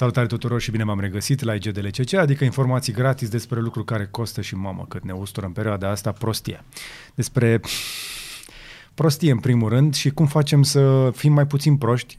Salutare tuturor și bine m-am regăsit la IGDLCC, adică informații gratis despre lucruri care costă și mamă cât ne ustură în perioada asta prostie. Despre prostie în primul rând și cum facem să fim mai puțin proști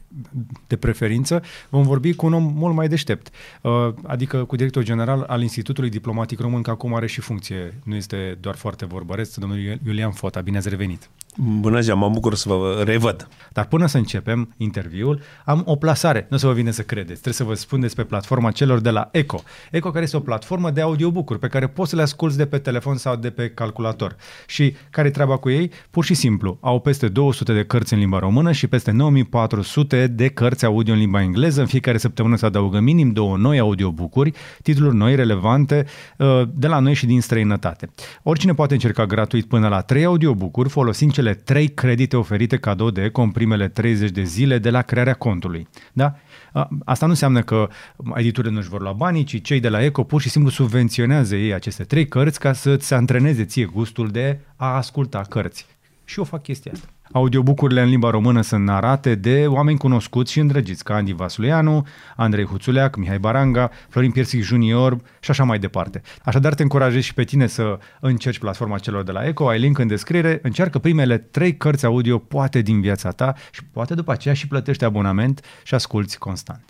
de preferință, vom vorbi cu un om mult mai deștept, uh, adică cu director general al Institutului Diplomatic Român, că acum are și funcție, nu este doar foarte vorbăreț, domnul Iulian Fota, bine ați revenit! Bună ziua, mă bucur să vă revăd. Dar până să începem interviul, am o plasare. Nu o să vă vine să credeți. Trebuie să vă spun despre platforma celor de la Eco. Eco care este o platformă de audiobook pe care poți să le asculti de pe telefon sau de pe calculator. Și care treaba cu ei? Pur și simplu. Au peste 200 de cărți în limba română și peste 9400 de cărți audio în limba engleză. În fiecare săptămână se adaugă minim două noi audiobookuri, titluri noi, relevante, uh, de la noi și din străinătate. Oricine poate încerca gratuit până la 3 audiobookuri folosind cele 3 credite oferite cadou de Eco în primele 30 de zile de la crearea contului. Da? Asta nu înseamnă că editurile nu-și vor lua banii, ci cei de la Eco pur și simplu subvenționează ei aceste trei cărți ca să-ți antreneze ție gustul de a asculta cărți. Și eu fac chestia asta. Audiobucurile în limba română sunt narate de oameni cunoscuți și îndrăgiți, ca Andy Vasuleanu, Andrei Huțuleac, Mihai Baranga, Florin Piersic Junior și așa mai departe. Așadar te încurajez și pe tine să încerci platforma celor de la Eco, ai link în descriere, încearcă primele trei cărți audio poate din viața ta și poate după aceea și plătești abonament și asculți constant.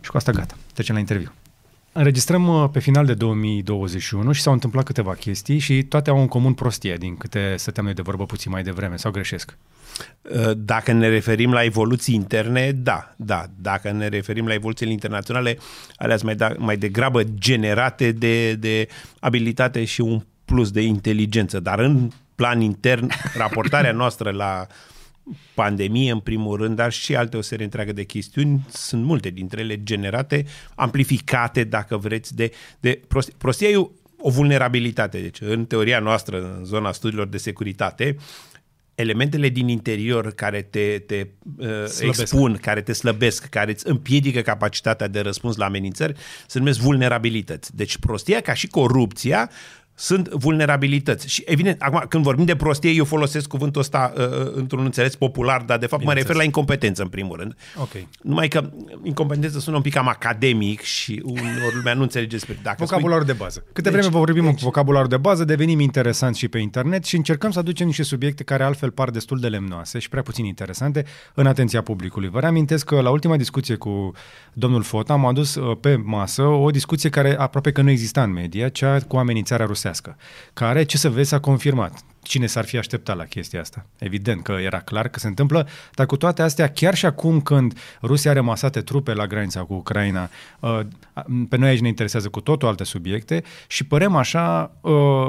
Și cu asta gata, trecem la interviu. Înregistrăm uh, pe final de 2021 și s-au întâmplat câteva chestii și toate au în comun prostie, din câte stăteam noi de vorbă puțin mai devreme, sau greșesc? Uh, dacă ne referim la evoluții interne, da, da. Dacă ne referim la evoluțiile internaționale, alea mai, da, mai degrabă generate de, de abilitate și un plus de inteligență. Dar în plan intern, raportarea noastră la pandemie, în primul rând, dar și alte o serie întreagă de chestiuni, sunt multe dintre ele generate, amplificate, dacă vreți, de, de prostie. Prostia e o vulnerabilitate. Deci, în teoria noastră, în zona studiilor de securitate, elementele din interior care te, te uh, expun, care te slăbesc, care îți împiedică capacitatea de răspuns la amenințări, se numesc vulnerabilități. Deci prostia ca și corupția sunt vulnerabilități. Și evident, acum când vorbim de prostie, eu folosesc cuvântul ăsta uh, uh într-un înțeles popular, dar de fapt Bine mă refer la incompetență în primul rând. Okay. Numai că incompetență sună un pic cam academic și uneori lumea nu înțelege despre dacă Vocabularul spui... de bază. Câte deci, vreme vorbim deci... vocabularul de bază, devenim interesanți și pe internet și încercăm să aducem niște subiecte care altfel par destul de lemnoase și prea puțin interesante în atenția publicului. Vă reamintesc că la ultima discuție cu domnul Fota am adus uh, pe masă o discuție care aproape că nu exista în media, cea cu amenințarea rusească rusească, care, ce să vezi, s-a confirmat. Cine s-ar fi așteptat la chestia asta? Evident că era clar că se întâmplă, dar cu toate astea, chiar și acum când Rusia are masate trupe la granița cu Ucraina, uh, pe noi aici ne interesează cu totul alte subiecte și părem așa uh,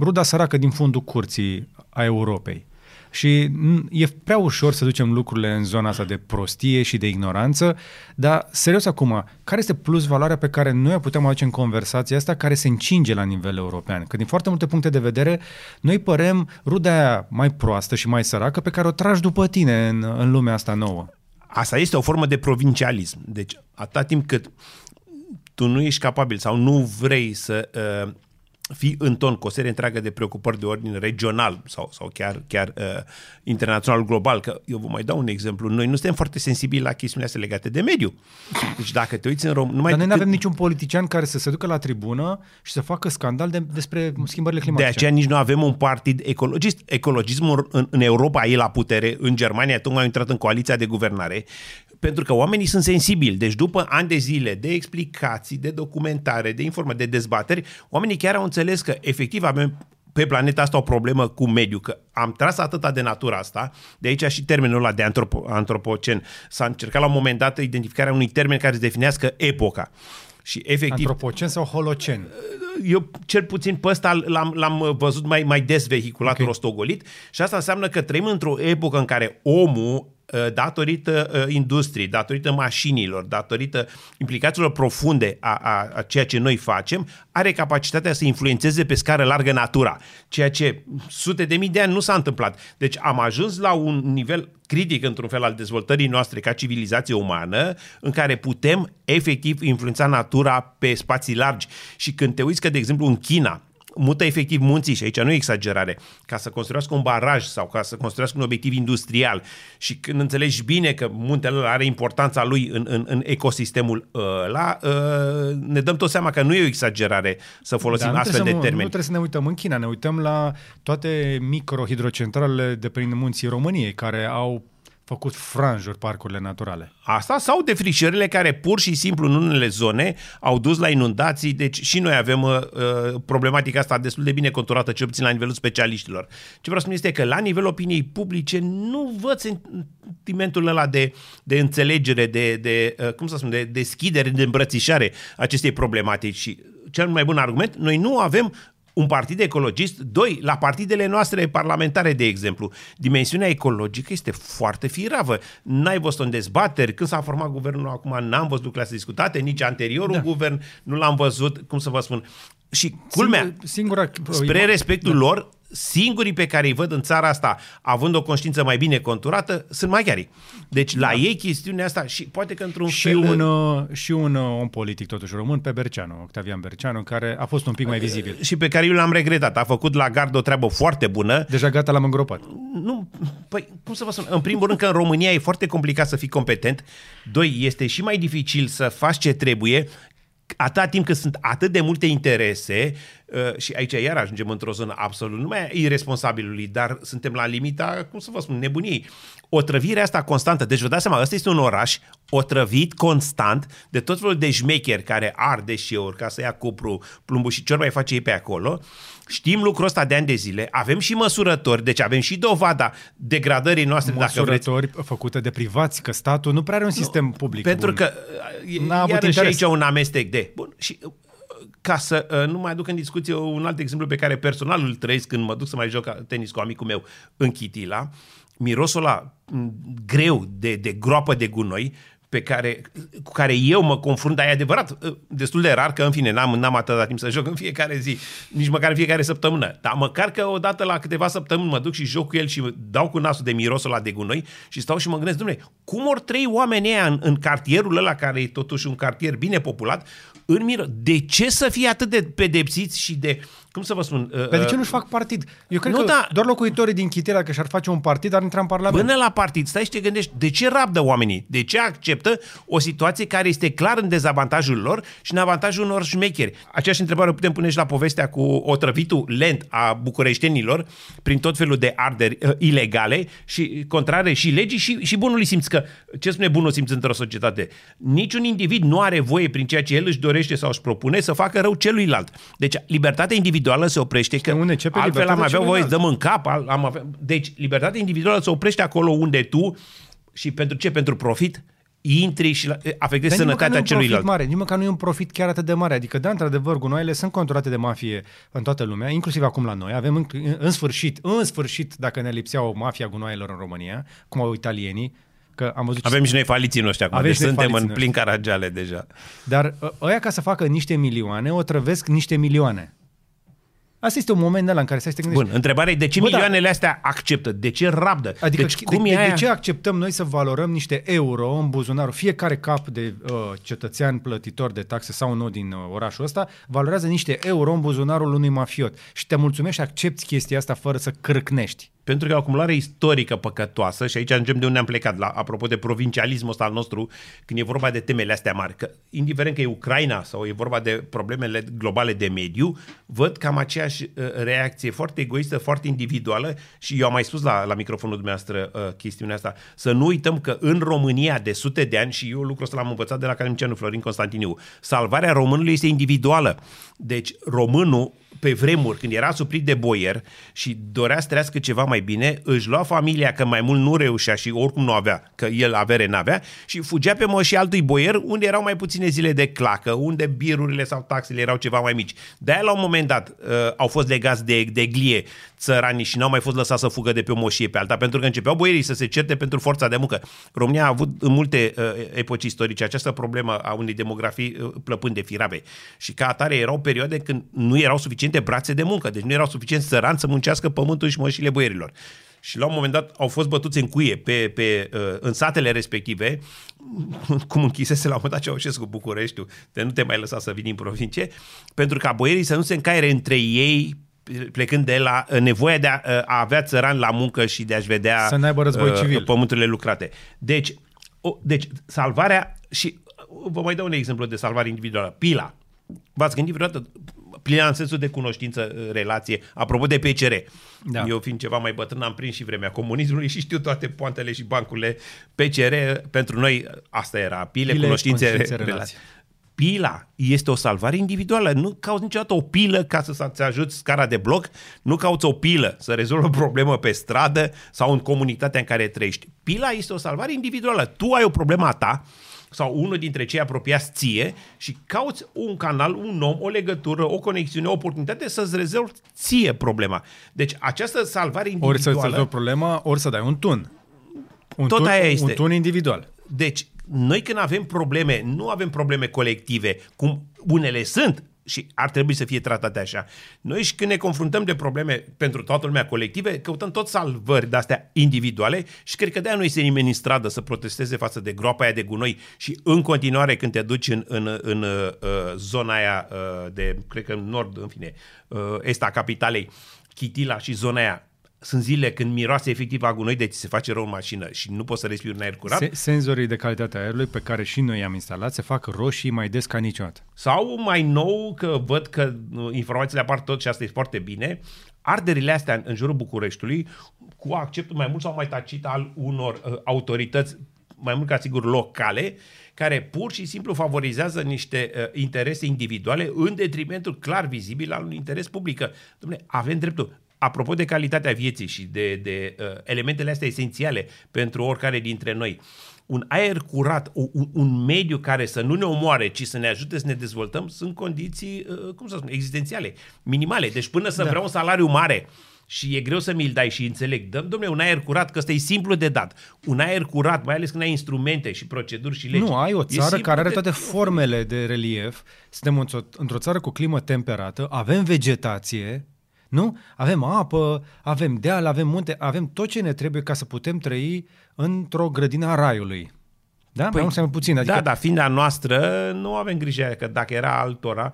ruda săracă din fundul curții a Europei. Și e prea ușor să ducem lucrurile în zona asta de prostie și de ignoranță, dar serios acum, care este plus valoarea pe care noi o putem aduce în conversația asta care se încinge la nivel european? Că din foarte multe puncte de vedere, noi părem ruda aia mai proastă și mai săracă pe care o tragi după tine în, în lumea asta nouă. Asta este o formă de provincialism. Deci, atâta timp cât tu nu ești capabil sau nu vrei să uh, fi în ton cu o serie întreagă de preocupări de ordin regional sau, sau chiar, chiar uh, internațional, global, că eu vă mai dau un exemplu. Noi nu suntem foarte sensibili la chestiunile astea legate de mediu. Deci dacă te uiți în România... Numai Dar noi nu avem niciun politician care să se ducă la tribună și să facă scandal de, despre schimbările climatice. De aceea nici nu avem un partid ecologist. Ecologismul în, în Europa e la putere, în Germania tocmai a intrat în coaliția de guvernare pentru că oamenii sunt sensibili. Deci după ani de zile de explicații, de documentare, de informare, de dezbateri, oamenii chiar au înțeles că efectiv avem pe planeta asta o problemă cu mediul, că am tras atâta de natura asta, de aici și termenul ăla de antropo, antropocen. S-a încercat la un moment dat identificarea unui termen care să definească epoca. Și efectiv... Antropocen sau holocen? Eu cel puțin pe ăsta l-am, l-am văzut mai, mai des vehiculat, okay. rostogolit și asta înseamnă că trăim într-o epocă în care omul Uh, datorită uh, industriei, datorită mașinilor, datorită implicațiilor profunde a, a, a ceea ce noi facem, are capacitatea să influențeze pe scară largă natura, ceea ce sute de mii de ani nu s-a întâmplat. Deci am ajuns la un nivel critic, într-un fel, al dezvoltării noastre ca civilizație umană, în care putem efectiv influența natura pe spații largi. Și când te uiți că, de exemplu, în China, mută efectiv munții, și aici nu e exagerare, ca să construiască un baraj sau ca să construiască un obiectiv industrial și când înțelegi bine că muntele are importanța lui în, în, în ecosistemul ăla, uh, ne dăm tot seama că nu e o exagerare să folosim Dar astfel de să, termeni. Nu trebuie să ne uităm în China, ne uităm la toate microhidrocentralele de prin munții României, care au făcut franjuri parcurile naturale. Asta sau defrișările care pur și simplu în unele zone au dus la inundații, deci și noi avem uh, uh problematica asta destul de bine conturată, cel puțin la nivelul specialiștilor. Ce vreau să spun este că la nivelul opiniei publice nu văd sentimentul ăla de, de înțelegere, de, de uh, cum să spun, de deschidere, de îmbrățișare acestei problematici și cel mai bun argument, noi nu avem un partid ecologist, doi, la partidele noastre parlamentare, de exemplu. Dimensiunea ecologică este foarte firavă. N-ai văzut în dezbateri, când s-a format guvernul acum, n-am văzut lucrurile discutate, nici anteriorul da. guvern nu l-am văzut, cum să vă spun. Și culmea, singura, spre respectul da. lor, singurii pe care îi văd în țara asta, având o conștiință mai bine conturată, sunt maghiarii. Deci la da. ei chestiunea asta și poate că într-un și fel... Un, uh, și un uh, om politic totuși român pe Berceanu, Octavian Berceanu, care a fost un pic mai vizibil. Și pe care eu l-am regretat. A făcut la gard o treabă foarte bună. Deja gata l-am îngropat. Nu, păi, cum să vă spun? În primul rând că în România e foarte complicat să fii competent. Doi, este și mai dificil să faci ce trebuie atâta timp cât sunt atât de multe interese uh, și aici iar ajungem într-o zonă absolut numai irresponsabilului, dar suntem la limita, cum să vă spun, nebuniei. Otrăvirea asta constantă, deci vă dați seama, ăsta este un oraș otrăvit constant de tot felul de șmecheri care ar deșeuri ca să ia cupru, plumbul și ce mai face ei pe acolo Știm lucrul ăsta de ani de zile, avem și măsurători, deci avem și dovada degradării noastre. Măsurători dacă vreți. făcute de privați, că statul nu prea are un sistem nu, public Pentru bun. că N-a avut și aici un amestec de... Bun, și uh, ca să uh, nu mai aduc în discuție un alt exemplu pe care personal îl trăiesc când mă duc să mai joc tenis cu amicul meu în Chitila, mirosul ăla greu de, de groapă de gunoi pe care, cu care eu mă confrunt, dar e adevărat, ă, destul de rar că, în fine, n-am, n-am atâta timp să joc în fiecare zi, nici măcar în fiecare săptămână, dar măcar că odată la câteva săptămâni mă duc și joc cu el și dau cu nasul de mirosul ăla de gunoi și stau și mă gândesc, domnule, cum ori trei oameni ăia în, în cartierul ăla, care e totuși un cartier bine populat, în miro, de ce să fie atât de pedepsiți și de cum să vă spun? Uh, de ce uh, nu-și fac partid? Eu cred nu, că da. doar locuitorii din Chitera, că și-ar face un partid, ar intra în Parlament. Până la partid, stai și te gândești, de ce rabdă oamenii? De ce acceptă o situație care este clar în dezavantajul lor și în avantajul unor șmecheri? Aceeași întrebare o putem pune și la povestea cu otrăvitul lent a bucureștenilor prin tot felul de arderi uh, ilegale și contrare și legii și, și bunului simț. Că ce spune bunul simț într-o societate? Niciun individ nu are voie prin ceea ce el își dorește sau își propune să facă rău celuilalt. Deci libertatea individuală individuală se oprește, că unde începe altfel am avea voie să dăm în cap. Am avea... Deci, libertatea individuală se oprește acolo unde tu și pentru ce? Pentru profit? intri și afectezi Dar sănătatea celuilalt. Mare, nici măcar nu e un profit chiar atât de mare. Adică, da, într-adevăr, gunoaiele sunt controlate de mafie în toată lumea, inclusiv acum la noi. Avem în, în sfârșit, în sfârșit, dacă ne lipsea o mafia gunoaielor în România, cum au italienii, că am văzut Avem și noi faliții noștri acum, deci suntem în plin caragiale deja. Dar ă, ăia ca să facă niște milioane, o trăvesc niște milioane. Asta este un moment ăla în care să te gândești. Bun, întrebarea e de ce Bă, da. milioanele da. astea acceptă? De ce rabdă? Adică deci, cum de, e de, de ce acceptăm noi să valorăm niște euro în buzunarul? Fiecare cap de uh, cetățean plătitor de taxe sau nu din uh, orașul ăsta valorează niște euro în buzunarul unui mafiot. Și te mulțumești și accepti chestia asta fără să cârcnești. Pentru că o acumulare istorică păcătoasă, și aici ajungem de unde am plecat, la, apropo de provincialismul ăsta al nostru, când e vorba de temele astea mari, că indiferent că e Ucraina sau e vorba de problemele globale de mediu, văd cam aceeași uh, reacție foarte egoistă, foarte individuală și eu am mai spus la, la microfonul dumneavoastră uh, chestiunea asta, să nu uităm că în România de sute de ani, și eu lucrul ăsta l-am învățat de la academicianul Florin Constantiniu, salvarea românului este individuală. Deci românul pe vremuri, când era suprit de boier și dorea să trăiască ceva mai bine, își lua familia, că mai mult nu reușea și oricum nu avea, că el avere n-avea, și fugea pe moșii altui boier, unde erau mai puține zile de clacă, unde birurile sau taxele erau ceva mai mici. De-aia, la un moment dat, uh, au fost legați de, de glie țăranii și n-au mai fost lăsați să fugă de pe o moșie pe alta, pentru că începeau boierii să se certe pentru forța de muncă. România a avut în multe uh, epoci istorice această problemă a unei demografii uh, plăpând de firabe. Și ca atare erau perioade când nu erau suficiente brațe de muncă, deci nu erau suficient sărani să muncească pământul și moșile boierilor. și la un moment dat au fost bătuți în cuie pe, pe, uh, în satele respective, cum închisese la un moment dat Ceaușescu Bucureștiul, de nu te mai lăsa să vii în provincie, pentru ca boierii să nu se încaiere între ei plecând de la uh, nevoia de a, uh, a avea țăran la muncă și de a-și vedea să n-aibă război civil. pământurile lucrate. Deci, o, deci salvarea și vă mai dau un exemplu de salvare individuală. Pila. V-ați gândit vreodată plină în sensul de cunoștință, uh, relație. Apropo de PCR, da. eu fiind ceva mai bătrân, am prins și vremea comunismului și știu toate poantele și bancurile PCR. Pentru noi asta era, pile, pile cunoștințe, relație. relație. Pila este o salvare individuală. Nu cauți niciodată o pilă ca să-ți ajut scara de bloc, nu cauți o pilă să rezolvă o problemă pe stradă sau în comunitatea în care trăiești. Pila este o salvare individuală. Tu ai o problemă a ta, sau unul dintre cei apropiați ție și cauți un canal, un om, o legătură, o conexiune, o oportunitate să-ți rezolvi ție problema. Deci această salvare individuală... Ori să-ți rezolvi problema, ori să dai un tun. Un Tot tun, aia este. Un tun individual. Deci, noi când avem probleme, nu avem probleme colective, cum unele sunt, și ar trebui să fie tratate așa. Noi și când ne confruntăm de probleme pentru toată lumea colective, căutăm tot salvări de-astea individuale și cred că de-aia nu este nimeni în stradă să protesteze față de groapa aia de gunoi și în continuare când te duci în, în, în uh, zona aia uh, de, cred că în nord, în fine, uh, est a capitalei, Chitila și zona aia, sunt zile când miroase efectiv a gunoi, deci se face rău în mașină și nu poți să respiri un aer curat. Se- senzorii de calitate a aerului pe care și noi i-am instalat se fac roșii mai des ca niciodată. Sau mai nou, că văd că informațiile apar tot și asta e foarte bine, arderile astea în jurul Bucureștiului, cu acceptul mai mult sau mai tacit al unor uh, autorități, mai mult ca sigur locale, care pur și simplu favorizează niște uh, interese individuale în detrimentul clar vizibil al unui interes public. Dom'le, avem dreptul apropo de calitatea vieții și de, de uh, elementele astea esențiale pentru oricare dintre noi, un aer curat, un, un mediu care să nu ne omoare, ci să ne ajute să ne dezvoltăm, sunt condiții, uh, cum să spun, existențiale, minimale. Deci până să da. vreau un salariu mare și e greu să mi-l dai și înțeleg, dăm, domnule, un aer curat, că ăsta e simplu de dat. Un aer curat, mai ales când ai instrumente și proceduri și legi. Nu, ai o țară care are de... toate formele de relief, suntem într-o, într-o țară cu climă temperată, avem vegetație, nu? Avem apă, avem deal, avem munte, avem tot ce ne trebuie ca să putem trăi într-o grădină a raiului. Da? Păi, mai mult sau puțin. Adică... Da, dar fiind a noastră, nu avem grijă că dacă era altora...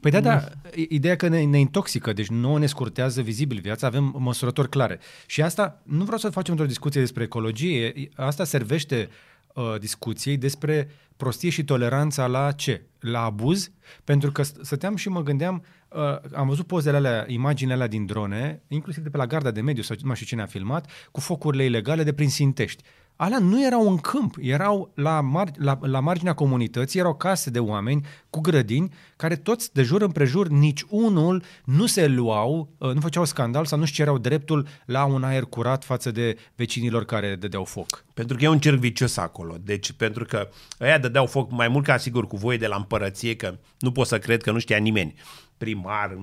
Păi da, da, ideea că ne, ne intoxică, deci nu ne scurtează vizibil viața, avem măsurători clare. Și asta, nu vreau să facem într-o discuție despre ecologie, asta servește uh, discuției despre prostie și toleranța la ce? La abuz? Pentru că stăteam și mă gândeam, uh, am văzut pozele alea, imaginile alea din drone, inclusiv de pe la garda de mediu sau nu mai știu cine a filmat, cu focurile ilegale de prin Sintești alea nu erau în câmp, erau la, mar- la, la marginea comunității, erau case de oameni cu grădini care toți de jur împrejur, nici unul nu se luau, uh, nu făceau scandal sau nu-și cereau dreptul la un aer curat față de vecinilor care dădeau foc. Pentru că e un cerc vicios acolo. Deci pentru că ăia dădeau foc mai mult ca sigur cu voie de la împărăție, că nu pot să cred că nu știa nimeni primar,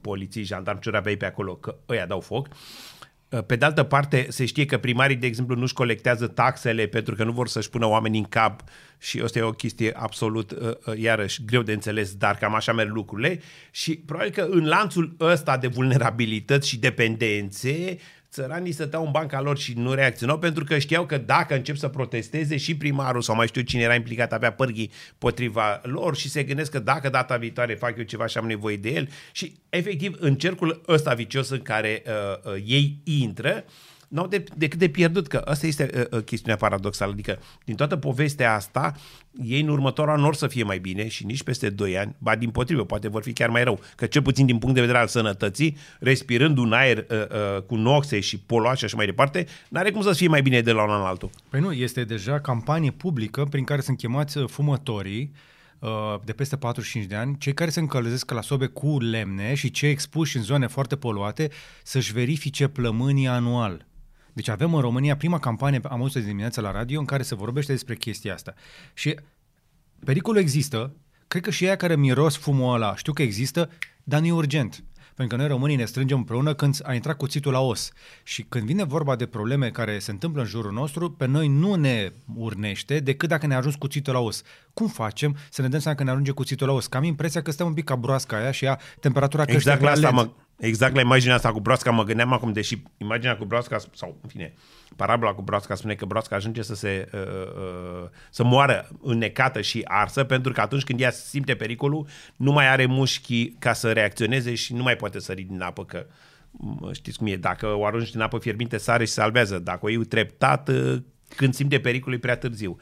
poliții, jandarmi, ce aveai pe acolo, că ăia dau foc. Uh, pe de altă parte, se știe că primarii, de exemplu, nu-și colectează taxele pentru că nu vor să-și pună oamenii în cap și asta e o chestie absolut, uh, uh, iarăși, greu de înțeles, dar cam așa merg lucrurile și probabil că în lanțul ăsta de vulnerabilități și dependențe, țăranii stăteau în banca lor și nu reacționau pentru că știau că dacă încep să protesteze și primarul sau mai știu cine era implicat avea pârghii potriva lor și se gândesc că dacă data viitoare fac eu ceva și am nevoie de el. Și efectiv în cercul ăsta vicios în care uh, uh, ei intră, uh, n-au de, decât de pierdut, că asta este uh, uh, chestiunea paradoxală, adică din toată povestea asta, ei în următoarea nu or să fie mai bine și nici peste 2 ani, ba din potrivă, poate vor fi chiar mai rău, că cel puțin din punct de vedere al sănătății, respirând un aer uh, uh, cu noxe și poluat și așa mai departe, n-are cum să fie mai bine de la un an altul. Păi nu, este deja campanie publică prin care sunt chemați uh, fumătorii uh, de peste 45 de ani, cei care se încălzesc la sobe cu lemne și cei expuși în zone foarte poluate, să-și verifice plămânii anual. Deci avem în România prima campanie, am auzit de dimineața la radio, în care se vorbește despre chestia asta. Și pericolul există, cred că și ea care miros fumul ăla știu că există, dar nu e urgent. Pentru că noi românii ne strângem împreună când a intrat cuțitul la os. Și când vine vorba de probleme care se întâmplă în jurul nostru, pe noi nu ne urnește decât dacă ne ajuns cuțitul la os. Cum facem să ne dăm seama că ne ajunge cuțitul la os? Că am impresia că stăm un pic ca broasca aia și ea temperatura exact crește la asta mă, Exact la imaginea asta cu broasca mă gândeam acum, deși imaginea cu broasca, sau în fine, parabola cu broasca spune că broasca ajunge să se uh, uh, să moară înnecată și arsă, pentru că atunci când ea simte pericolul, nu mai are mușchi ca să reacționeze și nu mai poate sări din apă, că mă, știți cum e, dacă o arunci din apă fierbinte, sare și salvează. Dacă o iei treptat, uh, când simte pericolul, e prea târziu.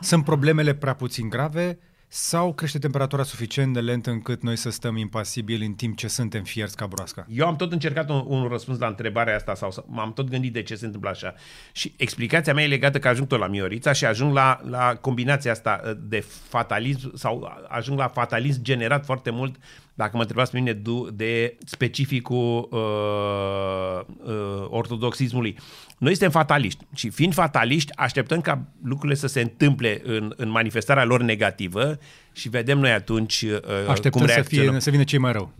Sunt problemele prea puțin grave sau crește temperatura suficient de lent încât noi să stăm impasibili în timp ce suntem fierți ca broasca? Eu am tot încercat un, un răspuns la întrebarea asta sau m-am tot gândit de ce se întâmplă așa. Și explicația mea e legată că ajung tot la Miorița și ajung la, la combinația asta uh, de fatalism sau ajung la fatalism generat foarte mult dacă mă întrebați pe mine, de specificul uh, uh, ortodoxismului. Noi suntem fataliști și fiind fataliști, așteptăm ca lucrurile să se întâmple în, în manifestarea lor negativă și vedem noi atunci uh, Așteptăm cum să, fie, să vină cei mai rău.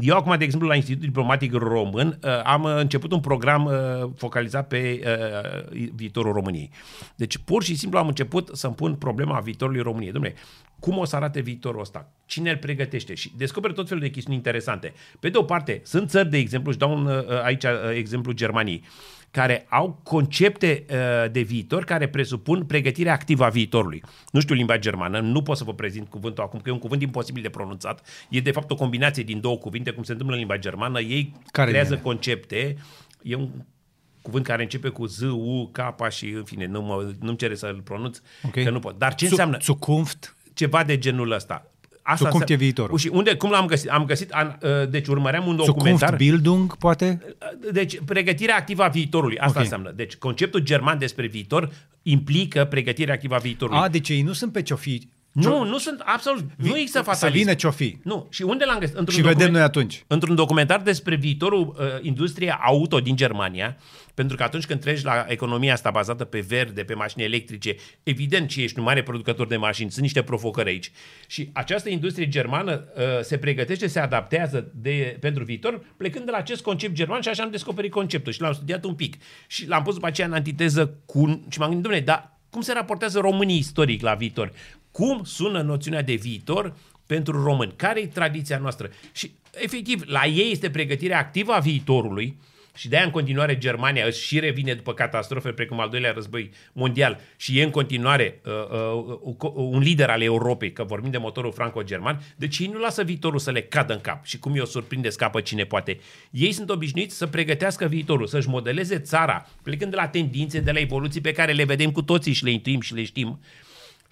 Eu acum, de exemplu, la Institutul Diplomatic Român uh, am început un program uh, focalizat pe uh, viitorul României. Deci, pur și simplu am început să-mi pun problema viitorului României. Dom'le, cum o să arate viitorul ăsta? Cine îl pregătește? Și descoperă tot felul de chestiuni interesante. Pe de o parte, sunt țări, de exemplu, și dau un, aici exemplu Germaniei, care au concepte uh, de viitor care presupun pregătirea activă a viitorului. Nu știu limba germană, nu pot să vă prezint cuvântul acum, că e un cuvânt imposibil de pronunțat. E de fapt o combinație din două cuvinte, cum se întâmplă în limba germană. Ei care creează ele? concepte. E un cuvânt care începe cu Z, U, K și în fine, nu mă, nu-mi cere să-l pronunț, okay. că nu pot. Dar ce înseamnă? Zukunft? Ceva de genul ăsta asta cum e viitorul. Și unde, cum l-am găsit? Am găsit, an, uh, deci urmăream un documentar. Zukunft Bildung, poate? Uh, deci, pregătirea activă a viitorului, asta okay. înseamnă. Deci, conceptul german despre viitor implică pregătirea activă a viitorului. A, deci ei nu sunt pe ce fi nu, nu sunt absolut, Vi, nu există fatalism. Să vină ce-o fi. Nu, și unde l-am găsit? Într-un și vedem noi atunci. Într-un documentar despre viitorul uh, industriei auto din Germania, pentru că atunci când treci la economia asta bazată pe verde, pe mașini electrice, evident ce ești un mare producător de mașini, sunt niște provocări aici. Și această industrie germană uh, se pregătește, se adaptează de, pentru viitor, plecând de la acest concept german și așa am descoperit conceptul și l-am studiat un pic. Și l-am pus după aceea în antiteză cu... și m-am gândit, domnule, dar cum se raportează românii istoric la viitor? Cum sună noțiunea de viitor pentru români? Care e tradiția noastră? Și, efectiv, la ei este pregătirea activă a viitorului, și de-aia în continuare Germania își și revine după catastrofe precum al doilea război mondial și e în continuare uh, uh, un lider al Europei, că vorbim de motorul franco-german, deci ei nu lasă viitorul să le cadă în cap și cum i-o surprinde scapă cine poate. Ei sunt obișnuiți să pregătească viitorul, să-și modeleze țara, plecând de la tendințe, de la evoluții pe care le vedem cu toții și le intuim și le știm,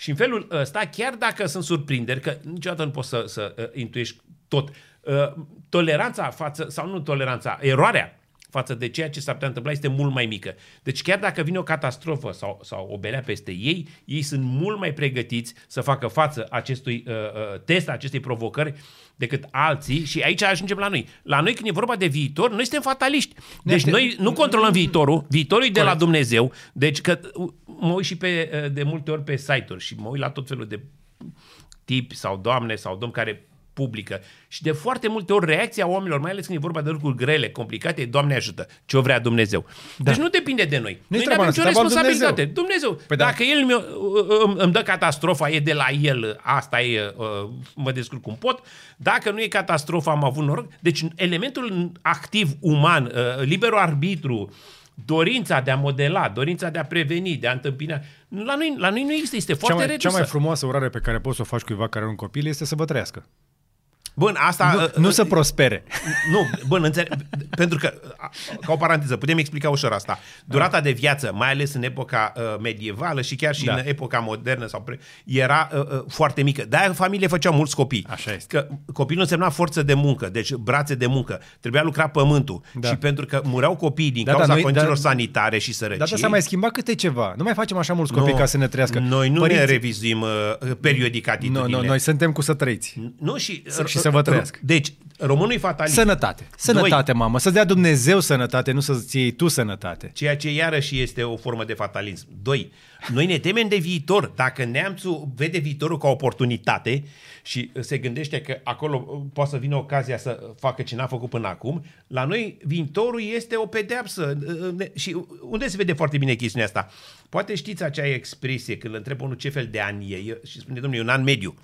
și în felul ăsta, chiar dacă sunt surprinderi, că niciodată nu poți să, să uh, intuiești tot, uh, toleranța față, sau nu toleranța, eroarea față de ceea ce s-ar putea întâmpla este mult mai mică. Deci chiar dacă vine o catastrofă sau, sau o belea peste ei, ei sunt mult mai pregătiți să facă față acestui uh, uh, test, acestei provocări, decât alții și aici ajungem la noi. La noi când e vorba de viitor, noi suntem fataliști. Deci noi nu controlăm viitorul, viitorul e de la Dumnezeu. Deci că mă uit și pe, uh, de multe ori pe site-uri și mă uit la tot felul de tipi sau doamne sau domn care publică. Și de foarte multe ori reacția oamenilor, mai ales când e vorba de lucruri grele, complicate, Doamne ajută, ce o vrea Dumnezeu. Da. Deci nu depinde de noi. Nu noi nu avem nicio responsabilitate. Dumnezeu. Dumnezeu. Păi da. dacă da. El mi îmi dă catastrofa, e de la El, asta e, uh, mă descurc cum pot. Dacă nu e catastrofa, am avut noroc. Deci elementul activ uman, uh, liberul arbitru, dorința de a modela, dorința de a preveni, de a întâmpina, la noi, la noi nu există, este foarte cea mai, redusă. Cea mai frumoasă urare pe care poți să o faci cuiva care are un copil este să vă trăiască. Bun, asta... Nu, uh, nu să prospere. Nu, bun, înțeleg, pentru că, ca o paranteză, putem explica ușor asta. Durata de viață, mai ales în epoca uh, medievală și chiar și da. în epoca modernă, sau pre, era uh, uh, foarte mică. De-aia familie făceau mulți copii. Așa este. Că copilul însemna forță de muncă, deci brațe de muncă. Trebuia lucra pământul. Da. Și pentru că mureau copii din da, cauza da, noi, condițiilor da, sanitare și sărăcie... Dar da, s-a mai schimbat câte ceva. Nu mai facem așa mulți copii no, ca să ne trăiască. Noi nu Părinții... ne revizuim uh, periodic atitudinile. No, no, noi suntem cu să trăiți. Nu, și, și să vă trăiesc. Deci, românul e fatalist. Sănătate. Sănătate, Doi. mamă. Să dea Dumnezeu sănătate, nu să-ți iei tu sănătate. Ceea ce iarăși este o formă de fatalism. Doi, noi ne temem de viitor. Dacă neamțul vede viitorul ca oportunitate și se gândește că acolo poate să vină ocazia să facă ce n-a făcut până acum, la noi viitorul este o pedeapsă. Și unde se vede foarte bine chestiunea asta? Poate știți acea expresie când îl întreb unul ce fel de an e și spune, domnule, e un an mediu.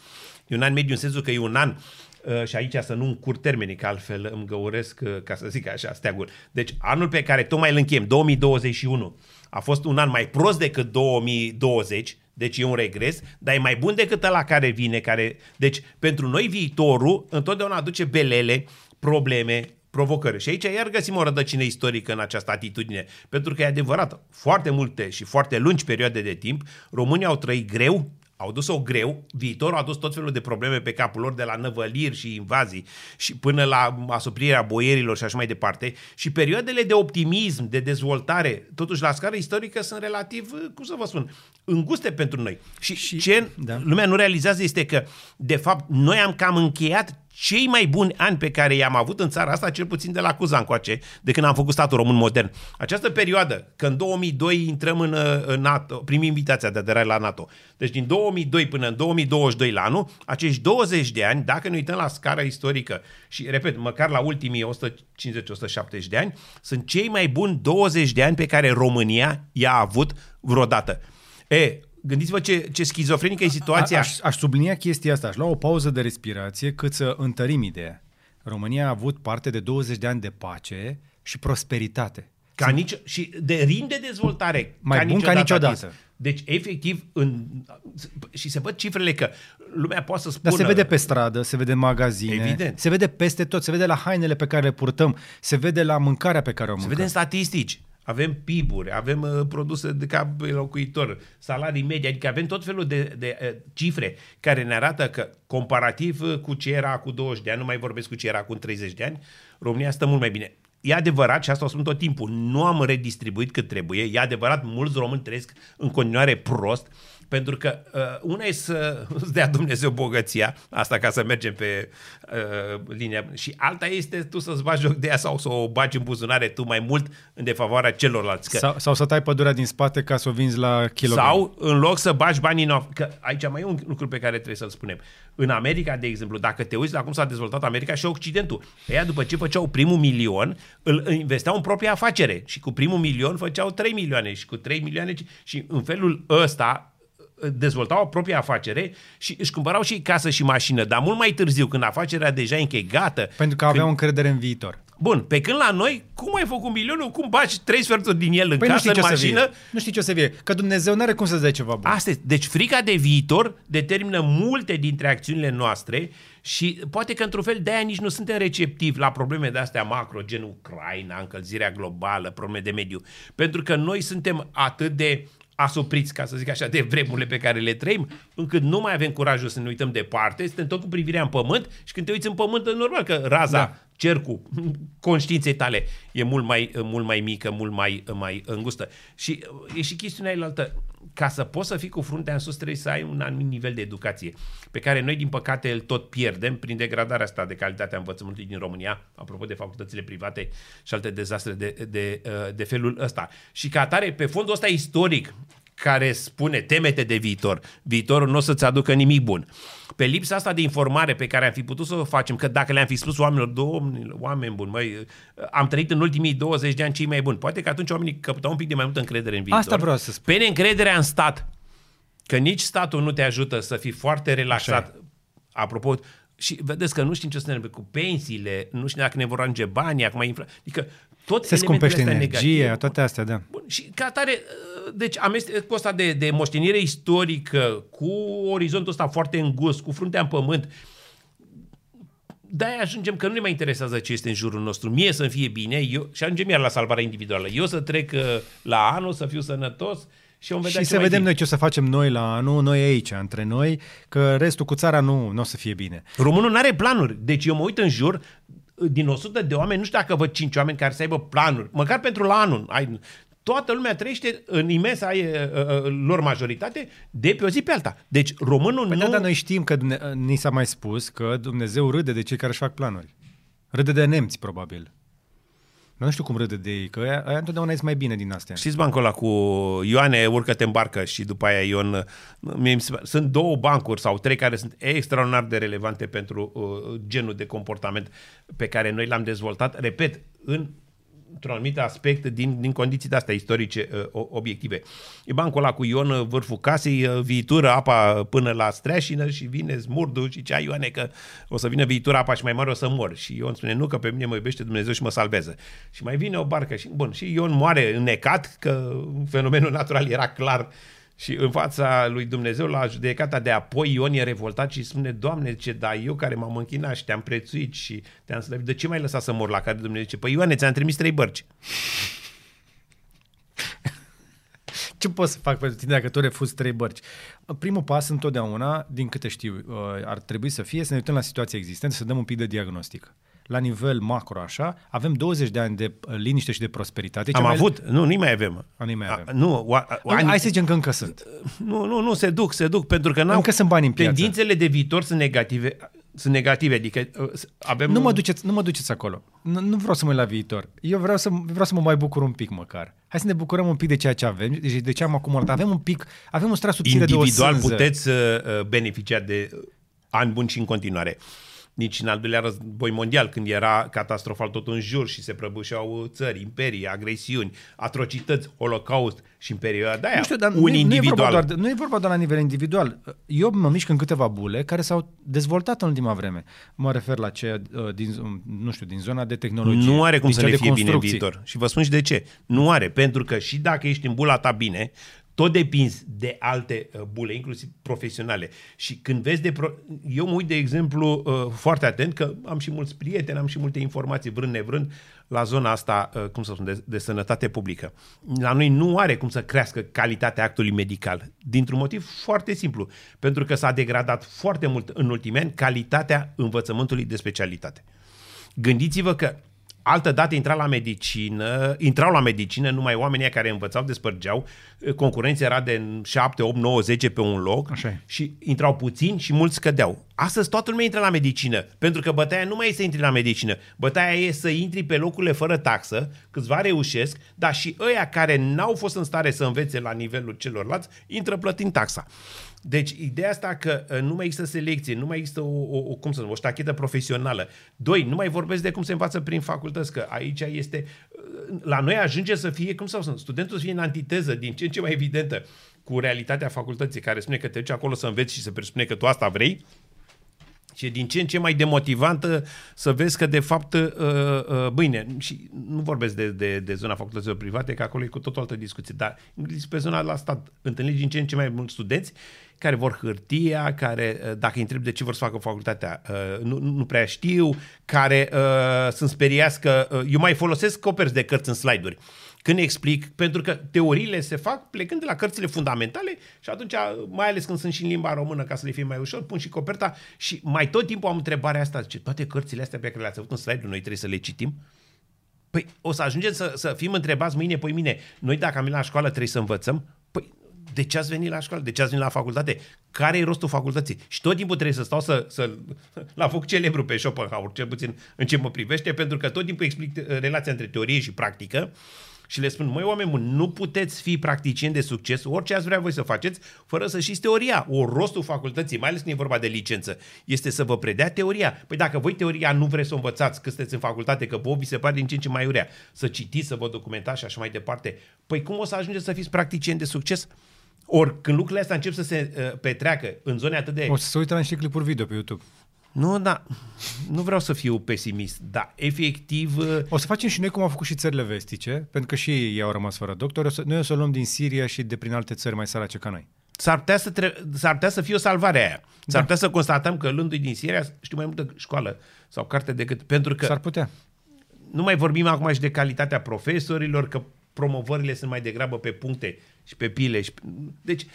E un an mediu în sensul că e un an Uh, și aici să nu încurc termenii, că altfel îmi găuresc, uh, ca să zic așa, steagul. Deci anul pe care tocmai îl închem, 2021, a fost un an mai prost decât 2020, deci e un regres, dar e mai bun decât ăla care vine. Care... Deci pentru noi viitorul întotdeauna aduce belele, probleme, provocări. Și aici iar găsim o rădăcină istorică în această atitudine. Pentru că e adevărat, foarte multe și foarte lungi perioade de timp, românii au trăit greu, au dus-o greu, viitorul a dus tot felul de probleme pe capul lor, de la năvăliri și invazii și până la asuprirea boierilor și așa mai departe. Și perioadele de optimism, de dezvoltare, totuși la scară istorică sunt relativ, cum să vă spun, înguste pentru noi. Și, și ce da. lumea nu realizează este că, de fapt, noi am cam încheiat cei mai buni ani pe care i-am avut în țara asta, cel puțin de la Cuzan încoace, de când am făcut statul român modern. Această perioadă, când în 2002 intrăm în, în NATO, primim invitația de aderare la NATO. Deci din 2002 până în 2022 la anul, acești 20 de ani, dacă ne uităm la scara istorică și, repet, măcar la ultimii 150-170 de ani, sunt cei mai buni 20 de ani pe care România i-a avut vreodată. E, Gândiți-vă ce, ce schizofrenică e situația. Aș, aș, aș sublinia chestia asta, aș lua o pauză de respirație cât să întărim ideea. România a avut parte de 20 de ani de pace și prosperitate. Ca nici, și de rin de dezvoltare. Mai ca bun ca niciodată. Deci, efectiv, în, și se văd cifrele că lumea poate să spună... Dar se vede pe stradă, se vede în magazine, Evident. se vede peste tot, se vede la hainele pe care le purtăm, se vede la mâncarea pe care o mâncăm. Se vede în statistici avem PIB-uri, avem uh, produse de cap locuitor, salarii medii, adică avem tot felul de, de uh, cifre care ne arată că comparativ uh, cu ce era cu 20 de ani, nu mai vorbesc cu ce era cu 30 de ani, România stă mult mai bine. E adevărat, și asta o spun tot timpul, nu am redistribuit cât trebuie, e adevărat, mulți români trăiesc în continuare prost, pentru că uh, una e să îți dea Dumnezeu bogăția, asta ca să mergem pe uh, linia, și alta este tu să-ți bagi joc de ea sau să o bagi în buzunare tu mai mult în defavoarea celorlalți. Că, sau, sau să tai pădurea din spate ca să o vinzi la kilogram. Sau în loc să bagi banii în că aici mai e un lucru pe care trebuie să-l spunem. În America, de exemplu, dacă te uiți la cum s-a dezvoltat America și Occidentul, ea după ce făceau primul milion, îl investeau în propria afacere și cu primul milion făceau 3 milioane și cu 3 milioane și în felul ăsta dezvoltau o proprie afacere și își cumpărau și casă și mașină, dar mult mai târziu, când afacerea deja închegată. Pentru că aveau când... încredere în viitor. Bun, pe când la noi, cum ai făcut milionul, cum bagi trei sferturi din el în păi casă, în mașină? Nu știi ce o să vie, că Dumnezeu nu are cum să-ți dea ceva bun. Asta este. Deci frica de viitor determină multe dintre acțiunile noastre și poate că într-un fel de-aia nici nu suntem receptivi la probleme de astea macro, gen Ucraina, încălzirea globală, probleme de mediu. Pentru că noi suntem atât de asupriți, ca să zic așa, de vremurile pe care le trăim, încât nu mai avem curajul să ne uităm departe, suntem tot cu privirea în pământ și când te uiți în pământ, e normal că raza, da. Cercul conștiinței tale e mult mai, mult mai mică, mult mai, mai îngustă. Și e și chestiunea altă ca să poți să fii cu fruntea în sus, trebuie să ai un anumit nivel de educație, pe care noi, din păcate, îl tot pierdem prin degradarea asta de calitatea învățământului din România, apropo de facultățile private și alte dezastre de, de, de, de felul ăsta. Și ca atare, pe fondul ăsta istoric, care spune temete de viitor, viitorul nu o să-ți aducă nimic bun. Pe lipsa asta de informare pe care am fi putut să o facem, că dacă le-am fi spus oamenilor, domnule, oameni buni, măi, am trăit în ultimii 20 de ani cei mai buni, poate că atunci oamenii căpătau un pic de mai multă încredere în viitor. Asta vreau să spun. Pe neîncrederea în stat, că nici statul nu te ajută să fii foarte relaxat. Apropo, și vedeți că nu știm ce să ne cu pensiile, nu știm dacă ne vor ajunge banii, acum infla... Adică tot Se scumpește energia, toate astea, da. Bun, și ca atare, deci amestecul ăsta de, de moștenire istorică cu orizontul ăsta foarte îngust, cu fruntea în pământ, de-aia ajungem că nu ne mai interesează ce este în jurul nostru. Mie să-mi fie bine eu, și ajungem iar la salvarea individuală. Eu să trec uh, la anul, să fiu sănătos și vom vedea Și să vedem noi ce o să facem noi la anul, noi aici, între noi, că restul cu țara nu, nu o să fie bine. Românul nu are planuri. Deci eu mă uit în jur, din 100 de oameni, nu știu dacă văd 5 oameni care să aibă planuri, măcar pentru la anul. Ai, toată lumea trăiește în imensa e, lor majoritate de pe o zi pe alta. Deci românul păi nu... Da, dar noi știm că ni s-a mai spus că Dumnezeu râde de cei care își fac planuri. Râde de nemți, probabil. Nu știu cum râde de ei, că aia, aia întotdeauna ies mai bine din astea. Știți bancul ăla cu Ioane, urcă-te în barcă și după aia Ion... Sunt două bancuri sau trei care sunt extraordinar de relevante pentru uh, genul de comportament pe care noi l-am dezvoltat, repet, în într-un anumit aspect din, din condiții de astea istorice uh, obiective. E bancul ăla cu Ion uh, vârful casei, uh, viitură apa până la streașină și vine smurdu și cea Ioane că o să vină viitura apa și mai mare o să mor. Și Ion spune nu că pe mine mă iubește Dumnezeu și mă salvează. Și mai vine o barcă și bun, și Ion moare înnecat că fenomenul natural era clar și în fața lui Dumnezeu, la judecata de apoi, Ion e revoltat și spune, Doamne, ce da, eu care m-am închinat și te-am prețuit și te-am slăvit, de ce m-ai lăsat să mor la care Dumnezeu zice, păi Ioane, ți-am trimis trei bărci. ce pot să fac pentru tine dacă tu refuzi trei bărci? Primul pas întotdeauna, din câte știu, uh, ar trebui să fie să ne uităm la situația existentă, să dăm un pic de diagnostic la nivel macro așa, avem 20 de ani de uh, liniște și de prosperitate. Am avut, nu, nu mai avem. A, nu mai avem. A, nu, a, a, ani... Hai să zicem că încă sunt. Nu, nu, nu, se duc, se duc, pentru că n-au... Încă sunt bani în piață. Tendințele de viitor sunt negative, sunt negative, adică uh, avem... Nu mă duceți, nu mă duceți acolo. Nu, nu vreau să mă uit la viitor. Eu vreau să, vreau să mă mai bucur un pic măcar. Hai să ne bucurăm un pic de ceea ce avem, deci de ce am acumulat. Avem un pic, avem un strat subțire de o Individual puteți uh, beneficia de ani buni și în continuare nici în al doilea război mondial, când era catastrofal tot în jur și se prăbușeau țări, imperii, agresiuni, atrocități, holocaust și în perioada aia, nu știu, dar un nu, individual. Nu e, doar, nu e vorba doar la nivel individual. Eu mă mișc în câteva bule care s-au dezvoltat în ultima vreme. Mă refer la ce uh, din, nu știu, din zona de tehnologie. Nu are cum să ne fie bine în viitor. Și vă spun și de ce. Nu are, pentru că și dacă ești în bula ta bine, tot depinzi de alte uh, bule, inclusiv profesionale. Și când vezi de... Pro... Eu mă uit, de exemplu, uh, foarte atent, că am și mulți prieteni, am și multe informații, vrând nevrând, la zona asta, uh, cum să spun, de, de sănătate publică. La noi nu are cum să crească calitatea actului medical, dintr-un motiv foarte simplu, pentru că s-a degradat foarte mult în ultimii ani calitatea învățământului de specialitate. Gândiți-vă că Altă dată intra la medicină, intrau la medicină numai oamenii care învățau, despărgeau, concurența era de 7, 8, 9, 10 pe un loc Așa și intrau puțini și mulți scădeau. Astăzi toată lumea intră la medicină, pentru că bătaia nu mai e să intri la medicină, bătaia e să intri pe locurile fără taxă, câțiva reușesc, dar și ăia care n-au fost în stare să învețe la nivelul celorlalți, intră plătind taxa. Deci, ideea asta că uh, nu mai există selecție, nu mai există o, o, o cum să spun, o ștachetă profesională. Doi, nu mai vorbesc de cum se învață prin facultăți, că aici este, uh, la noi ajunge să fie, cum să spun, studentul să fie în antiteză, din ce în ce mai evidentă, cu realitatea facultății, care spune că te duci acolo să înveți și să presupune că tu asta vrei, și e din ce în ce mai demotivantă să vezi că, de fapt, uh, uh, bine, și nu vorbesc de, de, de zona facultăților private, că acolo e cu tot o altă discuție, dar pe zona la stat întâlniți din ce în ce mai mulți studenți care vor hârtia, care, uh, dacă îi întreb de ce vor să facă facultatea, uh, nu, nu prea știu, care uh, sunt speriați că uh, eu mai folosesc coperți de cărți în slide-uri când explic, pentru că teoriile se fac plecând de la cărțile fundamentale și atunci, mai ales când sunt și în limba română, ca să le fie mai ușor, pun și coperta și mai tot timpul am întrebarea asta, ce toate cărțile astea pe care le-ați avut în slide noi trebuie să le citim? Păi o să ajungem să, să fim întrebați mâine, păi mine, noi dacă am venit la școală trebuie să învățăm? Păi de ce ați venit la școală? De ce ați venit la facultate? Care e rostul facultății? Și tot timpul trebuie să stau să, să la foc celebru pe Schopenhauer, cel puțin în ce mă privește, pentru că tot timpul explic relația între teorie și practică și le spun, măi oameni buni, nu puteți fi practicieni de succes, orice ați vrea voi să faceți, fără să știți teoria. O rostul facultății, mai ales când e vorba de licență, este să vă predea teoria. Păi dacă voi teoria nu vreți să o învățați că sunteți în facultate, că vă vi se pare din ce în ce mai urea, să citiți, să vă documentați și așa mai departe, păi cum o să ajungeți să fiți practicieni de succes? Ori când lucrurile astea încep să se uh, petreacă în zone atât de... O să se uită la niște clipuri video pe YouTube. Nu, da, nu vreau să fiu pesimist, dar efectiv... Uh, o să facem și noi cum au făcut și țările vestice, pentru că și ei au rămas fără doctor. O să, noi o să o luăm din Siria și de prin alte țări mai sărace ca noi. S-ar putea să, tre- s-ar putea să fie o salvare aia. S-ar da. putea să constatăm că luându-i din Siria știu mai multă școală sau carte decât... Pentru că... S-ar putea. Nu mai vorbim acum și de calitatea profesorilor, că promovările sunt mai degrabă pe puncte și pe pile. Și... Deci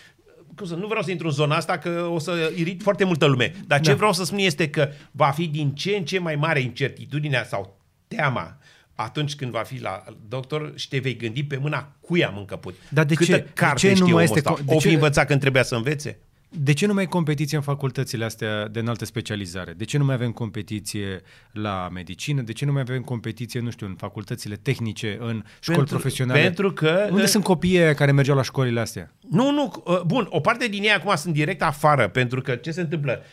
cum să, nu vreau să intru în zona asta, că o să irit foarte multă lume. Dar ce da. vreau să spun este că va fi din ce în ce mai mare incertitudinea sau teama atunci când va fi la doctor și te vei gândi pe mâna cui am încăput. Dar de Câtă ce, carte de ce nu mai este, de o fi ce... învățat când trebuia să învețe? De ce nu mai e competiție în facultățile astea de înaltă specializare? De ce nu mai avem competiție la medicină? De ce nu mai avem competiție, nu știu, în facultățile tehnice, în școli pentru, profesionale? Pentru că... Unde uh, sunt copiii care mergeau la școlile astea? Nu, nu, uh, bun, o parte din ei acum sunt direct afară, pentru că ce se întâmplă?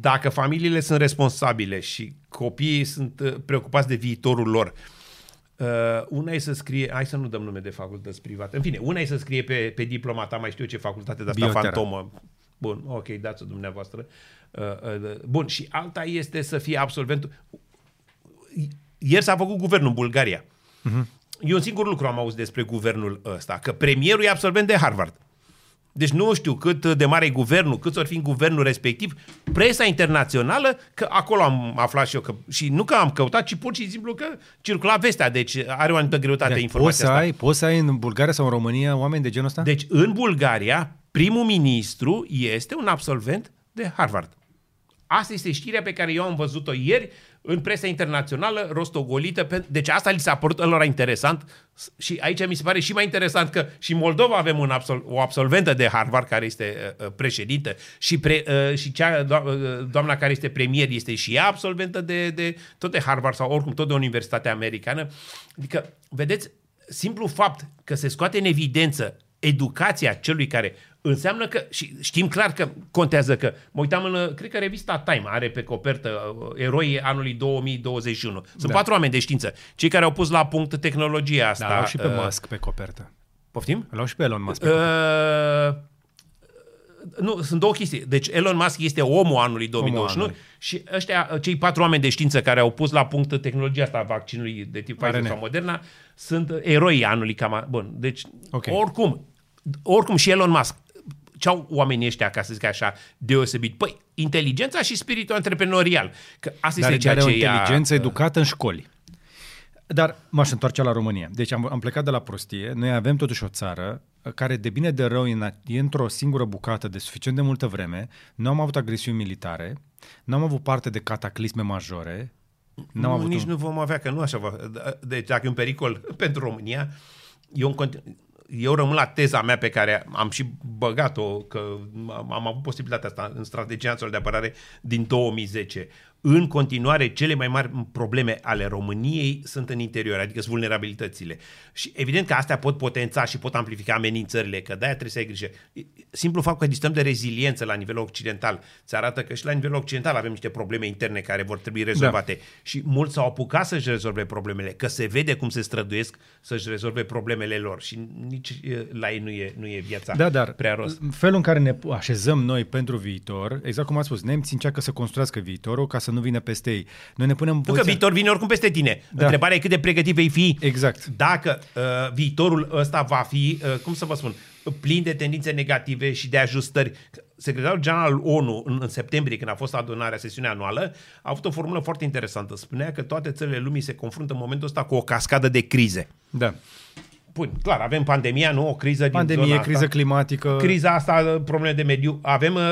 Dacă familiile sunt responsabile și copiii sunt uh, preocupați de viitorul lor, Uh, una e să scrie, hai să nu dăm nume de facultăți private, în fine, una e să scrie pe, pe diplomata, mai știu ce facultate de asta Biotera. fantomă. Bun, ok, dați-o dumneavoastră. Uh, uh, bun, și alta este să fie absolventul. Ieri s-a făcut guvernul în Bulgaria. Uh-huh. Eu un singur lucru am auzit despre guvernul ăsta, că premierul e absolvent de Harvard. Deci nu știu cât de mare e guvernul, cât ori fi în guvernul respectiv, presa internațională, că acolo am aflat și eu, că, și nu că am căutat, ci pur și simplu că circula vestea, deci are o anumită greutate Deci, informația poți, să asta. ai, poți să ai în Bulgaria sau în România oameni de genul ăsta? Deci în Bulgaria, primul ministru este un absolvent de Harvard. Asta este știrea pe care eu am văzut-o ieri în presa internațională, rostogolită. pe- Deci asta li s-a părut lor interesant și aici mi se pare și mai interesant că și în Moldova avem un absol- o absolventă de Harvard care este uh, uh, președintă și, pre, uh, și cea, do- uh, doamna care este premier este și ea absolventă de, de tot de Harvard sau oricum tot de o universitate americană. Adică, vedeți, simplu fapt că se scoate în evidență educația celui care înseamnă că, și știm clar că contează că, mă uitam în, cred că revista Time are pe copertă uh, eroii anului 2021. Sunt Da. patru oameni de știință, cei care au pus la punct tehnologia asta. Da, l-au și pe uh, Musk pe copertă. Poftim? L-au și pe Elon Musk pe copertă. Uh, nu, sunt două chestii. Deci Elon Musk este omul anului 2021 anului. și ăștia, cei patru oameni de știință care au pus la punct tehnologia asta a vaccinului de tip Pfizer RNA. sau Moderna sunt eroii anului cam. a- Bun, deci Ok. oricum, oricum și Elon Musk ce au oamenii ăștia, ca să zic așa, deosebit? Păi, inteligența și spiritul antreprenorial. Că asta Dar este ceea are o ce i-a- inteligență educată în școli. Dar m-aș întoarce la România. Deci am, am plecat de la prostie. Noi avem totuși o țară care de bine de rău e în- e într-o singură bucată de suficient de multă vreme. Nu am avut agresiuni militare, nu am avut parte de cataclisme majore, n-am nu, avut nici un... nu vom avea, că nu așa va... Deci dacă e un pericol pentru România, eu, în continu... eu rămân la teza mea pe care am și băgat-o, că am am avut posibilitatea asta în strategia națională de apărare din 2010. În continuare, cele mai mari probleme ale României sunt în interior, adică sunt vulnerabilitățile. Și evident că astea pot potența și pot amplifica amenințările, că de-aia trebuie să ai grijă. Simplu fapt că discutăm de reziliență la nivel occidental, ți arată că și la nivel occidental avem niște probleme interne care vor trebui rezolvate. Da. Și mulți s-au apucat să-și rezolve problemele, că se vede cum se străduiesc să-și rezolve problemele lor și nici e, la ei nu e, nu e viața Da, dar prea rost. felul în care ne așezăm noi pentru viitor, exact cum am spus, nemții încearcă să construiască viitorul ca să nu vină peste ei. Noi ne punem în Nu că poziția... viitor vine oricum peste tine. Da. Da. Întrebarea e cât de pregătit vei fi. Exact. Dacă uh, viitorul ăsta va fi, uh, cum să vă spun, plin de tendințe negative și de ajustări. Secretarul general al ONU în, în septembrie, când a fost adunarea, sesiunea anuală, a avut o formulă foarte interesantă. Spunea că toate țările lumii se confruntă în momentul ăsta cu o cascadă de crize. Da. Bun, clar, avem pandemia, nu? O criză din Pandemie, zona criză asta. climatică. Criza asta, probleme de mediu. Avem uh,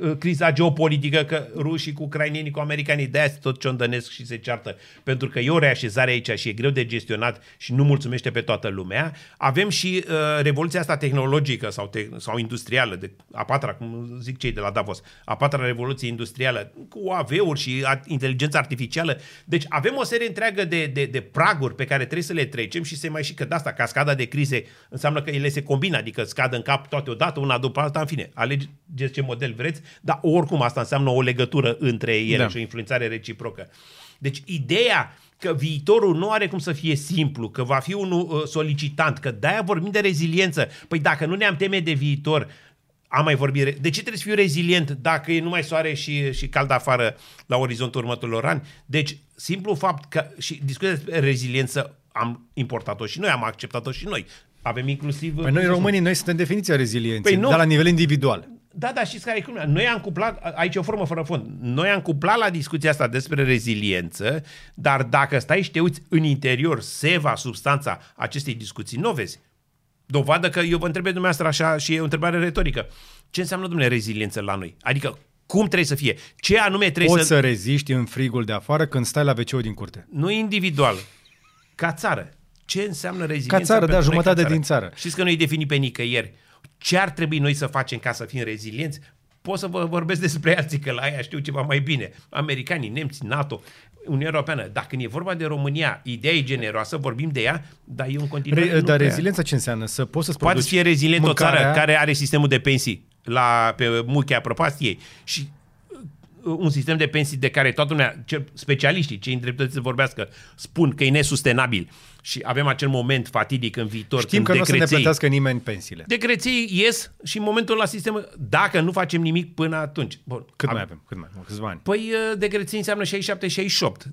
uh, criza geopolitică, că rușii cu ucrainienii, cu americanii, de-aia se tot ciondănesc și se ceartă. Pentru că e o reașezare aici și e greu de gestionat și nu mulțumește pe toată lumea. Avem și uh, revoluția asta tehnologică sau, te- sau industrială, de, a patra, cum zic cei de la Davos, a patra revoluție industrială, cu UAV-uri și a, inteligența artificială. Deci avem o serie întreagă de, de, de praguri pe care trebuie să le trecem și se mai și că de asta, cascada de crize înseamnă că ele se combină, adică scad în cap toate odată, una după alta, în fine, alegeți ce model vreți, dar oricum asta înseamnă o legătură între ele Da. da. și o influențare reciprocă. Deci ideea că viitorul nu are cum să fie simplu, că va fi unul uh, solicitant, că de-aia vorbim de reziliență. Păi dacă nu ne-am teme de viitor, am mai vorbit, re- de ce trebuie să fiu rezilient dacă e numai soare și, și cald afară la orizontul următorilor ani? Deci, simplu fapt că, și discuția despre reziliență, am importat-o și noi, am acceptat-o și noi. Avem inclusiv... Păi noi românii, noi suntem definiția rezilienței, Păi nu. dar la nivel individual. Da, da, știți care e culmea? Noi am cuplat, aici e o formă fără fond, noi am cuplat la discuția asta despre reziliență, dar dacă stai și te uiți în interior, seva, substanța acestei discuții, nu o vezi. Dovadă că eu vă întreb pe dumneavoastră așa și e o întrebare retorică. Ce înseamnă, domnule, reziliență la noi? Adică, cum trebuie să fie? Ce anume trebuie Poți să... să reziști în frigul de afară când stai la wc din curte. Nu individual, ca țară. Ce înseamnă reziliență? Ca țară, da, pentru noi jumătate ca din țară. Știți că nu e definit pe nicăieri. Ce ar trebui noi să facem ca să fim rezilienți? Pot să vă vorbesc despre alții, că la aia știu ceva mai bine. Americanii, nemții, NATO, Uniunea Europeană. Dacă e vorba de România, ideea e generoasă, vorbim de ea, dar eu în continuare Re, nu dar prea- reziliența ce înseamnă? Să poți să-ți Poate produci să fie rezilient o țară mâncarea- care are sistemul de pensii la, pe muchea prăpastiei și un sistem de pensii de care toată lumea, specialiștii, cei îndreptăți să vorbească, spun că e nesustenabil și avem acel moment fatidic în viitor. Știm că nu o să ne plătească nimeni pensiile. Decreții ies și în momentul la sistem, dacă nu facem nimic până atunci. Bun, Cât mai avem? Cât mai avem? Câțiva ani? Păi uh, decreții înseamnă 67-68,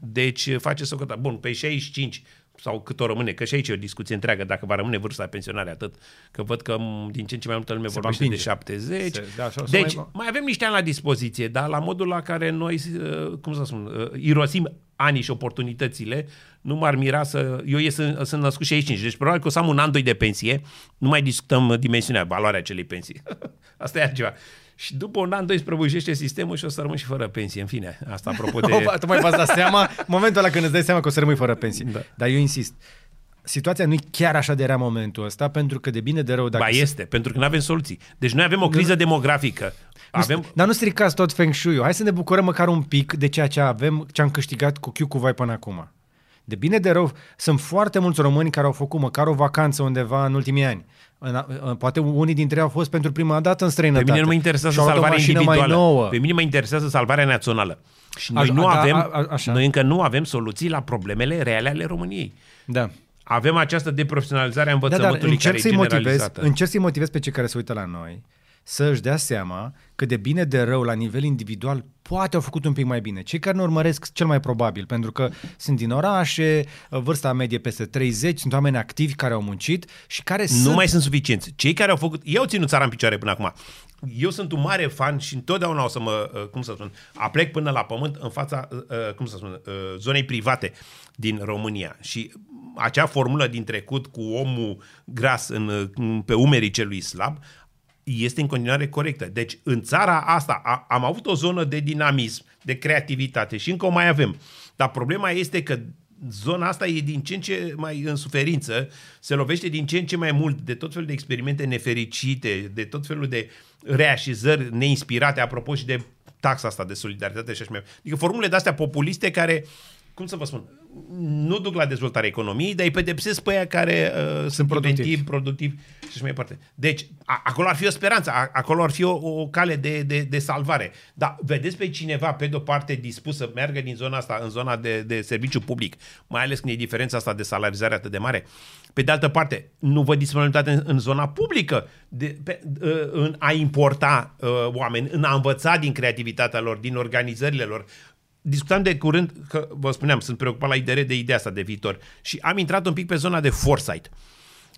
deci uh, face socota. Bun, pe 65 sau cât o rămâne, că și aici e o discuție întreagă dacă va rămâne vârsta pensionare atât, că văd că din ce în ce mai multă lume Se vorbește de 70. Se, da, deci mai... mai avem niște ani la dispoziție, dar la modul la care noi, uh, cum să spun, irosim anii și oportunitățile, nu m-ar mira să... Eu ies, sunt născut 65, deci probabil că o să am un an, doi de pensie, nu mai discutăm dimensiunea, valoarea acelei pensii. Asta e altceva. Și după un an, doi, prăbușește sistemul și o să rămân și fără pensie. În fine, asta apropo de... tu mai v-ați dat seama, momentul ăla când îți dai seama că o să rămâi fără pensie. Da. Dar eu insist, situația nu e chiar așa de rea momentul ăsta, pentru că de bine de rău... Dacă ba este, se... pentru că nu avem soluții. Deci noi avem o criză nu... demografică. Avem... Nu, dar nu stricați tot Feng Shui-ul. Hai să ne bucurăm măcar un pic de ceea ce avem, ce am câștigat cu Q cu Vai până acum. De bine de rău, sunt foarte mulți români care au făcut măcar o vacanță undeva în ultimii ani. În, poate unii dintre ei au fost pentru prima dată în străinătate. Pe mine nu mă interesează salvarea individuală. Mai nouă. Pe mine mă interesează salvarea națională. Și noi, a, nu da, avem, a, a, noi încă nu avem soluții la problemele reale ale României. Da. Avem această deprofesionalizare a învățământului da, dar încerc care e să-i motivez, încerc să-i motivez pe cei care se uită la noi să își dea seama că de bine de rău la nivel individual poate au făcut un pic mai bine. Cei care ne urmăresc cel mai probabil, pentru că sunt din orașe, vârsta medie peste 30, sunt oameni activi care au muncit și care nu sunt... mai sunt suficienți. Cei care au făcut... Eu ținut țara în picioare până acum. Eu sunt un mare fan și întotdeauna o să mă, uh, cum să spun, aplec până la pământ în fața, uh, uh, cum să spun, zonei private din România. Și acea formulă din trecut cu omul gras în, pe umerii celui slab este în continuare corectă. Deci, în țara asta a, am avut o zonă de dinamism, de creativitate și încă o mai avem. Dar problema este că zona asta e din ce în ce mai în suferință, se lovește din ce în ce mai mult de tot felul de experimente nefericite, de tot felul de reașezări neinspirate, apropo și de taxa asta de solidaritate și așa mai Adică formule de astea populiste care, cum să vă spun, nu duc la dezvoltarea economiei, dar îi pedepsesc pe aia care uh, sunt, sunt productivi, productivi și așa mai departe. Deci, a, acolo ar fi o speranță, a, acolo ar fi o, o cale de, de, de salvare. Dar vedeți pe cineva, pe de-o parte, dispus să meargă din zona asta în zona de, de serviciu public, mai ales când e diferența asta de salarizare atât de mare. Pe de altă parte, nu văd disponibilitate în, în zona publică de, pe, uh, în a importa uh, oameni, în a învăța din creativitatea lor, din organizările lor, discutam de curând, că vă spuneam, sunt preocupat la IDR de ideea asta de viitor și am intrat un pic pe zona de foresight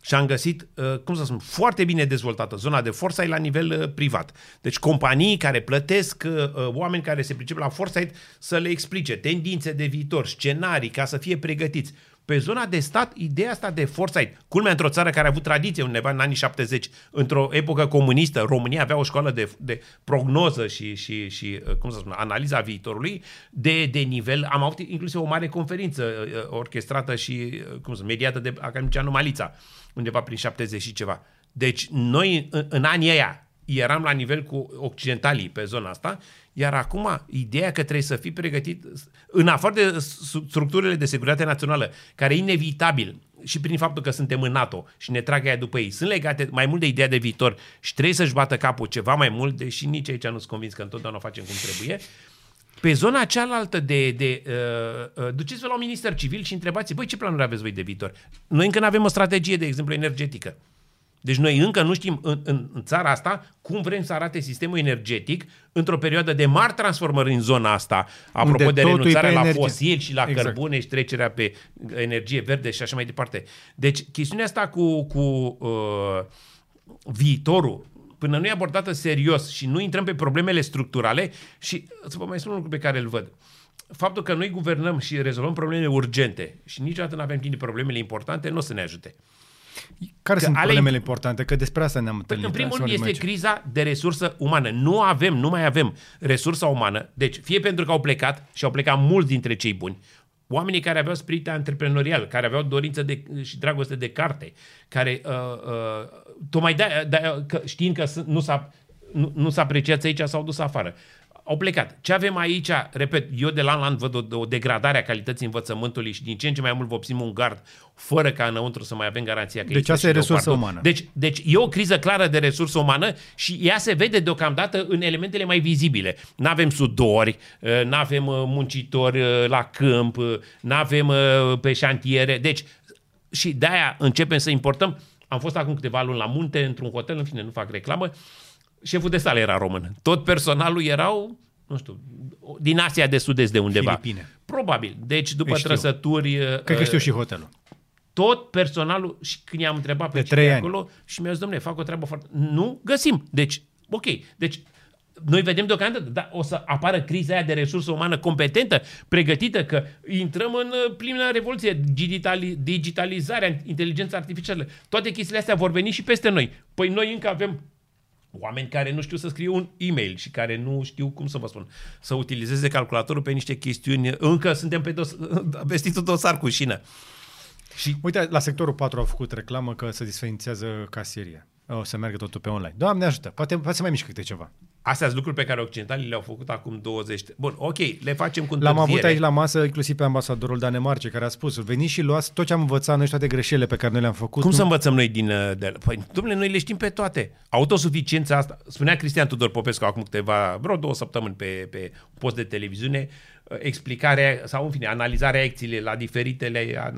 și am găsit, uh, cum să spun, foarte bine dezvoltată zona de foresight la nivel uh, privat. Deci companii care plătesc uh, oameni care se pricep la foresight să le explice tendințe de viitor, scenarii, ca să fie pregătiți. Pe zona de stat, ideea asta de foresight, culmea într-o țară care a avut tradiție undeva în anii 70, într-o epocă comunistă, România avea o școală de, de prognoză și, și, și, uh, cum să spun, analiza viitorului de, de nivel. Am avut inclusiv o mare conferință uh, orchestrată și, uh, cum să spun, mediată de academicianul Malița, undeva prin 70 și ceva. Deci noi, în, în anii aia, eram la nivel cu occidentalii pe zona asta, iar acum ideea că trebuie să fii pregătit, în afară de structurile de securitate națională, care e inevitabil și prin faptul că suntem în NATO și ne trag aia după ei, sunt legate mai mult de ideea de viitor și trebuie să-și bată capul ceva mai mult, deși nici aici nu sunt convins că întotdeauna o facem cum trebuie, pe zona cealaltă de... de uh, uh, duceți-vă la un minister civil și întrebați băi, ce planuri aveți voi de viitor? Noi încă nu avem o strategie, de exemplu, energetică. Deci noi încă nu știm în, în, în țara asta cum vrem să arate sistemul energetic într-o perioadă de mari transformări în zona asta, apropo Unde de renunțarea la fosil și la exact. cărbune și trecerea pe energie verde și așa mai departe. Deci chestiunea asta cu, cu uh, viitorul, până nu e abordată serios și nu intrăm pe problemele structurale și să vă mai spun un lucru pe care îl văd. Faptul că noi guvernăm și rezolvăm probleme urgente și niciodată nu avem timp de problemele importante, nu o să ne ajute. Care că sunt problemele importante? Că despre asta ne-am întâlnit. În primul rând este criza de resursă umană. Nu avem, nu mai avem resursa umană. Deci, fie pentru că au plecat și au plecat mulți dintre cei buni, oamenii care aveau spirit antreprenorial, care aveau dorință de, și dragoste de carte, care uh, uh, tocmai de, de, că, știind că nu s-a, nu, nu s-a apreciat aici, s-au dus afară. Au plecat. Ce avem aici, repet, eu de la an la an văd o, o degradare a calității învățământului și din ce în ce mai mult vopsim un gard fără ca înăuntru să mai avem garanția că Deci asta e resursă umană. Deci, deci e o criză clară de resursă umană și ea se vede deocamdată în elementele mai vizibile. Nu avem sudori, nu avem muncitori la câmp, nu avem pe șantiere. Deci, și de-aia începem să importăm. Am fost acum câteva luni la munte, într-un hotel, în fine, nu fac reclamă, șeful de sală era român. Tot personalul erau, nu știu, din Asia de Sud-Est de undeva. Filipine. Probabil. Deci după Îi știu. trăsături... Cred că știu și hotelul. Tot personalul, și când i-am întrebat pe De cine trei acolo, și mi-a zis, domnule, fac o treabă foarte... Nu găsim. Deci, ok. Deci, noi vedem deocamdată, da, o să apară criza aia de resursă umană competentă, pregătită, că intrăm în uh, plină revoluție, digitali, digitalizarea, inteligența artificială. Toate chestiile astea vor veni și peste noi. Păi noi încă avem oameni care nu știu să scrie un e-mail și care nu știu, cum să vă spun, să utilizeze calculatorul pe niște chestiuni. Încă suntem pe dos, vestitul dosar cu șină. Și... Uite, la sectorul 4 au făcut reclamă că se diferențiază casieria. O să meargă totul pe online. Doamne ajută, poate, poate să mai mișcă câte ceva. Astea sunt lucruri pe care occidentalii le-au făcut acum 20. Bun, ok, le facem cu L-am avut aici la masă, inclusiv pe ambasadorul Danemarce, care a spus, veniți și luați tot ce am învățat noi, toate greșelile pe care noi le-am făcut. Cum nu... să învățăm noi din... De... Păi, domnule, noi le știm pe toate. Autosuficiența asta, spunea Cristian Tudor Popescu acum câteva, vreo două săptămâni pe, pe post de televiziune, explicarea sau, în fine, analizarea reacțiile la diferitele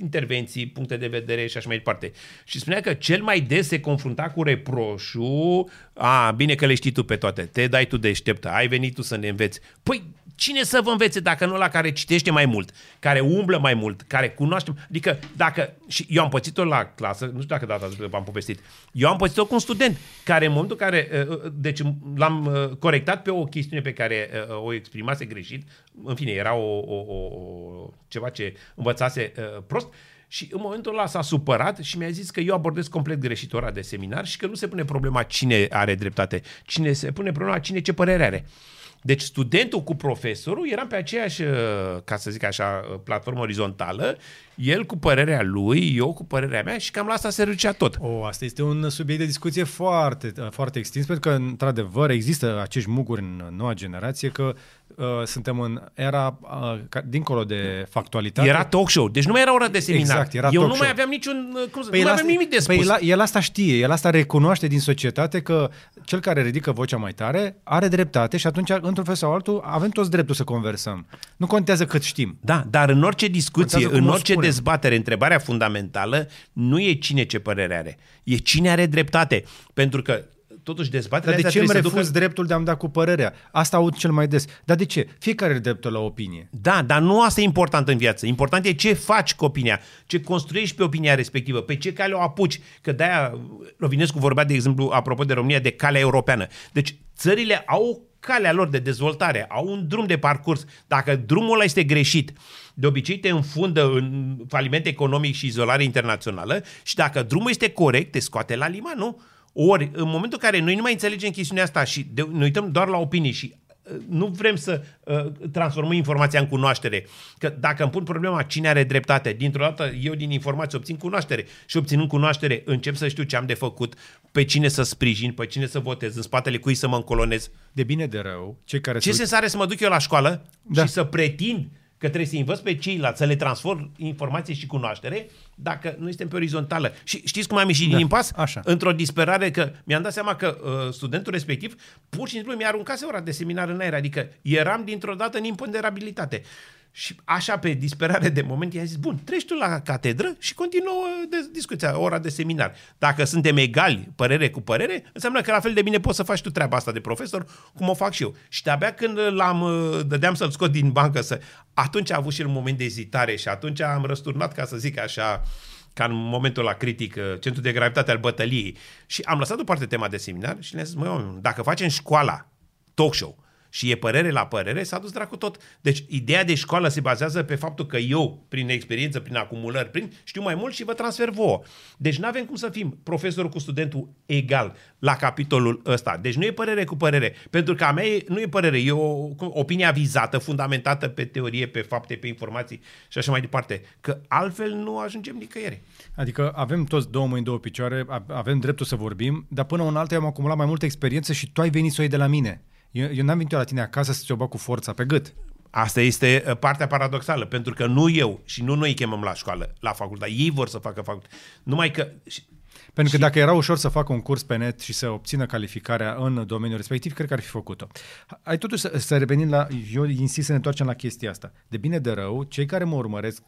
intervenții, puncte de vedere și așa mai departe. Și spunea că cel mai des se confrunta cu reproșul, a, bine că le știi tu pe toate, te dai tu deșteptă, ai venit tu să ne înveți. Păi, cine să vă învețe dacă nu la care citește mai mult, care umblă mai mult, care cunoaște, adică dacă, și eu am pățit-o la clasă, nu știu dacă data asta am povestit, eu am pățit-o cu un student care în momentul care, deci l-am corectat pe o chestiune pe care o exprimase greșit, în fine, era o, o, o ceva ce învățase uh, prost. Și în momentul ăla s-a supărat și mi-a zis că eu abordez complet greșit ora de seminar și că nu se pune problema cine are dreptate, cine se pune problema cine ce părere are. Deci studentul cu profesorul eram pe aceeași, ca să zic așa, platformă orizontală, el cu părerea lui, eu cu părerea mea și cam la asta se reducea tot. O, asta este un subiect de discuție foarte, foarte extins, pentru că, într-adevăr, există acești muguri în noua generație, că uh, suntem în era, uh, ca, dincolo de factualitate. Era talk show, deci nu mai era ora de seminar. Exact, era Eu talk nu show. mai aveam niciun, cum să, Păi nu el aveam asta- nimic de spus. Păi el, el asta știe, el asta recunoaște din societate că cel care ridică vocea mai tare are dreptate și atunci, într-un fel sau altul, avem toți dreptul să conversăm. Nu contează cât știm. Da, dar în orice discuție, Contează cum în o orice spunem. dezbatere, întrebarea fundamentală nu e cine ce părere are, e cine are dreptate. Pentru că totuși dezbaterea Dar de astea ce îmi trebuie să refuz ducă... dreptul de a-mi da cu părerea? Asta aud cel mai des. Dar de ce? Fiecare are dreptul la opinie. Da, dar nu asta e important în viață. Important e ce faci cu opinia, ce construiești pe opinia respectivă, pe ce cale o apuci. Că de-aia Rovinescu vorbea, de exemplu, apropo de România, de calea europeană. Deci țările au calea lor de dezvoltare, au un drum de parcurs. Dacă drumul ăla este greșit, de obicei te înfundă în faliment economic și izolare internațională și dacă drumul este corect, te scoate la liman, nu? Ori, în momentul în care noi nu mai înțelegem chestiunea asta și de, ne uităm doar la opinii și uh, nu vrem să uh, transformăm informația în cunoaștere. Că dacă îmi pun problema cine are dreptate, dintr-o dată eu din informație obțin cunoaștere și obținând cunoaștere încep să știu ce am de făcut, pe cine să sprijin, pe cine să votez, în spatele cui să mă încolonez. De bine de rău, cei care Ce se sens are să mă duc eu la școală Da. și să pretind că trebuie să învăț pe ceilalți, să le transform informație și cunoaștere, dacă nu suntem pe orizontală. Și știți cum am ieșit Da, din impas? așa. Într-o disperare că mi-am dat seama că uh, studentul respectiv pur și simplu mi-a aruncase ora de seminar în aer, adică eram dintr-o dată în imponderabilitate. Și așa pe disperare de moment i-am zis, bun, treci tu la catedră și continuă de discuția, ora de seminar. Dacă suntem egali, părere cu părere, înseamnă că la fel de bine poți să faci tu treaba asta de profesor, cum o fac și eu. Și de-abia când l-am, uh, dădeam să-l scot din bancă, să, atunci a avut și el un moment de ezitare și atunci am răsturnat, ca să zic așa, ca în momentul la critic, uh, centrul de gravitate al bătăliei. Și am lăsat deoparte tema de seminar și le-am zis, măi, oameni, dacă facem școala, talk show, și e părere la părere, s-a dus dracu tot. Deci ideea de școală se bazează pe faptul că eu, prin experiență, prin acumulări, prin știu mai mult și vă transfer vouă. Deci nu avem cum să fim profesorul cu studentul egal la capitolul ăsta. Deci nu e părere cu părere. Pentru că a mea e, nu e părere, e o opinie avizată, fundamentată pe teorie, pe fapte, pe informații și așa mai departe. Că altfel nu ajungem nicăieri. Adică avem toți două mâini, două picioare, a- avem dreptul să vorbim, dar până în alta am acumulat mai multă experiență și tu ai venit să o iei de la mine. Eu, eu n-am venit eu la tine acasă să ți-o bag cu forța pe gât. Asta este uh, partea paradoxală, pentru că nu eu și nu noi îi chemăm la școală, la facultate. Ei vor să facă facultate. Numai că pentru că dacă era ușor să facă un curs pe net și să obțină calificarea în domeniul respectiv, cred că ar fi făcut-o. Ai totuși să, să revenim la, eu insist să ne întoarcem la chestia asta. De bine de rău, cei care mă urmăresc,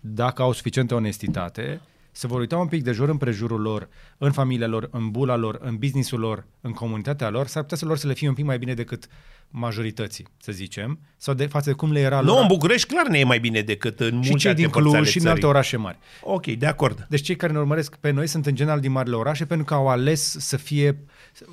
dacă au suficientă onestitate, se vor uita un pic de jur împrejurul lor, în familia lor, în bula lor, în businessul lor, în comunitatea lor, s-ar putea să lor să le fie un pic mai bine decât majorității, să zicem, sau de față de cum le era Nu, lor. în București clar ne e mai bine decât în și multe cei alte din părți ale Cluj și în țării. alte orașe mari. Ok, de acord. Deci cei care ne urmăresc pe noi sunt în general din marile orașe pentru că au ales să fie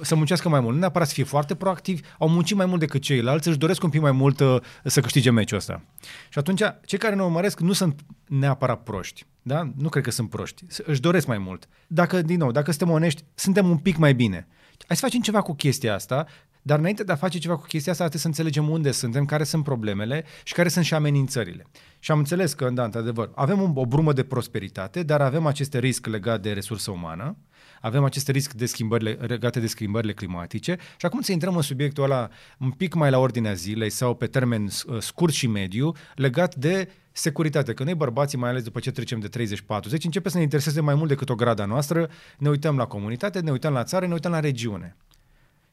să muncească mai mult. Nu neapărat să fie foarte proactivi, au muncit mai mult decât ceilalți, își doresc un pic mai mult uh, să câștige meciul ăsta. Și atunci, cei care ne urmăresc nu sunt neapărat proști. Da? Nu cred că sunt proști. S- Își doresc mai mult. Dacă, din nou, dacă suntem onești, suntem un pic mai bine. Hai să facem ceva cu chestia asta, dar înainte de a face ceva cu chestia asta, trebuie să înțelegem unde suntem, care sunt problemele și care sunt și amenințările. Și am înțeles că, da, într-adevăr, avem un- o brumă de prosperitate, dar avem aceste risc legat de resursă umană, avem aceste risc de schimbările, legate de schimbările climatice și acum să intrăm în subiectul ăla un pic mai la ordinea zilei sau pe termen uh, scurt și mediu, legat de securitate. Că noi bărbații, mai ales după ce trecem de 30-40, începe să ne intereseze mai mult decât o grada noastră, ne uităm la comunitate, ne uităm la țară, ne uităm la regiune.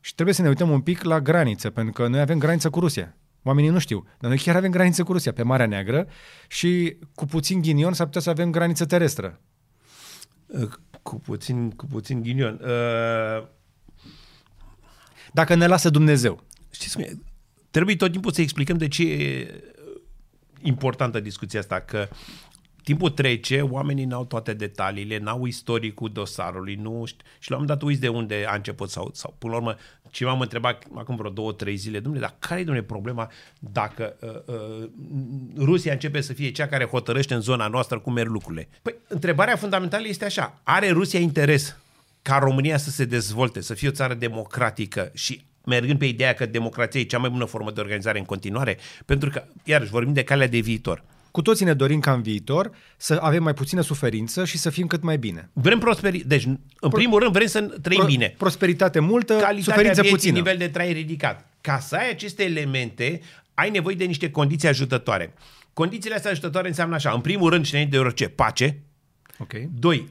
Și trebuie să ne uităm un pic la graniță, pentru că noi avem graniță cu Rusia. Oamenii nu știu, dar noi chiar avem graniță cu Rusia, pe Marea Neagră și cu puțin ghinion s-ar putea să avem graniță terestră. Uh, Cu puțin, cu puțin ghinion. Uh, Dacă ne lasă Dumnezeu. știți cum e? Trebuie tot timpul să explicăm de ce e importantă discuția asta, că timpul trece, oamenii n-au toate detaliile, n-au istoricul dosarului, nu știu, și la un moment dat uiți de unde a început sau, sau până la urmă, ce m-am întrebat acum vreo două, trei zile, domnule, dar care e, domnule, problema dacă uh, uh, Rusia începe să fie cea care hotărăște în zona noastră cum merg lucrurile? Păi, întrebarea fundamentală este așa, are Rusia interes ca România să se dezvolte, să fie o țară democratică și mergând pe ideea că democrația e cea mai bună formă de organizare în continuare, pentru că, iarăși, vorbim de calea de viitor. Cu toții ne dorim ca în viitor să avem mai puțină suferință și să fim cât mai bine. Vrem prosperi... Deci, în primul rând, vrem să trăim Pro- bine. Prosperitate multă, Calitatea suferință vieții, puțină. nivel de trai ridicat. Ca să ai aceste elemente, ai nevoie de niște condiții ajutătoare. Condițiile astea ajutătoare înseamnă așa, în primul rând și înainte de orice, pace. Ok. Doi,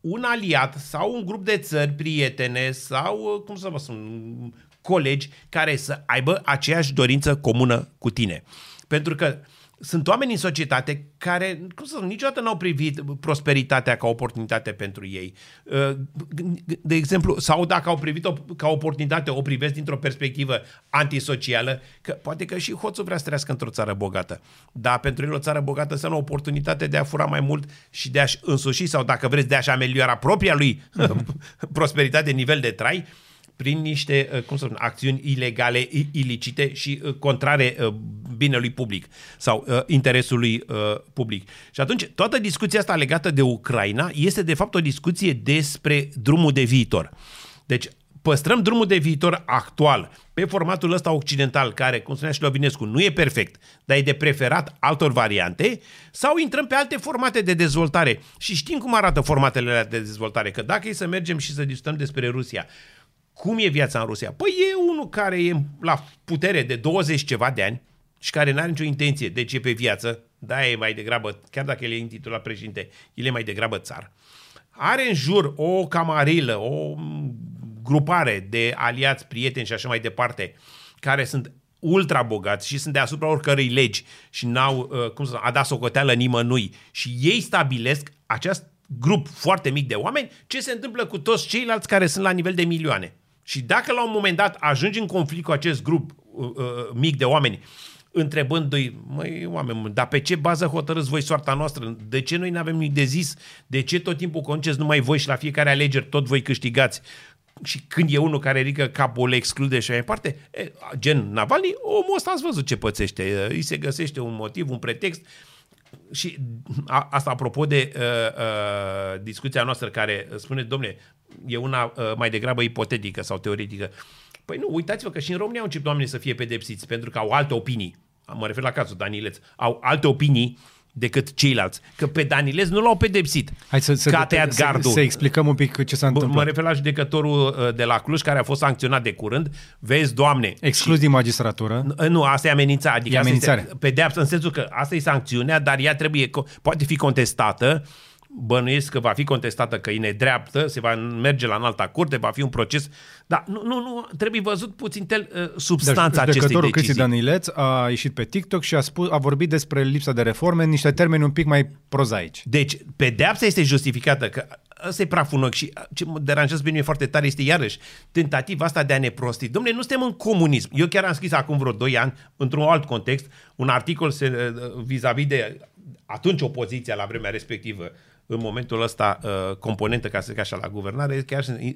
un aliat sau un grup de țări prietene sau, cum să vă spun, colegi care să aibă aceeași dorință comună cu tine. Pentru că sunt oameni în societate care, cum să spun, niciodată n-au privit prosperitatea ca oportunitate pentru ei. De exemplu, sau dacă au privit-o ca oportunitate, o privesc dintr-o perspectivă antisocială, că poate că și hoțul vrea să trăiască într-o țară bogată. Dar pentru el o țară bogată înseamnă o oportunitate de a fura mai mult și de a-și însuși sau dacă vreți de a-și ameliora propria lui prosperitate, nivel de trai, prin niște, uh, cum să spun, acțiuni ilegale, i- ilicite și uh, contrare uh, binelui public sau uh, interesului uh, public. Și atunci, toată discuția asta legată de Ucraina este de fapt o discuție despre drumul de viitor. Deci, păstrăm drumul de viitor actual pe formatul ăsta occidental, care, cum spunea și Lovinescu, nu e perfect, dar e de preferat altor variante, sau intrăm pe alte formate de dezvoltare. Și știm cum arată formatele alea de dezvoltare, că dacă e să mergem și să discutăm despre Rusia, cum e viața în Rusia? Păi e unul care e la putere de 20 ceva de ani și care n-are nicio intenție de ce pe viață, da, e mai degrabă, chiar dacă el e intitulat președinte, el e mai degrabă țar. Are în jur o camarilă, o grupare de aliați, prieteni și așa mai departe, care sunt ultra bogați și sunt deasupra oricărei legi și n-au, uh, cum să spun, a dat socoteală nimănui și ei stabilesc acest grup foarte mic de oameni ce se întâmplă cu toți ceilalți care sunt la nivel de milioane. Și dacă la un moment dat ajungi în conflict cu acest grup uh, uh, mic de oameni, întrebându-i, măi, oameni, dar pe ce bază hotărâți voi soarta noastră? De ce noi nu avem nimic de zis? De ce tot timpul conceți numai voi și la fiecare alegeri tot voi câștigați? Și când e unul care ridică capul, le exclude și mai departe, e, gen Navalny, omul ăsta ați văzut ce pățește. Îi se găsește un motiv, un pretext și a, asta apropo de uh, uh, discuția noastră care spune, domne, e una uh, mai degrabă ipotetică sau teoretică. Păi nu, uitați-vă că și în România au început oamenii să fie pedepsiți pentru că au alte opinii. Mă refer la cazul Danileț. Au alte opinii decât ceilalți. Că pe Danilez nu l-au pedepsit. Hai să, să, că a tăiat să, gardul. să explicăm un pic ce s-a Bă, întâmplat. Mă refer la judecătorul uh, de la Cluj care a fost sancționat de curând. Vezi, Doamne, Exclus din magistratură. Uh, Nu, asta e amenințare. Adică E asta amenințare. Este pedeapsă în sensul că asta e sancțiunea, dar ea trebuie, co- poate fi contestată bănuiesc că va fi contestată că e nedreaptă, se va merge la înalta curte, va fi un proces, dar nu, nu, nu trebuie văzut puțin tel, uh, substanța Deci, acestei judecătorul decizii. Cristi Danileț a ieșit pe TikTok și a, spus, a vorbit despre lipsa de reforme în niște termeni un pic mai prozaici. Deci, pedeapsa este justificată, că ăsta e praful în ochi și ce mă deranjează pe mine foarte tare este iarăși tentativa asta de a ne prosti. Domnule, nu suntem în comunism. Eu chiar am scris acum vreo 2 ani, într-un alt context, un articol se, vis-a-vis de atunci opoziția la vremea respectivă, în momentul ăsta uh, componentă, ca să zic așa, la guvernare, chiar uh,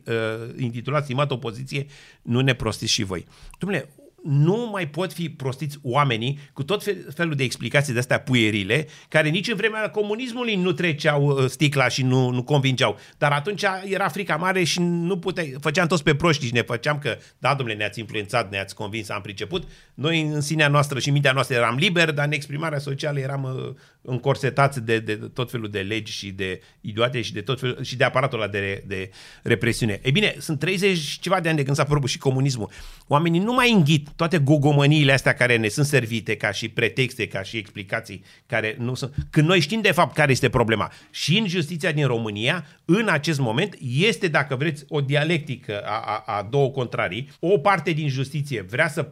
intitulat Stimat opoziție, nu ne prostiți și voi. Domnule, nu mai pot fi prostiți oamenii cu tot fel- felul de explicații de astea puierile, care nici în vremea comunismului nu treceau uh, sticla și nu, nu convingeau. Dar atunci era frica mare și nu puteai, făceam toți pe proști și ne făceam că, da, domnule, ne-ați influențat, ne-ați convins, am priceput. Noi în sinea noastră și mintea noastră eram liberi, dar în exprimarea socială eram uh, încorsetați de, de tot felul de legi și de idiote și de tot felul, și de aparatul ăla de, de represiune. Ei bine, sunt 30 și ceva de ani de când s-a prăbușit și comunismul. Oamenii nu mai înghit toate gogomăniile astea care ne sunt servite ca și pretexte, ca și explicații care nu sunt. Când noi știm de fapt care este problema. Și în justiția din România, în acest moment, este, dacă vreți, o dialectică a, a, a două contrarii. O parte din justiție vrea să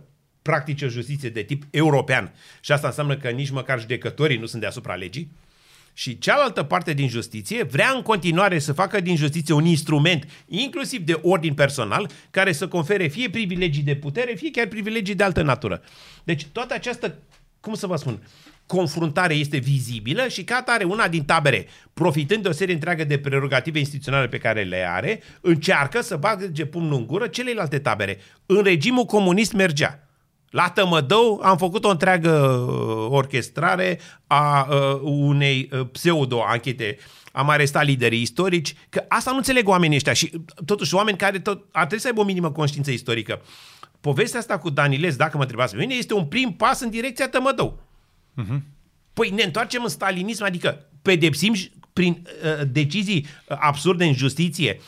practice o justiție de tip european și asta înseamnă că nici măcar judecătorii nu sunt deasupra legii. Și cealaltă parte din justiție vrea în continuare să facă din justiție un instrument, inclusiv de ordin personal, care să confere fie privilegii de putere, fie chiar privilegii de altă natură. Deci toată această, cum să vă spun, confruntare este vizibilă și ca atare una din tabere, profitând de o serie întreagă de prerogative instituționale pe care le are, încearcă să bage pumnul în gură celelalte tabere. În regimul comunist mergea. La Tămădău am făcut o întreagă uh, orchestrare a uh, unei uh, pseudo-anchete. Am arestat liderii istorici, că asta nu înțeleg oamenii ăștia și uh, totuși oameni care tot, ar trebui să aibă o minimă conștiință istorică. Povestea asta cu Danilez, dacă mă întrebați pe mine, este un prim pas în direcția Tămădău. Păi ne întoarcem în stalinism, adică pedepsim și- prin uh, decizii uh, absurde în justiție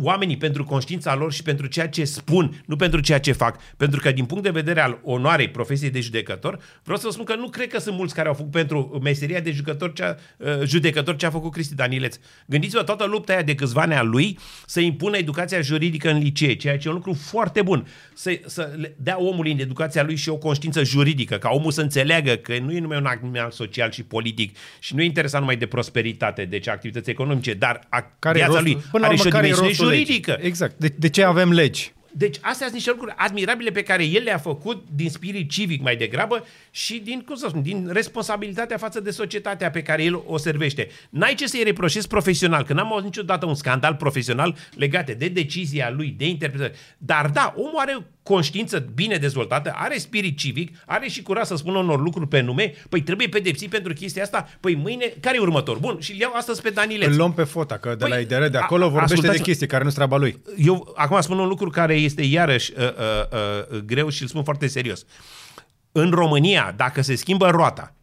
oamenii pentru conștiința lor și pentru ceea ce spun, nu pentru ceea ce fac. Pentru că din punct de vedere al onoarei profesiei de judecător, vreau să vă spun că nu cred că sunt mulți care au făcut pentru meseria de judecător ce a, uh, judecător ce a făcut Cristi Danileț. Gândiți-vă toată lupta aia de câțiva ani a lui să impună educația juridică în licee, ceea ce e un lucru foarte bun. Să, să le dea omului în educația lui și o conștiință juridică, ca omul să înțeleagă că nu e numai un animal social și politic și nu e interesat numai de prosperitate, deci activități economice, dar a, Care e viața rostul- lui până la are urmă, și o care e dimensiune rostul legii? juridică. Exact. De, de ce avem legi? Deci astea sunt niște lucruri admirabile pe care el le-a făcut din spirit civic mai degrabă și din, cum să spun, din responsabilitatea față de societatea pe care el o servește. N-ai ce să-i reproșezi profesional, că n-am auzit niciodată un scandal profesional legat de decizia lui, de interpretare. Dar da, omul are conștiință bine dezvoltată, are spirit civic, are și curaj să spună unor lucruri pe nume, păi trebuie pedepsit pentru chestia asta, păi mâine, care e următor? Bun, și îl iau astăzi pe Danileț. Îl luăm pe fota, că de Păi, la IDR de a- acolo vorbește de ascultați-mă. chestii care nu sunt treaba lui. eu acum spun un lucru care este iarăși uh, uh, uh, greu și îl spun foarte serios. În România, dacă se schimbă roata,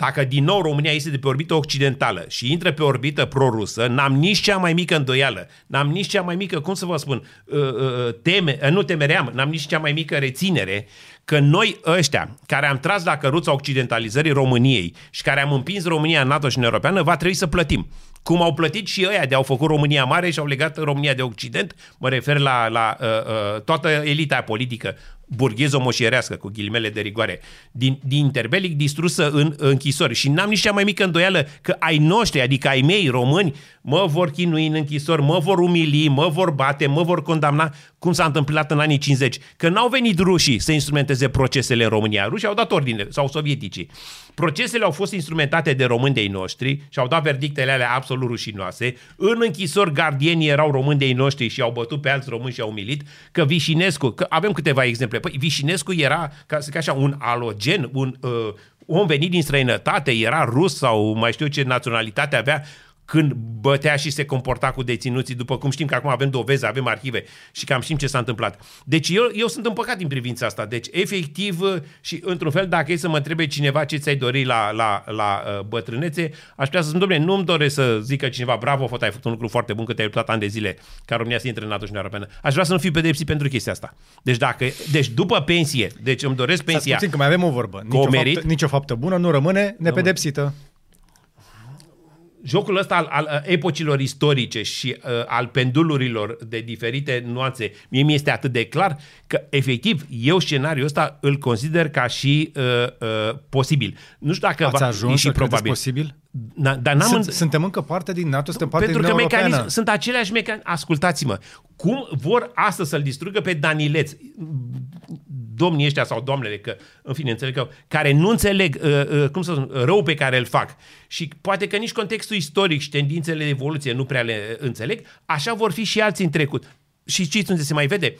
dacă din nou România este de pe orbită occidentală și intră pe orbită prorusă, n-am nici cea mai mică îndoială, n-am nici cea mai mică, cum să vă spun, uh, uh, teme, uh, nu temeream, n-am nici cea mai mică reținere că noi ăștia, care am tras la căruța occidentalizării României și care am împins România în NATO și în Europeană, va trebui să plătim. Cum au plătit și ăia de au făcut România mare și au legat România de Occident, mă refer la, la uh, uh, toată elita politică burghezo-moșierească, cu ghilimele de rigoare, din, din interbelic distrusă în închisori. Și n-am nici cea mai mică îndoială că ai noștri, adică ai mei români, mă vor chinui în închisori, mă vor umili, mă vor bate, mă vor condamna, cum s-a întâmplat în anii 50. Că n-au venit rușii să instrumenteze procesele în România. Rușii au dat ordine, sau sovieticii. Procesele au fost instrumentate de români de noștri și au dat verdictele alea absolut rușinoase. În închisori gardienii erau români de noștri și au bătut pe alți români și au umilit. Că Vișinescu, că avem câteva exemple. Păi Vișinescu era, ca să zic așa, un alogen, un uh, om venit din străinătate, era rus sau mai știu ce naționalitate avea, când bătea și se comporta cu deținuții, după cum știm că acum avem doveze, avem arhive și cam știm ce s-a întâmplat. Deci eu, eu sunt împăcat în privința asta. Deci, efectiv, și într-un fel, dacă e să mă întrebe cineva ce ți-ai dori la, la, la uh, bătrânețe, aș putea să spun, domnule, nu-mi doresc să zică cineva, bravo, fot, ai făcut un lucru foarte bun, că te-ai luptat ani de zile ca România să intre în NATO și în Europeană. Aș vrea să nu fiu pedepsit pentru chestia asta. Deci, dacă, deci după pensie, deci îmi doresc pensia. Puțin, că mai avem o vorbă. Nici o, faptă, nici o faptă bună nu rămâne nepedepsită jocul ăsta al, al epocilor istorice și uh, al pendulurilor de diferite nuanțe, mie mi este atât de clar că, efectiv, eu scenariul ăsta îl consider ca și uh, uh, posibil. Nu știu dacă Ați va ajuns și probabil. posibil? Da, dar n-am Sunt, Suntem încă parte din NATO, suntem parte Pentru din că Europeană. mecanism, sunt aceleași mecanisme. Ascultați-mă, cum vor astăzi să-l distrugă pe Danileț, domnii ăștia sau doamnele, că, în fine, înțeleg că, care nu înțeleg, uh, uh, cum să spun, rău pe care îl fac și poate că nici contextul istoric și ștendințele de evoluție nu prea le înțeleg, așa vor fi și alții în trecut. Și știți unde se mai vede?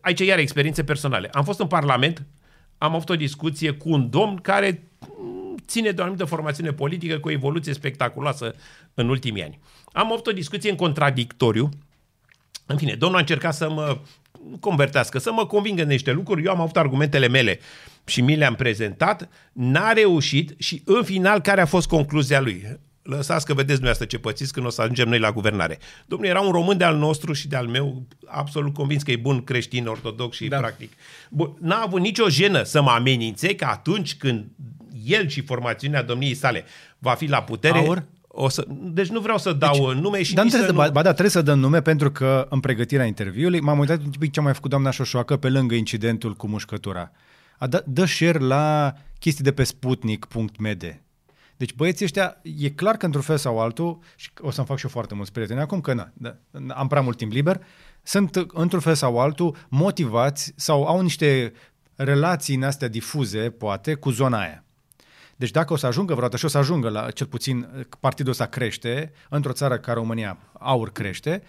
Aici iar experiențe personale. Am fost în Parlament, am avut o discuție cu un domn care ține de o anumită formațiune politică cu o evoluție spectaculoasă în ultimii ani. Am avut o discuție în contradictoriu. În fine, domnul a încercat să mă convertească, să mă convingă în niște lucruri. Eu am avut argumentele mele și mi le-am prezentat. N-a reușit și în final care a fost concluzia lui? Lăsați că vedeți dumneavoastră ce pățiți când o să ajungem noi la guvernare. Domnul era un român de al nostru și de al meu, absolut convins că e bun creștin, ortodox și da. practic. Bun, n-a avut nicio jenă să mă amenințe că atunci când el și formațiunea domniei sale va fi la putere... Aur? O să, deci nu vreau să dau deci, nume și dar nici să nu... Ba, ba da, trebuie să dăm nume pentru că în pregătirea interviului m-am uitat un pic ce a mai făcut doamna Șoșoacă pe lângă incidentul cu mușcătura. A dă, dă share la chestii de pe sputnik.md. Deci băieții ăștia, e clar că într-un fel sau altul, și o să-mi fac și eu foarte mulți prieteni acum, că na, da, am prea mult timp liber, sunt într-un fel sau altul motivați sau au niște relații în astea difuze, poate, cu zona aia. Deci dacă o să ajungă vreodată și o să ajungă la, cel puțin, partidul ăsta crește, într-o țară ca România, aur crește,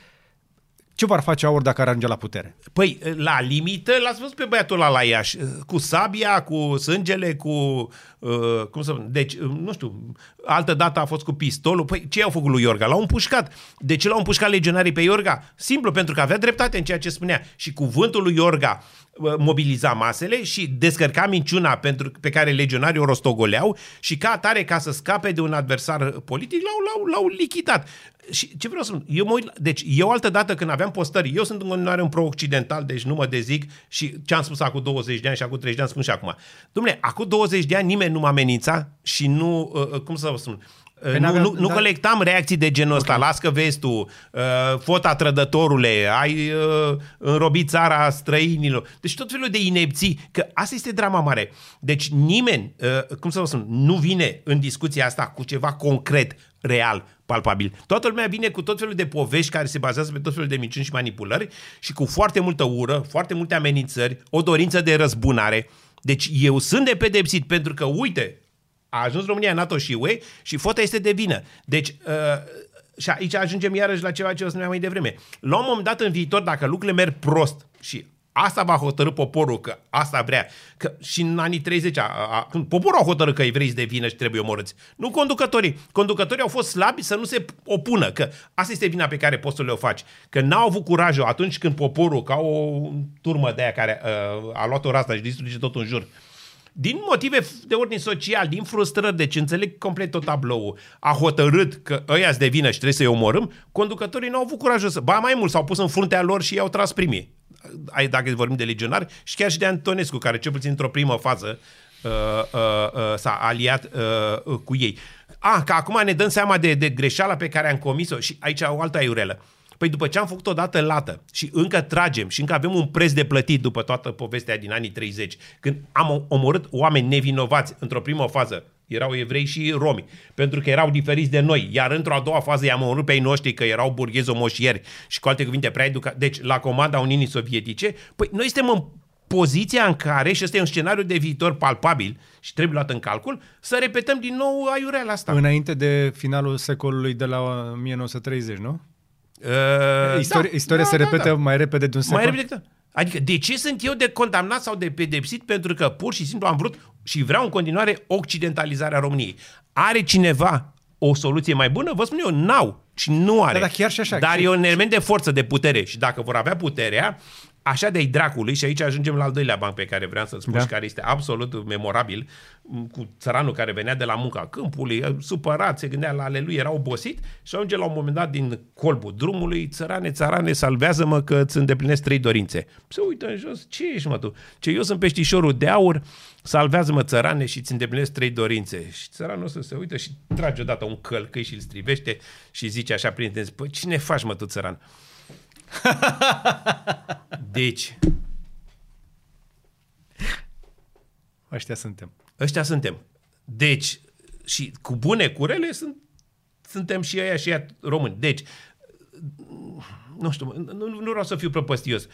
ce vor face aur dacă ar ajunge la putere? Păi, la limită, l-ați văzut pe băiatul ăla la Iași, cu sabia, cu sângele, cu, uh, cum să deci, uh, nu știu, altă dată a fost cu pistolul. Păi, ce au făcut lui Iorga? L-au împușcat. De ce l-au împușcat legionarii pe Iorga? Simplu, pentru că avea dreptate în ceea ce spunea. Și cuvântul lui Iorga mobiliza masele și descărca minciuna pentru, pe care legionarii o rostogoleau și ca atare, ca să scape de un adversar politic, l-au, l-au, l-au lichidat. Și ce vreau să spun? Eu mă uit, deci eu altă dată când aveam postări, eu sunt în continuare un pro-occidental, deci nu mă dezic și ce am spus acum 20 de ani și acum 30 de ani spun și acum. Dom'le, acum 20 de ani nimeni nu m-a amenințat și nu, uh, uh cum să vă spun, Păi nu, nu, nu da. colectam reacții de genul ăsta. Okay. Las că vezi tu, uh, fota trădătorule, ai uh, înrobit țara străinilor. Deci tot felul de inepții. Că asta este drama mare. Deci nimeni, uh, cum să vă spun, nu vine în discuția asta cu ceva concret, real, palpabil. Toată lumea vine cu tot felul de povești care se bazează pe tot felul de minciuni și manipulări și cu foarte multă ură, foarte multe amenințări, o dorință de răzbunare. Deci eu sunt de pedepsit pentru că, uite, a ajuns România în NATO și UE și fota este de vină. Deci, uh, și aici ajungem iarăși la ceva ce o spuneam mai devreme. La un moment dat în viitor, dacă lucrurile merg prost și asta va hotărâ poporul, că asta vrea, că și în anii 30, a, a, când poporul a hotărât că evrei de vină și trebuie omorâți, nu conducătorii. Conducătorii au fost slabi să nu se opună, că asta este vina pe care poți să le o faci. Că n-au avut curajul atunci când poporul, ca o turmă de aia care uh, a luat o rastă și distruge tot în jur, uh, din motive de ordin social, din frustrări, deci înțeleg complet tot tabloul, a hotărât că ăia de vină și trebuie să-i omorâm, conducătorii nu au avut curajul să... Ba mai mult, s-au pus în fruntea lor și i-au tras primii. Dacă vorbim de legionari și chiar și de Antonescu, care cel puțin într-o primă fază uh, uh, uh, s-a aliat uh, cu ei. Ah, că acum ne dăm seama de, de greșeala pe care am comis-o și aici o altă aiurelă. Uh, Păi după ce am făcut odată lată și încă tragem și încă avem un preț de plătit după toată povestea din anii 30, când am omorât oameni nevinovați într-o primă fază, erau evrei și romi, pentru că erau diferiți de noi, iar într-o a doua fază i-am omorât pe ei noștri că erau burghezi omoșieri și cu alte cuvinte prea educa... Deci la comanda Uniunii Sovietice, păi noi suntem în poziția în care, și ăsta e un scenariu de viitor palpabil și trebuie luat în calcul, să repetăm din nou aiureala asta. Înainte de finalul secolului de la 1930, nu? Uh, istoria da, istoria da, se da, repetă da. mai repede de un secol? Mai repede, da. Adică de ce sunt eu de condamnat sau de pedepsit? Pentru că pur și simplu am vrut și vreau în continuare occidentalizarea României. Are cineva o soluție mai bună? Vă spun eu, n-au și nu are. Da, dar chiar și așa. Dar Și- e un element de forță, de putere și dacă vor avea puterea, așa de-ai dracului și aici ajungem la al doilea banc pe care vreau să-l spun Da. și care este absolut memorabil m, cu țăranul care venea de la munca câmpului, supărat, se gândea la ale lui, era obosit și ajunge la un moment dat din colbul drumului, țărane, țărane, salvează-mă că îți îndeplinesc trei dorințe. Se uită în jos, ce ești mă tu? Ce eu sunt peștișorul de aur, salvează-mă țărane și îți îndeplinesc trei dorințe. Și țăranul ăsta se uită și trage odată un călcăi și îl strivește și zice așa prin intenție, păi cine faci mă tu țăran? Deci, Ăștia suntem. ăștia suntem. Deci, și cu bune, cu rele, sunt, suntem și ăia și ăia români. Deci, nu știu, nu, nu vreau să fiu prăpăstios,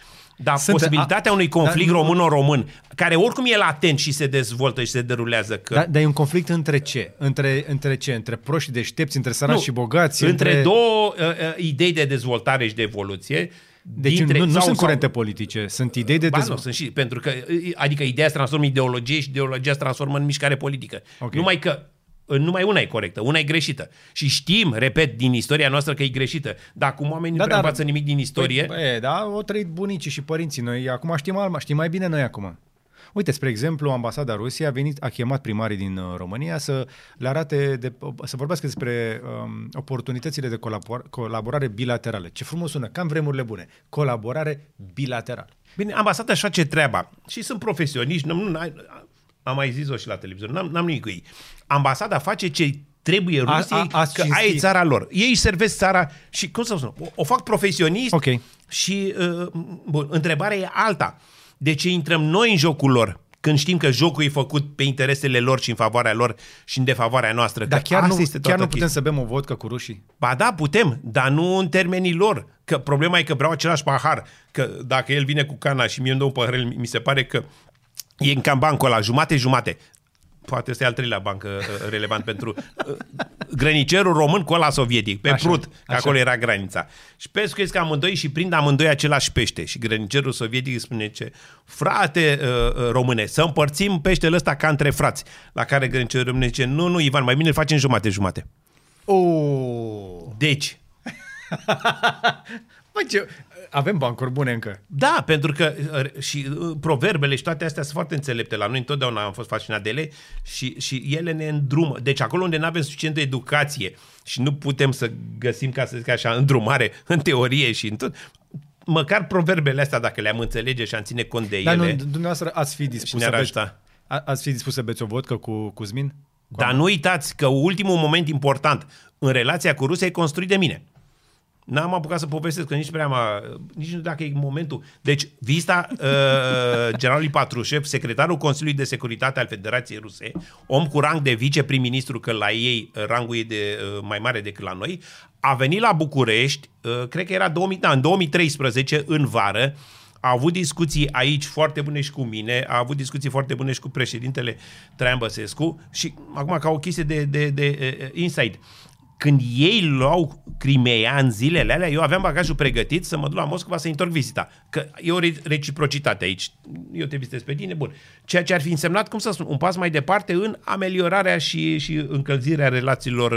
dar Sunt- posibilitatea a- unui conflict dar nu- român-român, care oricum e latent și se dezvoltă și se derulează, că Da, dar e un conflict între ce? Între, între ce? Între proști și deștepți, între săraci Nu, și bogați? între, două uh, uh, idei de dezvoltare și de evoluție. Deci dintre, nu, nu sau- sunt sau- curente politice, sunt idei de Ba nu, dezvoltare. sunt și, pentru că, adică ideea se transformă în ideologie și ideologia se transformă în mișcare politică. Ok. Numai că numai una e corectă, una e greșită. Și știm, repet, din istoria noastră că e greșită. Dar cum oamenii Da, nu prea dar- învață nimic din istorie, Păi, e, da, o trăit bunicii și părinții. Noi acum știm, alma, știm mai bine noi acum. Uite, spre exemplu, ambasada Rusiei a venit, a chemat primarii din uh, România să le arate, de, să vorbească despre um, oportunitățile de colabor- colaborare bilaterale. Ce frumos sună, cam vremurile bune. Colaborare bilaterală. Bine, ambasada își face treaba și sunt profesioniști, nu, nu, am mai zis-o și la televizor, n-am, n-am nimic cu ei. Ambasada face ce trebuie A- Rusiei, a- ați că cinstit. aia e țara lor. Ei își servesc țara și, cum să spun, o, o fac profesionist Ok. și, uh, bun, întrebarea e alta. De ce intrăm noi în jocul lor? Când știm că jocul e făcut pe interesele lor și în favoarea lor și în defavoarea noastră. Dar că chiar asta nu, este chiar toată nu putem chestia. să bem o vodcă cu rușii? Ba da, putem, dar nu în termenii lor. Că problema e că vreau același pahar. Că dacă el vine cu cana și mie îmi dă un pahar, mi se pare că e în cam bancul ăla, jumate-jumate. Poate este al treilea banc uh, relevant pentru uh, grănicerul român cu ăla sovietic, pe Așa, Prut, că așa. acolo era granița. Și pescuiesc amândoi și prind amândoi același pește. Și grănicerul sovietic spune ce, frate uh, uh, române, să împărțim peștele ăsta ca între frați. La care grănicerul român zice, nu, nu, Ivan, mai bine îl facem jumate-jumate. Oh. Deci, Bă, ce... Avem bancuri bune încă. Da, pentru că uh, și uh, proverbele și toate astea sunt foarte înțelepte. La noi întotdeauna am fost fascinat de ele și, și ele ne îndrumă. Deci acolo unde nu avem suficientă educație și nu putem să găsim, ca să zic așa, îndrumare în teorie și în tot, măcar proverbele astea, dacă le-am înțelege și am ține cont de Dar nu, ele, dumneavoastră ați fi dispus și să ne-ar beți, ajuta. a, ați fi dispus să beți o vodcă cu Cuzmin? Dar nu uitați că ultimul moment important în relația cu Rusia e construit de mine. N-am apucat să povestesc, că nici prea m-a, nici nu dacă e momentul. Deci, vista uh, generalului Patrușev, secretarul Consiliului de Securitate al Federației Ruse, om cu rang de viceprim-ministru, că la ei uh, rangul e de, uh, mai mare decât la noi, a venit la București, uh, cred că era 2000, da, în 2013, în vară, a avut discuții aici foarte bune și cu mine, a avut discuții foarte bune și cu președintele Traian Băsescu și acum ca o chestie de, de, de uh, inside. Când ei luau Crimea în zilele alea, eu aveam bagajul pregătit să mă duc la Moscova să întorc vizita. Că e o re- reciprocitate aici. Eu te vizitez pe tine, bun. Ceea ce ar fi însemnat, cum să spun, un pas mai departe în ameliorarea și, și încălzirea relațiilor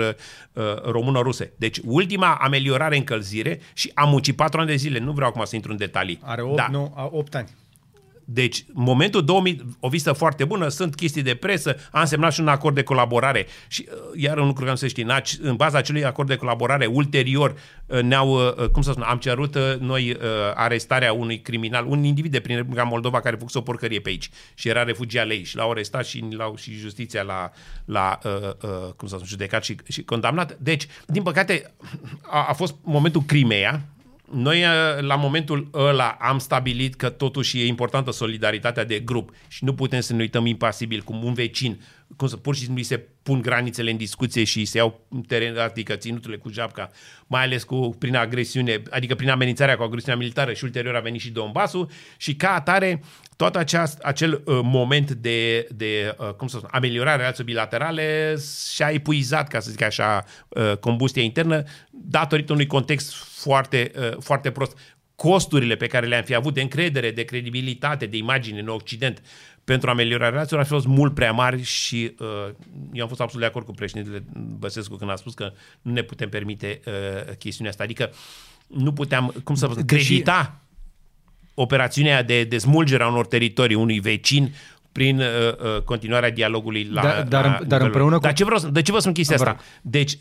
uh, româno-ruse. Deci, ultima ameliorare încălzire și am muncit patru ani de zile. Nu vreau acum să intru în detalii. Are 8, da. nu, a 8 ani. Deci, momentul 2000, o vizită foarte bună, sunt chestii de presă, am semnat și un acord de colaborare și uh, iar un lucru că nu se știe, în ac- în baza acelui acord de colaborare, ulterior uh, ne-au, uh, cum să spun, am cerut uh, noi uh, arestarea unui criminal, un individ de prin Republica Moldova care făcuse o porcărie pe aici și era refugiat lei și l-au arestat și l-au și justiția la, la uh, uh, cum să spun, judecat și, și condamnat. Deci, din păcate, a, a fost momentul Crimea, noi, eh, la momentul ăla, am stabilit că totuși e importantă solidaritatea de grup și nu putem să ne uităm impasibil cum un vecin, cum să pur și simplu îi se pun granițele în discuție și se iau teren, adică ținuturile cu japca, mai ales cu, prin agresiune, adică prin amenințarea cu agresiunea militară și ulterior a venit și Donbassul și ca atare tot aceast, acel uh, moment de, de uh, cum să spun, ameliorare a relațiilor bilaterale și-a epuizat, ca să zic așa, uh, combustia internă datorită unui context foarte, uh, foarte prost. Costurile pe care le-am fi avut de încredere, de credibilitate, de imagine în Occident pentru ameliorarea relațiilor ar fi fost mult prea mari și uh, eu am fost absolut de acord cu președintele Băsescu când a spus că nu ne putem permite uh, chestiunea asta. Adică nu puteam, cum să vă credita operațiunea de dezmulgere a unor teritorii unui vecin prin uh, uh, continuarea dialogului la... Da, dar, la dar împreună cu... Dar ce vreau, de ce vă spun chestia asta? Deci,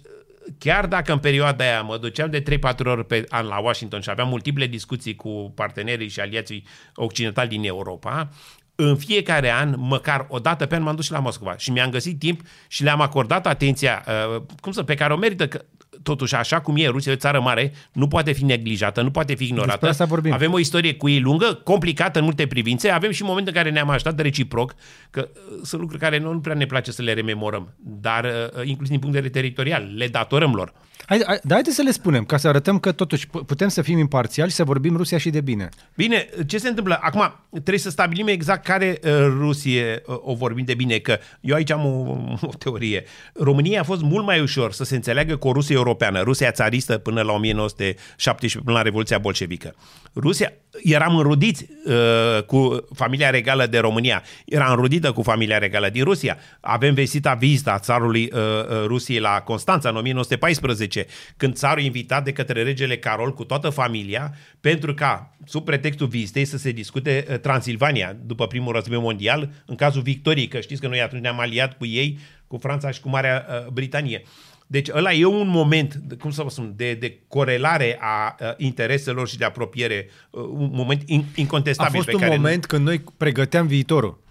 chiar dacă în perioada aia mă duceam de 3-4 ori pe an la Washington și aveam multiple discuții cu partenerii și aliații occidentali din Europa, în fiecare an, măcar o dată pe an, m-am dus și la Moscova. Și mi-am găsit timp și le-am acordat atenția, uh, cum să, pe care o merită, că totuși așa cum e, Rusia e o țară mare, nu poate fi neglijată, nu poate fi ignorată. asta vorbim. Avem o istorie cu ei lungă, complicată în multe privințe, avem și momente în care ne-am așteptat reciproc, că uh, sunt lucruri care nu, nu prea ne place să le rememorăm, dar uh, inclusiv din punct de vedere teritorial, le datorăm lor. Hai, hai, dar haideți să le spunem, ca să arătăm că totuși putem să fim imparțiali și să vorbim Rusia și de bine. Bine, ce se întâmplă? Acum, trebuie să stabilim exact care uh, Rusie uh, o vorbim de bine, că eu aici am o, o teorie. România a fost mult mai ușor să se înțeleagă cu o Rusie europeană, Rusia țaristă până la 1917, până la Revoluția Bolșevică. Rusia, eram înrudiți uh, cu familia regală de România, era înrudită cu familia regală din Rusia. Avem vestita vizită a țarului uh, uh, Rusiei la Constanța în 1914, când țarul invitat de către regele Carol cu toată familia pentru ca, sub pretextul vizitei, să se discute uh, Transilvania după primul război mondial, în cazul victoriei, că știți că noi atunci ne-am aliat cu ei, cu Franța și cu Marea uh, Britanie. Deci ăla e un moment, cum să vă spun, de, de corelare a uh, intereselor și de apropiere, uh, un moment in, incontestabil. A fost pe un care moment nu... când noi pregăteam viitorul.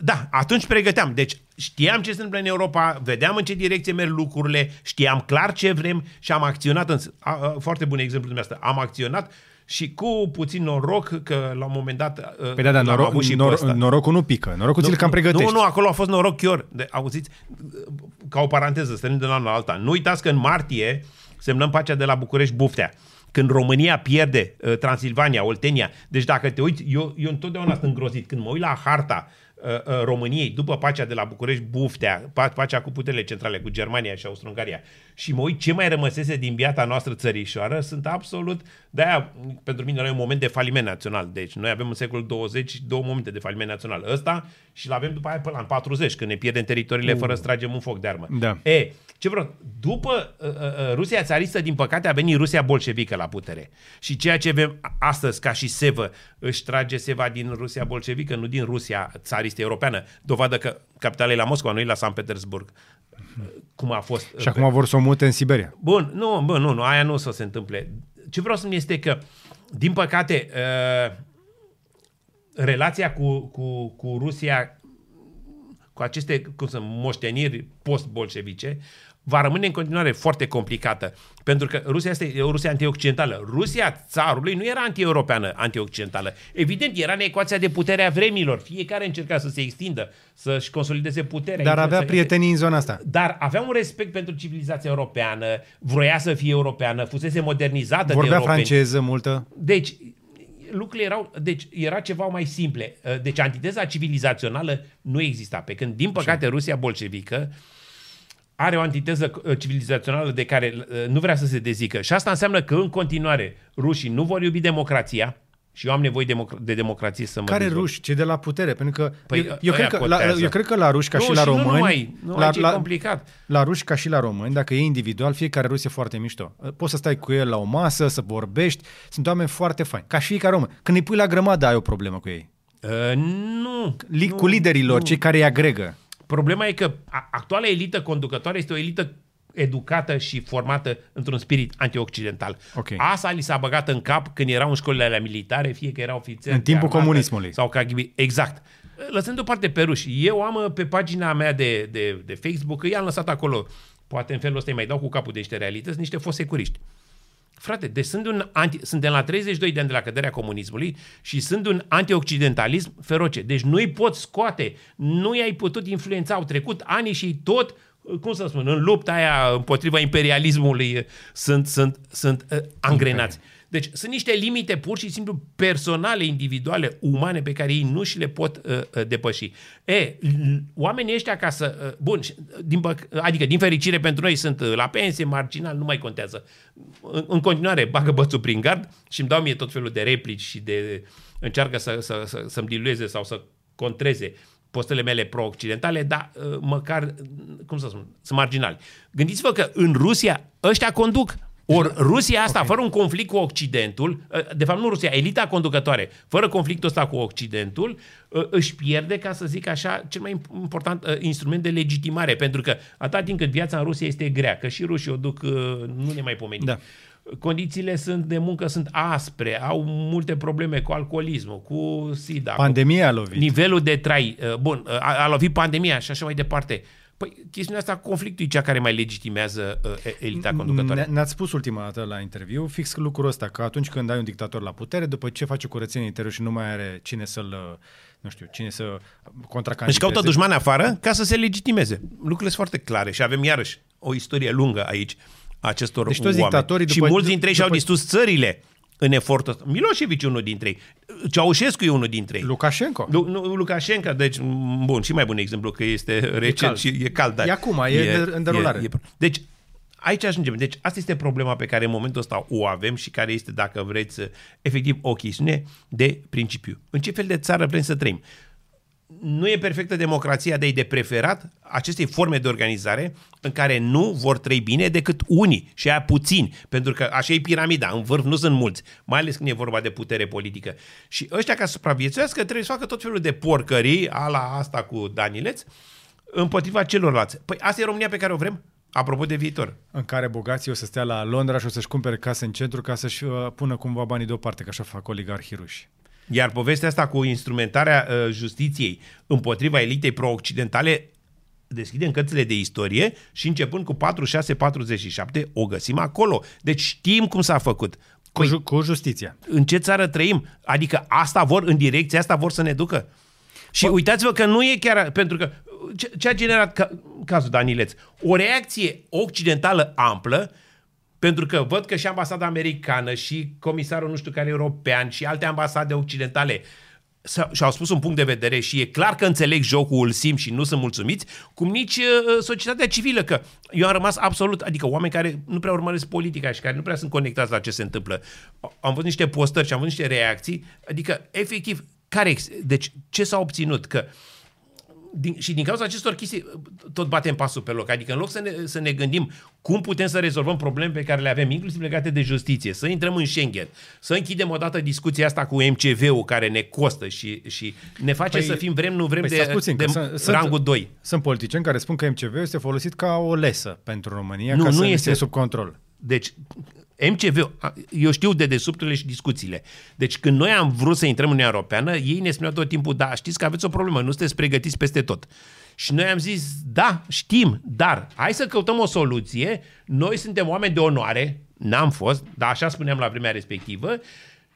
Da, atunci pregăteam. Deci știam ce se întâmplă în Europa, vedeam în ce direcție merg lucrurile, știam clar ce vrem și am acționat. În, a, a, foarte bun exemplu dumneavoastră. Am acționat și cu puțin noroc că la un moment dat păi da, da, noroc, avut și nor, norocul nu pică, norocul nu, ți-l cam pregătești. Nu, nu, acolo a fost noroc chiar. De, auziți, ca o paranteză, stărim de la la alta. Nu uitați că în martie semnăm pacea de la București-Buftea când România pierde uh, Transilvania, Oltenia. Deci dacă te uiți, eu, eu întotdeauna sunt îngrozit. Când mă uit la harta uh, uh, României după pacea de la București-Buftea, pacea cu puterile centrale, cu Germania și Austro-Ungaria, și mă uit ce mai rămăsese din biata noastră țărișoară, sunt absolut... De-aia, pentru mine, noi e un moment de faliment național. Deci, noi avem în secolul 20 două momente de faliment național. Ăsta și l-avem după aia până la 40, când ne pierdem teritoriile uh. fără să tragem un foc de armă. Da. E, ce vreau? După uh, uh, Rusia țaristă, din păcate, a venit Rusia bolșevică la putere. Și ceea ce avem astăzi, ca și Sevă, își trage Seva din Rusia bolșevică, nu din Rusia țaristă europeană. Dovadă că capitala e la Moscova, nu e la San Petersburg cum a fost. Și acum vor să o mute în Siberia. Bun, nu, bun, nu, nu, aia nu o să se întâmple. Ce vreau să spun este că, din păcate, uh, relația cu, cu, cu Rusia, cu aceste cum să, moșteniri post-bolșevice, va rămâne în continuare foarte complicată. Pentru că Rusia este o Rusia antioccidentală. Rusia țarului nu era anti-europeană, antioccidentală. Evident, era în ecuația de putere a vremilor. Fiecare încerca să se extindă, să-și consolideze puterea. Dar avea prietenii în zona asta. Dar avea un respect pentru civilizația europeană, vroia să fie europeană, fusese modernizată Vorbea de europeni. franceză multă. Deci, lucrurile erau, deci era ceva mai simple. Deci antiteza civilizațională nu exista. Pe când, din păcate, Rusia bolșevică are o antiteză uh, civilizațională de care uh, nu vrea să se dezică. Și asta înseamnă că în continuare rușii nu vor iubi democrația, și eu am nevoie de democrație să mă Care dezvolt. ruși? Ce de la putere? Pentru că păi, eu, eu, cred că, la, eu cred că la ruși ca nu, și la români... Nu numai, nu, la, la, e complicat. La ruși ca și la români, dacă e individual, fiecare rus e foarte mișto. Poți să stai cu el la o masă, să vorbești, sunt oameni foarte faini. Ca și fiecare român. Când îi pui la grămadă, ai o problemă cu ei. Uh, nu. Li, nu. Cu liderii lor, cei care îi agregă. Problema e că actuala elită conducătoare este o elită educată și formată într-un spirit antioccidental. Okay. Asta li s-a băgat în cap când erau în școlile alea militare, fie că erau ofițeri. În timpul comunismului. Sau KGB. Exact. Lăsând deoparte pe ruși, eu am uh, pe pagina mea de, de, de Facebook, i-am lăsat acolo, poate în felul ăsta îi mai dau cu capul de niște realități, niște foste curiști. Frate, deci sunt un anti, suntem la 32 de ani de la căderea comunismului și sunt un antioccidentalism feroce. Deci nu îi pot scoate, nu i-ai putut influența. Au trecut ani și tot cum să spun, în lupta aia împotriva imperialismului sunt, sunt, sunt uh, angrenați. Okay. Deci sunt niște limite pur și simplu personale, individuale, umane, pe care ei nu și le pot uh, uh depăși. E, oamenii ăștia ca să... Uh, bun, din, adică din fericire pentru noi sunt uh, la pensie, marginal, nu mai contează. În, în continuare, bagă bățul prin gard și îmi dau mie tot felul de replici și de... încearcă să, să, să, să-mi dilueze sau să contreze postele mele pro-occidentale, dar uh, măcar, cum să spun, sunt marginali. Gândiți-vă că în Rusia ăștia conduc ori Rusia asta, okay. fără un conflict cu Occidentul, ă, de fapt nu Rusia, elita conducătoare, fără conflictul ăsta cu Occidentul, ă, își pierde, ca să zic așa, cel mai important ă, instrument de legitimare, pentru că atât timp cât viața în Rusia este grea, că și rușii o duc, nu ne mai pomenim. Da. Condițiile sunt de muncă sunt aspre, au multe probleme cu alcoolismul, cu SIDA. Pandemia a lovit. Nivelul de trai, bun, a, a lovit pandemia și așa mai departe. Păi chestiunea asta, conflictul e cea care mai legitimează uh, elita conducătoare. Ne-ați spus ultima dată la interviu fix lucrul ăsta, că atunci când ai un dictator la putere, după ce face curățenie interior și nu mai are cine să-l uh, nu știu, cine să contracandideze. Deci caută dușmani afară ca să se legitimeze. Lucrurile sunt foarte clare și avem iarăși o istorie lungă aici acestor deci toți oameni. După, și mulți dintre ei și-au distrus țările în efortul ăsta. Milosevic e unul dintre ei. Ceaușescu e unul dintre ei. Lukashenko. Lu, nu, Lukashenko, deci, bun, și mai bun exemplu, că este recent e cald. și e cald. Dar e acum, e, e în derulare. E, e, deci, aici ajungem. Deci, asta este problema pe care în momentul ăsta o avem și care este, dacă vreți, efectiv o chestiune de principiu. În ce fel de țară vrem să trăim? Nu e perfectă democrația de de preferat acestei forme de organizare în care nu vor trăi bine decât unii și aia puțini, pentru că așa e piramida, în vârf nu sunt mulți, mai ales când e vorba de putere politică. Și ăștia ca să supraviețuiască trebuie să facă tot felul de porcării, ala asta cu Danileț, împotriva celorlalți. Păi asta e România pe care o vrem? Apropo de viitor. În care bogații o să stea la Londra și o să-și cumpere case în centru ca să-și uh, pună cumva banii deoparte, că așa fac oligarhii ruși. Iar povestea asta cu instrumentarea uh, justiției împotriva elitei pro-occidentale deschidem cărțile de istorie și începând cu 46-47 o găsim acolo. Deci știm cum s-a făcut. Cu, păi, ju- cu justiția. În ce țară trăim? Adică asta vor, în direcția asta vor să ne ducă. Și Bă... uitați-vă că nu e chiar, pentru că ce, ce a generat ca, cazul Danileț? O reacție occidentală amplă pentru că văd că și ambasada americană și comisarul nu știu care european și alte ambasade occidentale și-au spus un punct de vedere și e clar că înțeleg jocul, îl simt și nu sunt mulțumiți, cum nici uh, societatea civilă, că eu am rămas absolut, adică oameni care nu prea urmăresc politica și care nu prea sunt conectați la ce se întâmplă. Am văzut niște postări și am văzut niște reacții, adică efectiv, care, deci ce s-a obținut? Că uh, din, și din cauza acestor chestii tot batem pasul pe loc. Adică în loc să ne, să ne gândim cum putem să rezolvăm probleme pe care le avem, inclusiv legate de justiție, să intrăm în Schengen, să închidem odată discuția asta cu MCV-ul care ne costă și, și ne face păi, să fim vrem, nu vrem păi de, puțin, de sunt, rangul 2. Sunt politicieni care spun că MCV este folosit ca o lesă pentru România, nu, ca nu să este sub control. Deci MCV, eu știu de desubturile și discuțiile. Deci când noi am vrut să intrăm în Uniunea Europeană, ei ne spuneau tot timpul, da, știți că aveți o problemă, nu sunteți pregătiți peste tot. Și noi am zis, da, știm, dar hai să căutăm o soluție, noi suntem oameni de onoare, n-am fost, dar așa spuneam la vremea respectivă,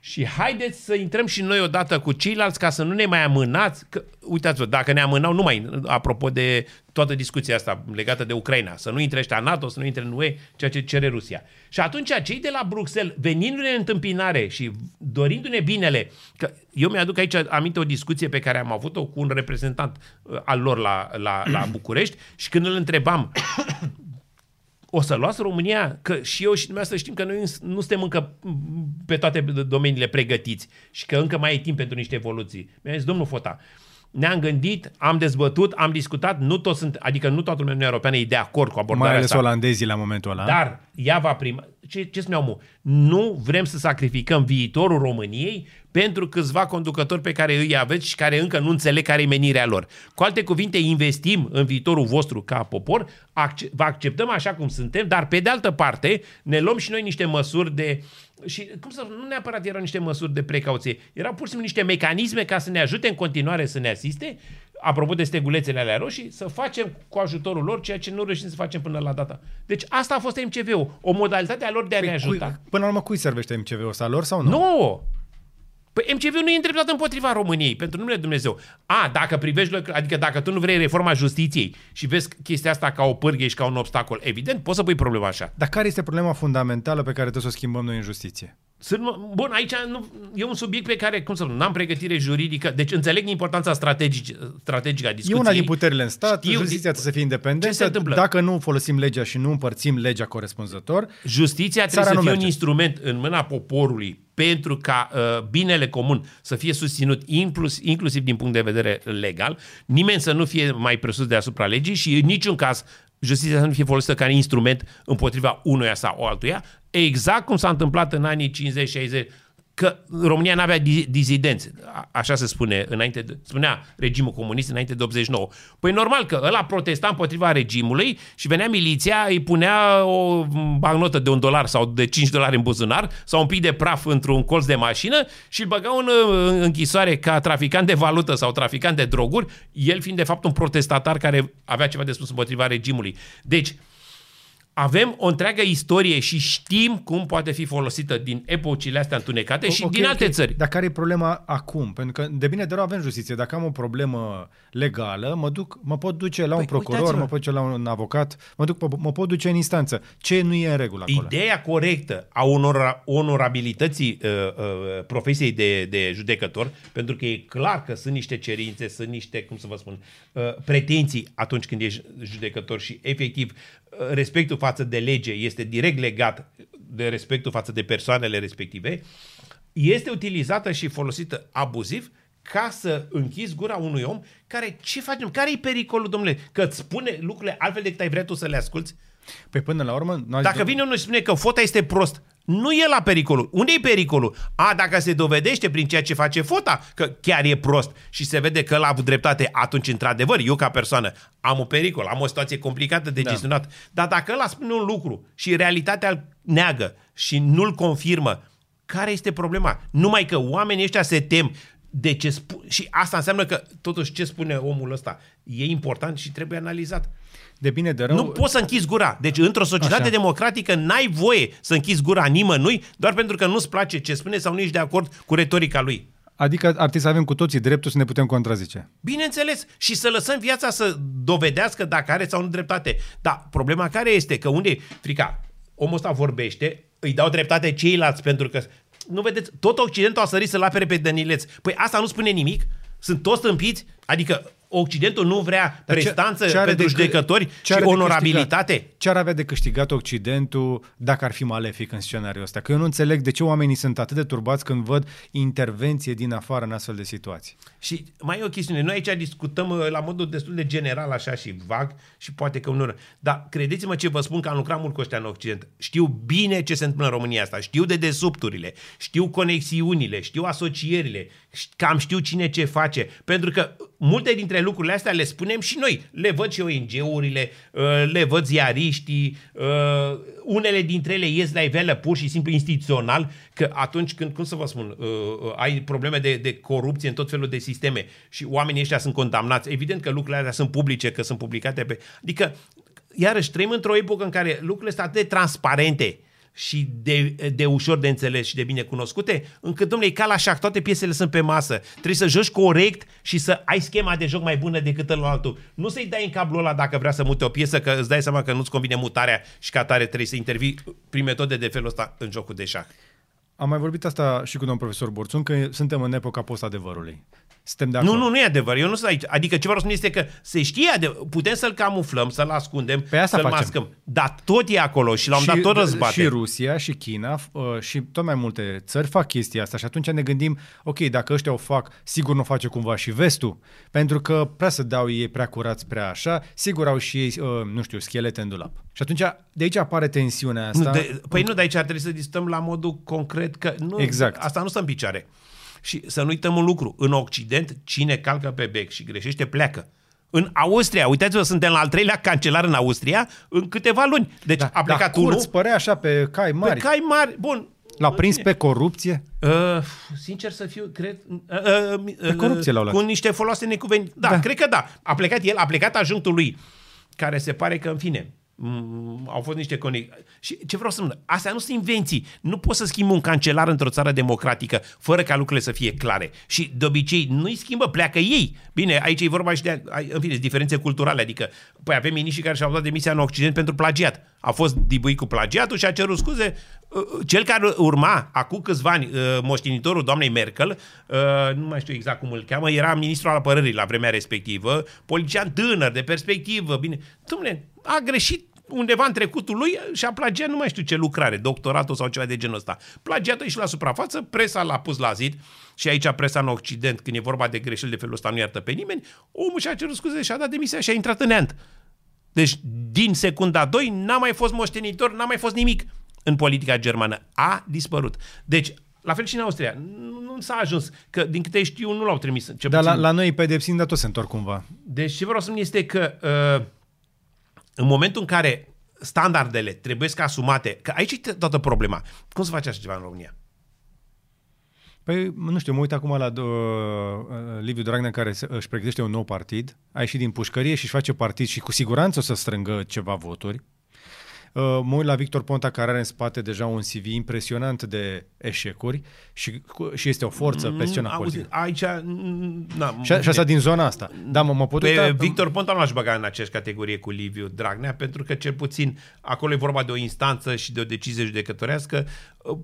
și haideți să intrăm și noi odată cu ceilalți ca să nu ne mai amânați. Că, uitați-vă, dacă ne amânau, nu mai, apropo de toată discuția asta legată de Ucraina, să nu intre ăștia NATO, să nu intre în UE, ceea ce cere Rusia. Și atunci cei de la Bruxelles, venindu-ne în întâmpinare și dorindu-ne binele, că eu mi-aduc aici aminte o discuție pe care am avut-o cu un reprezentant uh, al lor la, la, la București și când îl întrebam o să luați România, că și eu și dumneavoastră știm că noi nu suntem încă pe toate domeniile pregătiți și că încă mai e timp pentru niște evoluții. Mi-a zis, domnul Fota, ne-am gândit, am dezbătut, am discutat, nu toți sunt, adică nu toată lumea Europeană e de acord cu abordarea Mai ales asta. olandezii la momentul ăla. Dar ea va prima. Ce, ce spuneau mu? Nu vrem să sacrificăm viitorul României pentru câțiva conducători pe care îi aveți și care încă nu înțeleg care e menirea lor. Cu alte cuvinte, investim în viitorul vostru ca popor, acce- vă acceptăm așa cum suntem, dar pe de altă parte ne luăm și noi niște măsuri de și cum să nu neapărat erau niște măsuri de precauție, erau pur și simplu niște mecanisme ca să ne ajute în continuare să ne asiste, apropo de stegulețele alea roșii, să facem cu ajutorul lor ceea ce nu reușim să facem până la data. Deci asta a fost MCV-ul, o modalitate a lor de a păi ne ajuta. Cui, până la urmă, cui servește MCV-ul ăsta, lor sau nu? Nu! Păi MCV-ul nu e îndreptat împotriva României, pentru numele Dumnezeu. A, dacă privești, adică dacă tu nu vrei reforma justiției și vezi chestia asta ca o pârghie și ca un obstacol, evident, poți să pui problema așa. Dar care este problema fundamentală pe care trebuie să o schimbăm noi în justiție? Sunt, bun, aici nu, e un subiect pe care, cum să spun, n-am pregătire juridică, deci înțeleg importanța strategică, strategică a discuției. E una din puterile în stat, știu, justiția trebuie să fie independentă. Ce se întâmplă? Dacă nu folosim legea și nu împărțim legea corespunzător, justiția trebuie să fie un instrument în mâna poporului pentru ca uh, binele comun să fie susținut inclus, inclusiv din punct de vedere legal, nimeni să nu fie mai presus deasupra legii și în niciun caz justiția să nu fie folosită ca instrument împotriva unuia sau altuia, exact cum s-a întâmplat în anii 50-60 că România nu avea dizidenți, așa se spune înainte, de, spunea regimul comunist înainte de 89. Păi normal că ăla protesta împotriva regimului și venea miliția, îi punea o bagnotă de un dolar sau de 5 dolari în buzunar sau un pic de praf într-un colț de mașină și îl băga în închisoare ca traficant de valută sau traficant de droguri, el fiind de fapt un protestatar care avea ceva de spus împotriva regimului. Deci, avem o întreagă istorie și știm cum poate fi folosită din epocile astea întunecate o, și okay, din alte okay. țări. Dar care e problema acum? Pentru că de bine de rău avem justiție. Dacă am o problemă legală, mă, duc, mă pot duce la păi, un procuror, mă pot duce la un avocat, mă, duc, mă pot duce în instanță. Ce nu e în regulă acolo? Ideea corectă a onora, onorabilității uh, uh, profesiei de, de judecător, pentru că e clar că sunt niște cerințe, sunt niște, cum să vă spun, uh, pretenții atunci când ești judecător și efectiv respectul față de lege este direct legat de respectul față de persoanele respective, este utilizată și folosită abuziv ca să închizi gura unui om care, ce facem? Care e pericolul, domnule? Că îți spune lucrurile altfel decât ai vrea tu să le asculți? Păi până la urmă... Dacă vine unul și spune că fota este prost, nu e la pericolul. Unde e pericolul? A, dacă se dovedește prin ceea ce face fota că chiar e prost și se vede că l-a avut dreptate, atunci, într-adevăr, eu ca persoană am un pericol, am o situație complicată de da. gestionat. Dar dacă ăla spune un lucru și realitatea îl neagă și nu-l confirmă, care este problema? Numai că oamenii ăștia se tem de ce spu- și asta înseamnă că totuși ce spune omul ăsta e important și trebuie analizat de bine de rău... Nu poți să închizi gura. Deci într-o societate Așa. democratică n-ai voie să închizi gura nimănui doar pentru că nu-ți place ce spune sau nu ești de acord cu retorica lui. Adică ar trebui să avem cu toții dreptul să ne putem contrazice. Bineînțeles. Și să lăsăm viața să dovedească dacă are sau nu dreptate. Dar problema care este? Că unde frica? Omul ăsta vorbește, îi dau dreptate ceilalți pentru că nu vedeți, tot Occidentul a sărit să-l apere pe Dănileț. Păi asta nu spune nimic? Sunt toți tâmpiți? Adică Occidentul nu vrea Dar prestanță ce, ce pentru judecători ce și onorabilitate? Ce ar avea de câștigat Occidentul dacă ar fi malefic în scenariul ăsta? Că eu nu înțeleg de ce oamenii sunt atât de turbați când văd intervenție din afară în astfel de situații. Și mai e o chestiune. Noi aici discutăm uh, la modul destul de general, așa și vag, și poate că unor... Dar credeți-mă ce vă spun că am lucrat mult cu ăștia în Occident. Știu bine ce se întâmplă în România asta. Știu de desubturile, știu conexiunile, știu asocierile, cam știu cine ce face. Pentru că multe dintre lucrurile astea le spunem și noi. Le văd și ONG-urile, uh, le văd ziariștii, uh, unele dintre ele ies la iveală pur și simplu instituțional, că atunci când, cum să vă spun, uh, ai probleme de, de corupție în tot felul de sisteme și oamenii ăștia sunt condamnați, evident că lucrurile astea sunt publice, că sunt publicate pe... Adică, iarăși, trăim într-o epocă în care lucrurile sunt atât de transparente, și de, de ușor de înțeles și de bine cunoscute, încât, domnule, ca la șac, toate piesele sunt pe masă. Trebuie să joci corect și să ai schema de joc mai bună decât altul. Nu să-i dai în cablul ăla dacă vrea să mute o piesă, că îți dai seama că nu-ți convine mutarea și ca tare trebuie să intervii prin metode de felul ăsta în jocul de șah. Am mai vorbit asta și cu domnul profesor Borțun, că suntem în epoca post-adevărului. Suntem de acord. Nu, nu, nu e adevăr. Eu nu sunt aici. Adică ce vreau să spun este că se știe, de... putem să-l camuflăm, să-l ascundem, pe asta să-l facem. mascăm. Dar tot e acolo și l-am dat tot răzbate. Și Rusia, și China, uh, și tot mai multe țări fac chestia asta și atunci ne gândim, ok, dacă ăștia o fac, sigur nu o face cumva și vestul, pentru că prea să dau ei prea curați, prea așa, sigur au și ei, uh, nu știu, schelete în dulap. Și atunci, de aici apare tensiunea asta. Nu, de, păi nu, de aici trebuie să discutăm la modul concret că nu, exact. asta nu stă în picioare. Și să nu uităm un lucru, în Occident, cine calcă pe bec și greșește, pleacă. În Austria, uitați-vă, suntem la al treilea cancelar în Austria în câteva luni. Deci da, a plecat da, unul... părea așa pe cai mari. Pe cai mari, bun. L-a prins pe corupție? Uh, sincer să fiu, cred... Uh, uh, pe corupție l-au luat. Cu niște folose necuvenite. Da, da, cred că da. A plecat el, a plecat ajuntul lui, care se pare că, în fine, Mm, au fost niște conexii. Și ce vreau să spun, astea nu sunt invenții. Nu poți să schimbi un cancelar într-o țară democratică fără ca lucrurile să fie clare. Și de obicei nu-i schimbă, pleacă ei. Bine, aici e vorba și de, în fine, diferențe culturale. Adică, păi avem miniștri care și-au dat demisia în Occident pentru plagiat. A fost dibuit cu plagiatul și a cerut scuze. Uh, uh, cel care urma, acum câțiva ani, uh, moștenitorul doamnei Merkel, nu mai știu exact cum îl cheamă, era ministrul al apărării la vremea respectivă, politician tânăr, de perspectivă, bine. Dom'le, a greșit undeva în trecutul lui și a plagiat nu mai știu ce lucrare, doctoratul sau ceva de genul ăsta. Plagiatul și la suprafață, presa l-a pus la zid și aici presa în Occident, când e vorba de greșeli de felul ăsta, nu iartă pe nimeni, omul și-a cerut scuze și a dat demisia și a intrat în neant. Deci, din secunda 2, n-a mai fost moștenitor, n-a mai fost nimic în politica germană. A dispărut. Deci, la fel și în Austria. Nu, nu s-a ajuns, că din câte știu nu l-au trimis. Ce Dar la, la noi pedepsind, dar tot se întorc cumva. Deci ce vreau să spun este că uh, în momentul în care standardele trebuie să asumate, că aici e toată problema. Cum să faci așa ceva în România? Păi, nu știu, mă uit acum la uh, Liviu Dragnea care se, își pregătește un nou partid, a ieșit din pușcărie și își face partid și cu siguranță o să strângă ceva voturi. Uh, mă uit la Victor Ponta, care are în spate deja un CV impresionant de eșecuri și, și este o forță pe scena politică. Aici... Na, și, și asta din zona asta. Da, mă, mă pot uita... Victor Ponta nu aș băga în aceeași categorie cu Liviu Dragnea, pentru că cel puțin acolo e vorba de o instanță și de o decizie judecătorească. Uh,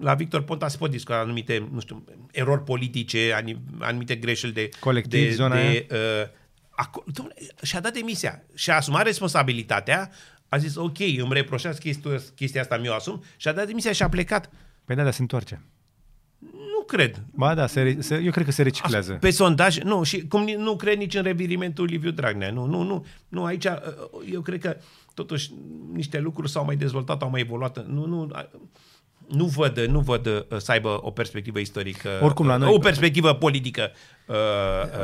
la Victor Ponta se pot discuta anumite, nu știu, erori politice, anumite greșeli de... Colectiv, de, zona de, uh, acolo, domnule, și-a dat demisia și-a asumat responsabilitatea a zis, ok, îmi reproșați chestia, chestia asta, mi-o asum și a dat demisia și a plecat. Păi da, dar se întoarce. Nu cred. Ba da, se, se, eu cred că se reciclează. Pe sondaj, nu, și cum nu cred nici în revirimentul Liviu Dragnea. Nu, nu, nu, nu, aici eu cred că totuși niște lucruri s-au mai dezvoltat, au mai evoluat. Nu, nu, nu văd, nu văd uh, să aibă o perspectivă istorică, Oricum, la noi... o perspectivă politică, uh,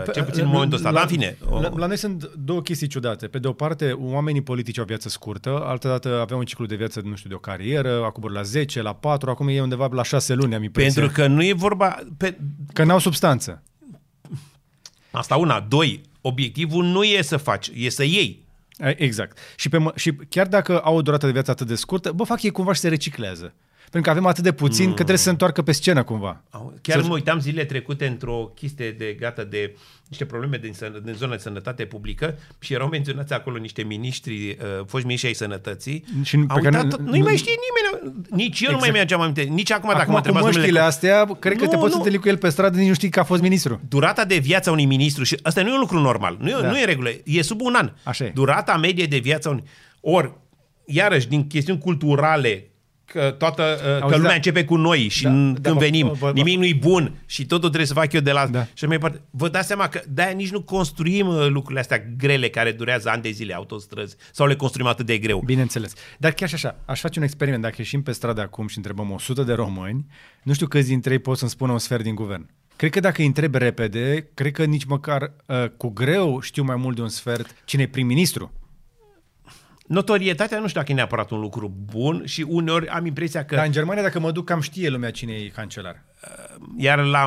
uh, cel puțin în momentul ăsta. La, Dar, în fine... O... La, la noi sunt două chestii ciudate. Pe de o parte, oamenii politici au viață scurtă, altă dată aveau un ciclu de viață, nu știu, de o carieră, acum la 10, la 4, acum e undeva la 6 luni, am impresia. Pentru că nu e vorba... Pe... Că n-au substanță. Asta una. Doi, obiectivul nu e să faci, e să iei. Exact. Și, pe, și chiar dacă au o durată de viață atât de scurtă, bă, fac ei cumva și se reciclează pentru că avem atât de puțin mm. că trebuie să se întoarcă pe scenă cumva. Chiar să... mă uitam zilele trecute într-o chestie de gata de niște probleme din, din zona de sănătate publică și erau menționați acolo niște miniștri, uh, foști miniștri ai sănătății. Și Au uitat, nu, nu-i mai știe nimeni. Nici eu exact. nu mai mi-ageam aminte. Nici acum, acum dacă mă întrebați... Acum cu măștile astea, cred că nu, te poți nu. întâlni cu el pe stradă, nici nu știi că a fost ministru. Durata de viață a unui ministru, și asta nu e un lucru normal, nu e, da. nu e regulă, e sub un an. Așa e. Durata medie de viață a unui... Ori, iarăși, din chestiuni culturale, că toată uh, că lumea da. începe cu noi și da, când da, venim, bă, bă, nimic nu-i bun și totul trebuie să fac eu de la... Da. Și mai parte. Vă dați seama că de-aia nici nu construim uh, lucrurile astea grele care durează ani de zile, autostrăzi, sau le construim atât de greu. Bineînțeles. Dar chiar și așa, aș face un experiment. Dacă ieșim pe stradă acum și întrebăm 100 de români, nu știu câți dintre ei pot să-mi spună un sfert din guvern. Cred că dacă îi întreb repede, cred că nici măcar uh, cu greu știu mai mult de un sfert cine e prim-ministru. Notorietatea nu știu dacă e neapărat un lucru bun și uneori am impresia că... Dar în Germania, dacă mă duc, cam știe lumea cine e cancelar. Iar la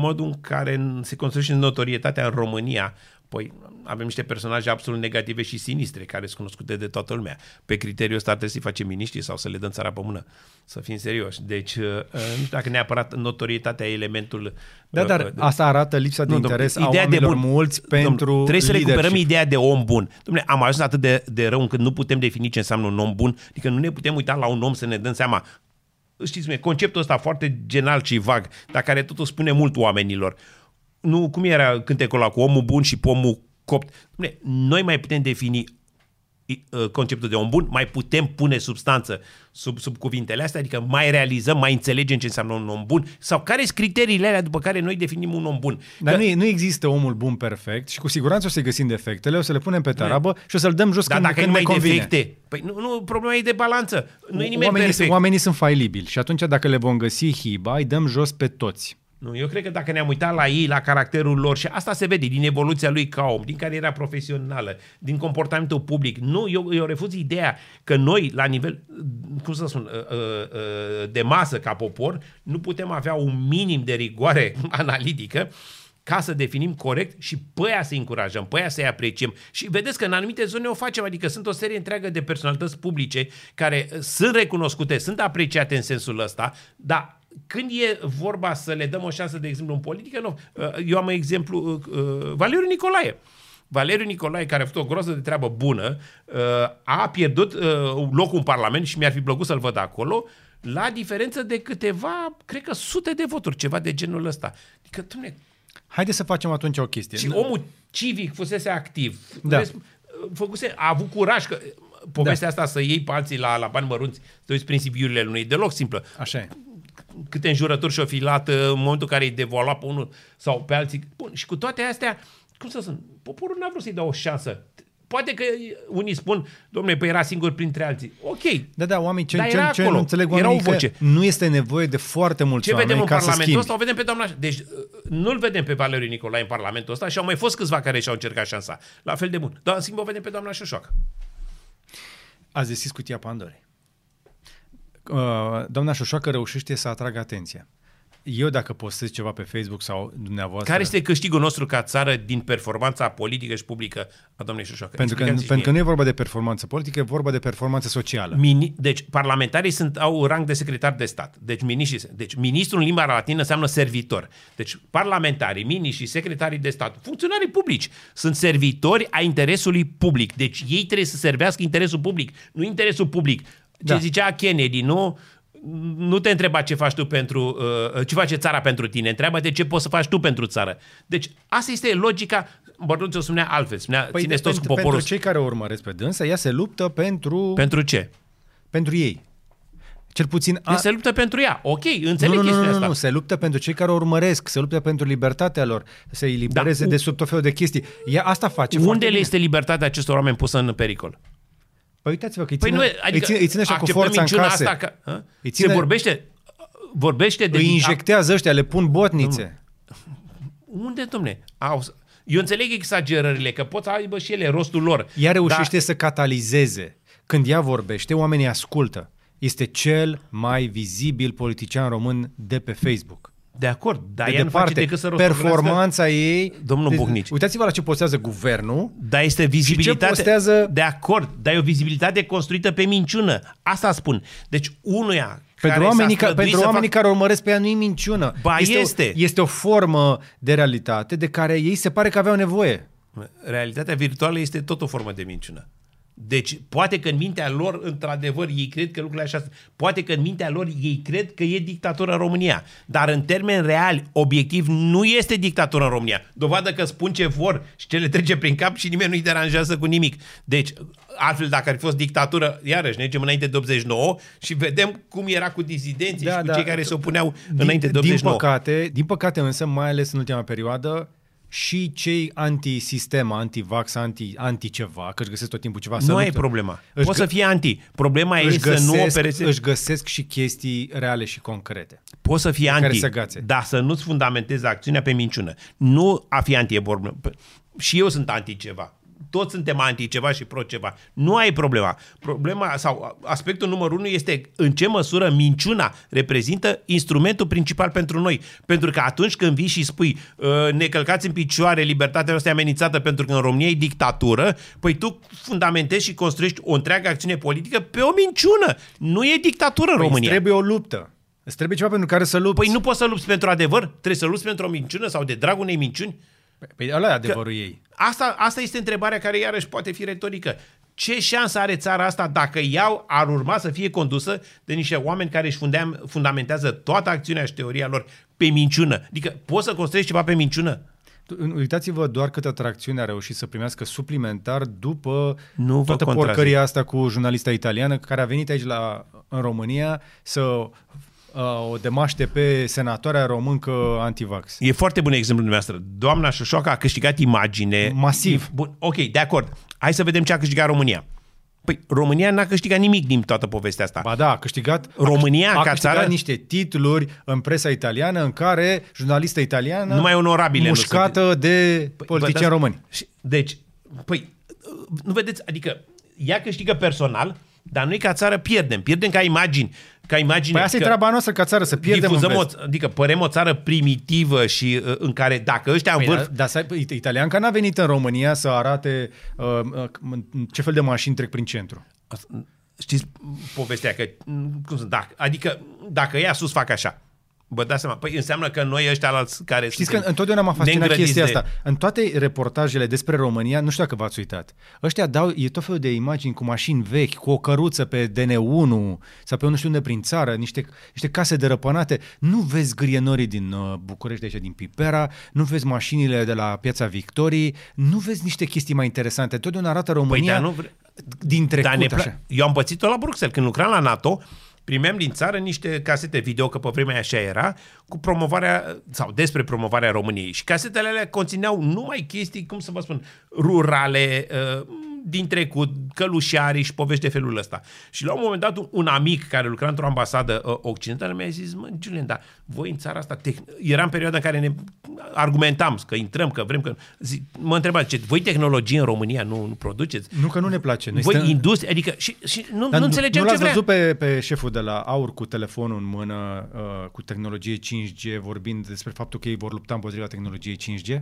modul în care se construiește notorietatea în România, Păi avem niște personaje absolut negative și sinistre care sunt cunoscute de toată lumea. Pe criteriul ăsta trebuie să-i facem miniștri sau să le dăm țara pe mână. Să fim serioși. Deci, uh, nu știu dacă neapărat notorietatea e elementul... Da, uh, dar asta arată lipsa de nu, interes a oamenilor de bun, mulți pentru domn, Trebuie să recuperăm ideea de om bun. Dom'le, am ajuns atât de, de rău încât nu putem defini ce înseamnă un om bun. Adică nu ne putem uita la un om să ne dăm seama știți mie, conceptul ăsta foarte general și vag, dar care totul spune mult oamenilor nu, cum era cântecul ăla cu omul bun și pomul copt? Noi mai putem defini uh, conceptul de om bun, mai putem pune substanță sub, sub cuvintele astea, adică mai realizăm, mai înțelegem ce înseamnă un om bun sau care sunt criteriile alea după care noi definim un om bun. Dar că... nu, nu există omul bun perfect și cu siguranță o să găsim defectele, o să le punem pe tarabă și o să-l dăm jos Dar când, dacă când nu mai defecte, păi nu, nu, problema e de balanță. Nu e nimeni oamenii, perfect. Oamenii sunt failibili și atunci dacă le vom găsi hiba, îi dăm jos pe toți. Nu, eu cred că dacă ne-am uitat la ei, la caracterul lor și asta se vede din evoluția lui ca om, din cariera profesională, din comportamentul public. Nu, eu, eu refuz ideea că noi, la nivel, cum să spun, uh, uh, uh, de masă ca popor, nu putem avea un minim de rigoare analitică ca să definim corect și pe aia să încurajăm, pe aia să-i apreciem. Și vedeți că în anumite zone o facem, adică sunt o serie întreagă de personalități publice care uh, sunt recunoscute, sunt apreciate în sensul ăsta, dar când e vorba să le dăm o șansă, de exemplu, în politică, nu. Uh, eu am exemplu uh, Valeriu Nicolae. Valeriu Nicolae, care a făcut o groză de treabă bună, a pierdut locul în Parlament și mi-ar fi plăcut să-l văd acolo, la diferență de câteva, cred că sute de voturi, ceva de genul ăsta. Adică, dumne, Haideți să facem atunci o chestie. și omul civic fusese activ. Da. Făcuse, a avut curaj că povestea da. asta să iei pe alții la, la bani mărunți, să te uiți prin Sibiurile lui, e deloc simplă. Așa e. Câte înjurături și-o fi luat în momentul în care îi devalua pe unul sau pe alții. Bun, și cu toate astea, cum să spun, poporul n-a vrut să-i dea o șansă. Poate că unii spun, domnule, păi era singur printre alții. Ok. Da, da, oamenii, ce, ce, ce nu înțeleg oamenii era o voce. nu este nevoie de foarte mulți ce oameni vedem în ca Parlamentul să ăsta? O vedem pe doamna... Deci nu-l vedem pe Valeriu Nicolae în Parlamentul ăsta și au mai fost câțiva care și-au încercat șansa. La fel de bun. Dar în schimb o vedem pe doamna Șoșoacă. Ați deschis cutia Pandorei. Uh, doamna Șoșoacă reușește să atragă atenția eu dacă postez ceva pe Facebook sau dumneavoastră... Care este câștigul nostru ca țară din performanța politică și publică a domnului Șoșoacă? Pentru că, pentru că nu e vorba de performanță politică, e vorba de performanță socială. Mini, deci parlamentarii sunt, au rang de secretar de stat. Deci, miniștri, deci ministrul în limba latină înseamnă servitor. Deci parlamentarii, miniștri, secretarii de stat, funcționarii publici sunt servitori a interesului public. Deci ei trebuie să servească interesul public, nu interesul public. Ce da. zicea Kennedy, nu? nu te întreba ce faci tu pentru, uh, ce face țara pentru tine, întreabă de ce poți să faci tu pentru țară. Deci asta este logica, Bărduț o spunea altfel, spunea, păi țineți toți pentru, cu poporul. Pentru cei care o urmăresc pe dânsă, ea se luptă pentru... Pentru ce? Pentru ei. Cel puțin... A... se luptă pentru ea. Ok, înțeleg nu, nu, chestia nu, asta. Nu, se luptă pentru cei care o urmăresc, se luptă pentru libertatea lor, să îi libereze da. de sub tot felul de chestii. Ea asta face. Unde le este libertatea acestor oameni pusă în pericol? Păi uitați-vă că îi ține, păi nu, adică îi ține, îi ține așa cu forța în case. Asta că, îi ține, se vorbește, vorbește de... Îi injectează ăștia, le pun botnițe. Unde, domne? Au, eu înțeleg exagerările, că pot să aibă și ele rostul lor. Ea reușește dar... să catalizeze. Când ea vorbește, oamenii ascultă. Este cel mai vizibil politician român de pe Facebook. De acord, dar de ea departe, nu face decât să performanța ei... Domnul de, Buhnici. Uitați-vă la ce postează guvernul. Da, este vizibilitate... Și ce postează... De acord, dar e o vizibilitate construită pe minciună. Asta spun. Deci unuia pentru care oamenii, ca, pentru oamenii fac... care urmăresc pe ea nu minciună. Ba, este, este. O, este o formă de realitate de care ei se pare că aveau nevoie. Realitatea virtuală este tot o formă de minciună. Deci, poate că în mintea lor, într-adevăr, ei cred că lucrurile așa Poate că în mintea lor ei cred că e dictatură în România. Dar în termen real, obiectiv, nu este dictatură în România. Dovadă că spun ce vor și ce le trece prin cap și nimeni nu-i deranjează cu nimic. Deci, altfel, dacă ar fi fost dictatură, iarăși, ne mergem înainte de 89 și vedem cum era cu dizidenții da, și cu da, cei care se opuneau din, înainte de 89. Din păcate, din păcate însă, mai ales în ultima perioadă, și cei anti-sistem, anti-vax, anti, anti-ceva, că își găsesc tot timpul ceva. Nu e problema. Își Poți să fie anti. Problema e găsesc, să nu opereze... Își găsesc și chestii reale și concrete. Poți să fii anti, dar să nu-ți fundamentezi acțiunea pe minciună. Nu a fi anti e problemă. Și eu sunt anti ceva toți suntem anti-ceva și pro-ceva. Nu ai problema. Problema sau aspectul numărul unu este în ce măsură minciuna reprezintă instrumentul principal pentru noi. Pentru că atunci când vii și spui ă, ne călcați în picioare, libertatea noastră amenințată pentru că în România e dictatură, păi tu fundamentezi și construiești o întreagă acțiune politică pe o minciună. Nu e dictatură în păi România. trebuie o luptă. Îți trebuie ceva pentru care să lupți. Păi nu poți să lupți pentru adevăr? Trebuie să lupți pentru o minciună sau de dragul unei minciuni? Păi ăla e adevărul că ei. Asta, asta este întrebarea care iarăși poate fi retorică. Ce șansă are țara asta dacă iau ar urma să fie condusă de niște oameni care își fundeam, fundamentează toată acțiunea și teoria lor pe minciună? Adică poți să construiești ceva pe minciună? Uitați-vă doar câtă tracțiune a reușit să primească suplimentar după nu toată porcăria asta cu jurnalista italiană care a venit aici la, în România să uh, o demaște pe senatoarea româncă antivax. E foarte bun exemplu dumneavoastră. Doamna Șoșoacă a câștigat imagine. Masiv. Bun, ok, de acord. Hai să vedem ce a câștigat România. Păi România n-a câștigat nimic din toată povestea asta. Ba da, a câștigat, România a, ca câștigat țară... niște titluri în presa italiană în care jurnalistă italiană numai onorabile mușcată nu de păi, politicieni români. Deci, păi, nu vedeți, adică ea câștigă personal, Dar noi ca țară pierdem. Pierdem ca imagini. Ca imagine Păi asta e că treaba noastră ca țară, să pierdem în difuzăm vest. o, adică părem o țară primitivă și uh, în care dacă ăștia în Păi, vârf... dar, dar să, ai- italianca n-a venit în România să arate uh, uh, ce fel de mașini trec prin centru. Știți povestea că, cum sunt, dacă, adică dacă ea sus fac așa, vă dați seama, păi înseamnă că noi ăștia alți care Știți că suntem întotdeauna m-a fascinat neîngrădiți chestia de- asta. În toate reportajele despre România, nu știu dacă v-ați uitat, ăștia dau, e tot felul de imagini cu mașini vechi, cu o căruță pe DN1 sau pe nu știu unde prin țară, niște, niște case derăpânate. Nu vezi grienorii din uh, București, de aici, din Pipera, nu vezi mașinile de la Piața Victoriei, nu vezi niște chestii mai interesante. Totdeauna arată Păi, România dar nu vre... din trecut, dar ne așa. pla- Eu am pățit-o la Bruxelles. Când lucram la NATO, primeam din țară niște casete video, că pe vremea aia așa era, cu promovarea, sau despre promovarea României. Și casetele alea conțineau numai chestii, cum să vă spun, rurale, uh, din trecut, călușari și povești de felul ăsta. Și la un moment dat, un- un amic care lucra într-o ambasadă uh, occidentală mi-a zis, mă, Julian, dar voi în țara asta, tehn- era în perioada în care ne argumentam că intrăm, că vrem, că... Zic, mă întreba, ce, voi tehnologie în România nu, nu produceți? Nu că nu ne place. Noi Voi stăm- industrie, adică și, și nu, Dar nu înțelegeam nu ce l-ați vrea. văzut pe, pe șeful de la AUR cu telefonul în mână, uh, cu tehnologie 5G, vorbind despre faptul că ei vor lupta împotriva tehnologiei 5G?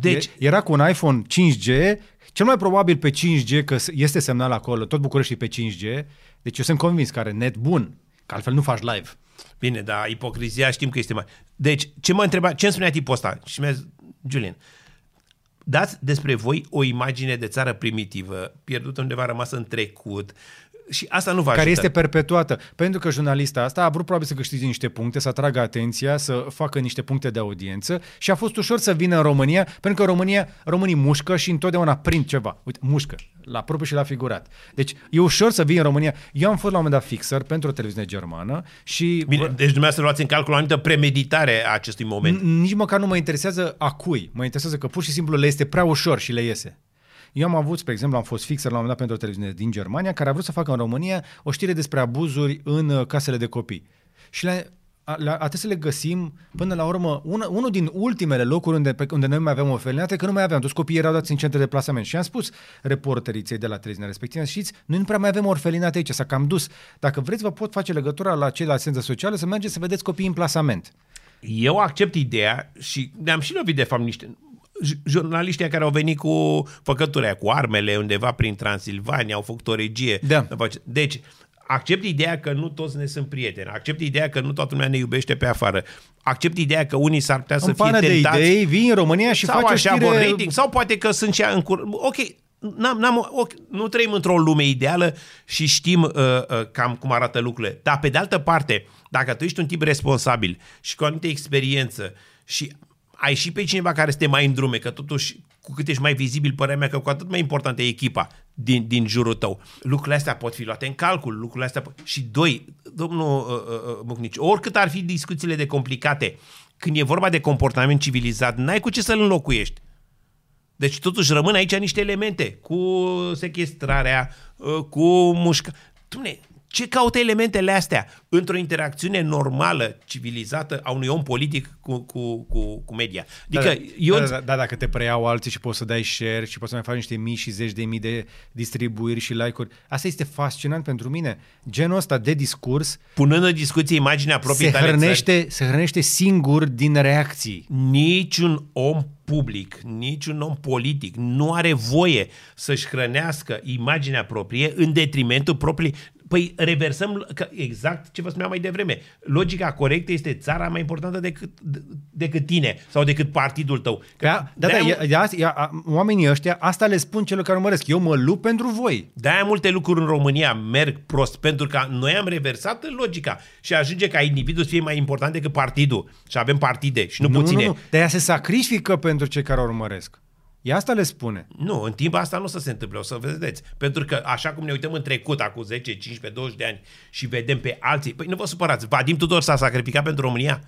Deci, E- Era cu un iPhone 5G, cel mai probabil pe 5G, că s- este semnal acolo, tot București e pe 5G, deci eu sunt convins că are net bun, că altfel nu faci live. bine, dar ipocrizia știm că este mai... Deci, ce mă întreba, ce îmi spunea tipul ăsta? Și mi-a zis, Julian, dați despre voi o imagine de țară primitivă, pierdută undeva, rămasă în trecut, și asta nu vă care ajută. este perpetuată. Pentru că jurnalista asta a vrut probabil să câștige niște puncte, să atragă atenția, să facă niște puncte de audiență și a fost ușor să vină în România, pentru că în România românii mușcă și întotdeauna prind ceva. Uite, mușcă, la propriu și la figurat. Deci e ușor să vii în România. Eu am fost la un moment dat fixer pentru o televiziune germană și Bine, deci dumneavoastră luați în calcul o anumită premeditare a acestui moment. N- nici măcar nu mă interesează a cui. Mă interesează că pur și simplu le este prea ușor și le iese. Eu am avut, spre exemplu, am fost fixer la un moment dat pentru o televiziune din Germania care a vrut să facă în România o știre despre abuzuri în uh, casele de copii. Și le, a, le, a trebuit să le găsim până la urmă, una, unul din ultimele locuri unde, pe, unde noi mai aveam o felinată, că nu mai aveam, toți copiii erau dați în centre de plasament. Și am spus reporteriței de la televiziunea respectivă, știți, noi nu prea mai avem orfelinate aici, s-a cam dus. Dacă vreți, vă pot face legătura la cei la asistență socială să mergeți să vedeți copiii în plasament. Eu accept ideea și ne-am și lovit de fapt niște j- jurnaliștii care au venit cu făcături aia, cu armele undeva prin Transilvania, au făcut o regie. Da. Deci, accept ideea că nu toți ne sunt prieteni, accept ideea că nu toată lumea ne iubește pe afară, accept ideea că unii s-ar putea să în fie pană de tentați idei, vii în România și sau faci o așa știre... vor rating, sau poate că sunt și în cur... Ok, n-am, n-am, ok, nu trăim într-o lume ideală și știm uh, uh, cam cum arată lucrurile. Dar pe de altă parte, dacă tu ești un tip responsabil și cu o anumită experiență și ai și pe cineva care este mai în drume, că totuși cu cât ești mai vizibil, părerea mea că cu atât mai importantă e echipa din, din jurul tău. Lucrurile astea pot fi luate în calcul, lucrurile astea pot... Și doi, domnul uh, uh, Bucnici, oricât ar fi discuțiile de complicate, când e vorba de comportament civilizat, n-ai cu ce să-l înlocuiești. Deci totuși rămân aici niște elemente cu sequestrarea, uh, cu mușca. Dumne, ce caută elementele astea într-o interacțiune normală, civilizată a unui om politic cu, cu, cu, cu media? Adică da, eu... da, da, da, dacă te preiau alții și poți să dai share și poți să mai faci niște mii și zeci de mii de distribuiri și like-uri, asta este fascinant pentru mine. Genul ăsta de discurs Punând în discuție imaginea propriei se tale țări, hrănește, se hrănește singur din reacții. niciun om public, niciun om politic nu are voie să-și hrănească imaginea proprie în detrimentul proprii. Păi reversăm că exact ce vă spuneam mai devreme. Logica corectă este țara mai importantă decât, decât tine sau decât partidul tău. Că Da, da, da, de-aia- ia, ia, ia, oamenii ăștia, asta le spun celor care urmăresc. Eu mă lupt pentru voi. De-aia multe lucruri în România merg prost, pentru că noi am reversat în logica și ajunge ca individul să fie mai important decât partidul. Și avem partide și nu, nu, puține. nu, nu. De aia se sacrifică pentru cei care o urmăresc. E asta le spune. Nu, în timp asta nu o să se întâmple, o să vedeți. Pentru că așa cum ne uităm în trecut, acum 10, 15, 20 de ani și vedem pe alții, păi nu vă supărați, Vadim Tudor s-a sacrificat pentru România?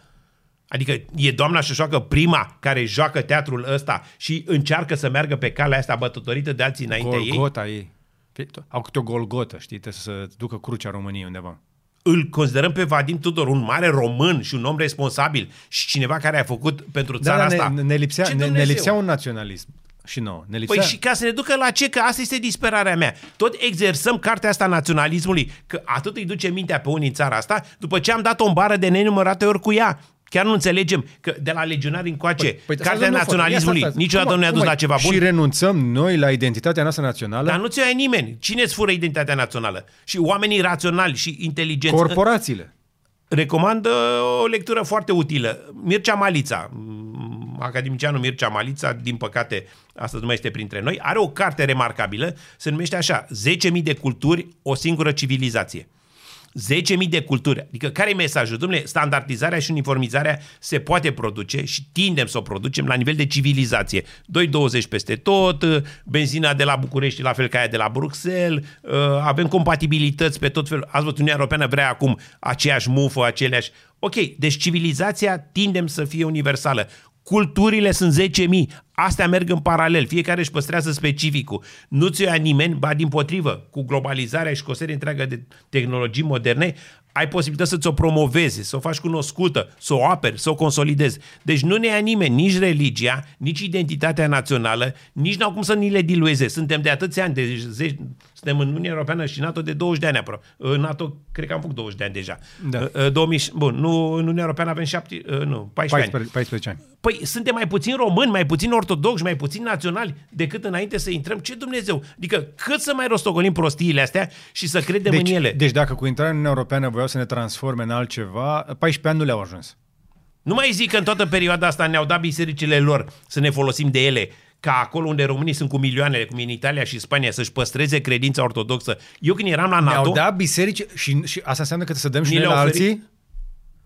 Adică e doamna Șoșoacă prima care joacă teatrul ăsta și încearcă să meargă pe calea asta bătătorită de alții înaintea ei? Golgota ei. Au câte o golgotă, știi, trebuie să ducă crucea României undeva. Îl considerăm pe Vadim Tudor un mare român și un om responsabil și cineva care a făcut pentru țara da, asta. ne, ne, lipsea, Ce ne, ne Dumnezeu? lipsea un naționalism. Și nouă. Ne lipsea... Păi și ca să ne ducă la ce? Că asta este disperarea mea. Tot exersăm cartea asta naționalismului, că atât îi duce mintea pe unii în țara asta, după ce am dat o bară de nenumărate ori cu ea. Chiar nu înțelegem că de la legionari încoace, păi, păi, cartea naționalismului ia, niciodată nu ne-a dus la ceva bun. Și renunțăm noi la identitatea noastră națională? Dar nu ți-o nimeni. Cine îți fură identitatea națională? Și oamenii raționali și inteligenți. Corporațiile. Recomand o lectură foarte utilă. Mircea Malița, academicianul Mircea Malița, din păcate astăzi nu mai este printre noi, are o carte remarcabilă, se numește așa, 10.000 de culturi, o singură civilizație. 10.000 de culturi. Adică care e mesajul? Domnule, standardizarea și uniformizarea se poate produce și tindem să o producem la nivel de civilizație. 2,20 peste tot, benzina de la București la fel ca aia de la Bruxelles, uh, avem compatibilități pe tot felul. Ați văzut, Uniunea Europeană vrea acum aceeași mufă, aceleași... Ok, deci civilizația tindem să fie universală. Culturile sunt 10.000, astea merg în paralel, fiecare își păstrează specificul. Nu ți-o ia nimeni, ba din potrivă, cu globalizarea și cu o serie întreagă de tehnologii moderne, ai posibilitatea să-ți o promovezi, să o faci cunoscută, să o aperi, să o consolidezi. Deci nu ne ia nimeni nici religia, nici identitatea națională, nici n-au cum să ni le dilueze. Suntem de atâția ani, de zeci, suntem în Uniunea Europeană și NATO de 20 de ani aproape. În NATO, cred că am făcut 20 de ani deja. Da. 2000, bun, nu, în Uniunea Europeană avem 7, nu, 14, 14 ani. 14 ani. Păi suntem mai puțin români, mai puțin ortodoxi, mai puțin naționali decât înainte să intrăm. Ce Dumnezeu? Adică cât să mai rostogolim prostiile astea și să credem deci, în ele? Deci dacă cu intrarea în Uniunea Europeană voiau să ne transforme în altceva, 14 ani nu le-au ajuns. Nu mai zic că în toată perioada asta ne-au dat bisericile lor să ne folosim de ele ca acolo unde românii sunt cu milioanele, cum e în Italia și Spania, să-și păstreze credința ortodoxă. Eu când eram la NATO... Ne-au dat biserici și, și asta înseamnă că să dăm și noi la alții?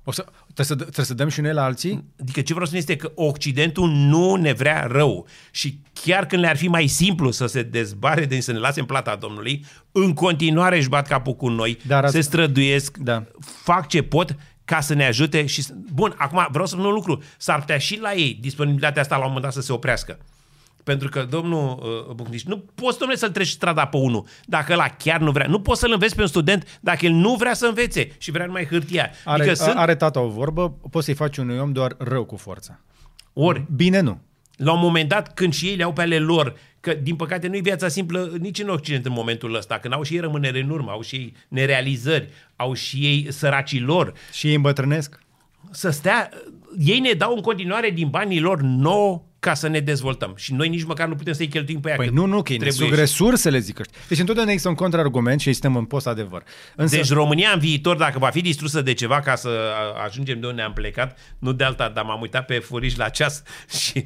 O să, trebuie, să, trebuie să dăm și noi la alții? Adică ce vreau să spun este că Occidentul nu ne vrea rău și chiar când le-ar fi mai simplu să se dezbare, de să ne lase în plata Domnului, în continuare își bat capul cu noi, Dar se străduiesc, da. fac ce pot ca să ne ajute și... Bun, acum vreau să spun un lucru. S-ar putea și la ei disponibilitatea asta la un moment dat să se oprească. Pentru că domnul uh, Bucnici, nu poți, domnule, să-l treci strada pe unul dacă la chiar nu vrea. Nu poți să-l înveți pe un student dacă el nu vrea să învețe și vrea numai hârtia. Are, adică sunt... are tata o vorbă, poți să-i faci unui om doar rău cu forța. Ori. Bine nu. La un moment dat, când și ei le au pe ale lor, că din păcate nu e viața simplă nici în Occident în momentul ăsta, când au și ei rămânere în urmă, au și ei nerealizări, au și ei săracii lor. Și ei îmbătrânesc. Să stea, ei ne dau în continuare din banii lor nouă ca să ne dezvoltăm. Și noi nici măcar nu putem să-i cheltuim pe ea. Păi nu, nu, că trebuie resursele, zic ăștia. Deci întotdeauna există un contraargument și suntem în post adevăr. Însă... Deci România în viitor, dacă va fi distrusă de ceva ca să ajungem de unde am plecat, nu de alta, dar m-am uitat pe furiș la ceas și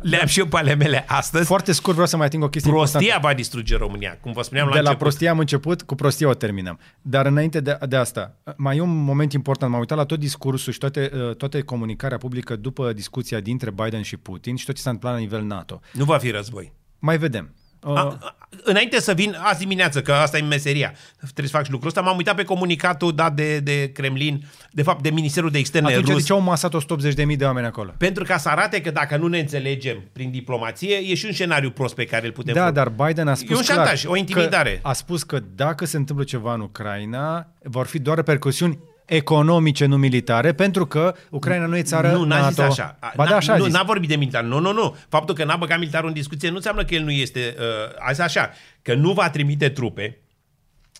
le-am și eu pe ale mele astăzi. Foarte scurt vreau să mai ating o chestie Prostia importantă. va distruge România, cum vă spuneam de la început. De la prostia am început, cu prostia o terminăm. Dar înainte de, de asta, mai e un moment important. M-am uitat la tot discursul și toate, toate comunicarea publică după discuția dintre Biden și Putin și tot ce s-a întâmplat la nivel NATO. Nu va fi război. Mai vedem. Uh... A, a, înainte să vin azi dimineață, că asta e meseria, trebuie să fac și lucrul ăsta, m-am uitat pe comunicatul dat de, de Kremlin, de fapt de Ministerul de Externe Atunci rus. de ce au masat 180.000 de oameni acolo? Pentru ca să arate că dacă nu ne înțelegem prin diplomație, e și un scenariu prost pe care îl putem Da, folosi. dar Biden a spus E un clar șantaj, o intimidare. Că a spus că dacă se întâmplă ceva în Ucraina, vor fi doar repercusiuni economice, nu militare, pentru că Ucraina nu e țară Nu, n-a NATO. zis așa. Ba da, așa nu, zis. n-a vorbit de militar. Nu, nu, nu. Faptul că n-a băgat militarul în discuție nu înseamnă că el nu este... Uh, a zis așa, că nu va trimite trupe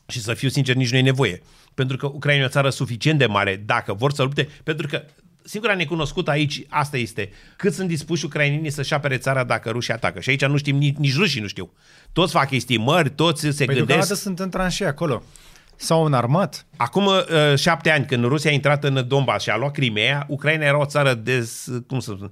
și să fiu sincer, nici nu e nevoie. Pentru că Ucraina e o țară suficient de mare dacă vor să lupte, pentru că singura necunoscută aici, asta este, cât sunt dispuși ucrainenii să-și apere țara dacă rușii atacă. Și aici nu știm, nici, nici rușii nu știu. Toți fac estimări, toți se Păi gândesc... deocamdată sunt în tranșee acolo. S-au înarmat. Acum uh, șapte ani, când Rusia a intrat în Donbass și a luat Crimea, Ucraina era o țară des, cum să spun,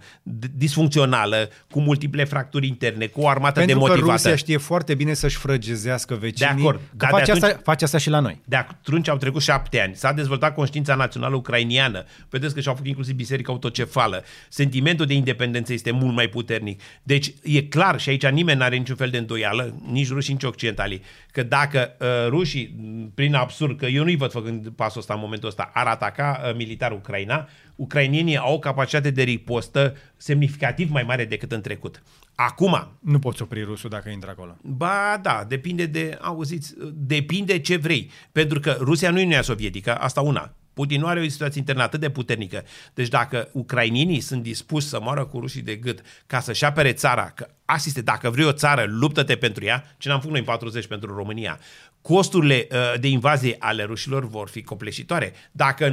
disfuncțională, cu multiple fracturi interne, cu o armată Pentru demotivată. că Rusia știe foarte bine să-și frăgezească vecinii. De acord. Că Dar face, de atunci- asta, face asta și la noi. De atunci au trecut șapte ani. S-a dezvoltat conștiința națională ucrainiană. Vedeți că și-au făcut inclusiv biserica autocefală. Sentimentul de independență este mult mai puternic. Deci e clar și aici nimeni nu are niciun fel de îndoială, nici rușii, nici occidentalii, că dacă uh, rușii, m, prin absurd, că eu nu-i văd făcând pasul ăsta în momentul ăsta, ar ataca uh, militar Ucraina, ucrainienii au o capacitate de ripostă semnificativ mai mare decât în trecut. Acum, Nu poți opri rusul dacă intră acolo. Ba da, depinde de, auziți, depinde ce vrei. Pentru că Rusia nu e Uniunea Sovietică, asta una. Putin nu are o situație internă atât de puternică. Deci dacă ucrainienii sunt dispuși să moară cu rușii de gât ca să-și apere țara, că Asta este, dacă vrei o țară, luptă-te pentru ea, ce n-am făcut noi în 40 pentru România. Costurile uh, de invazie ale rușilor vor fi copleșitoare. Dacă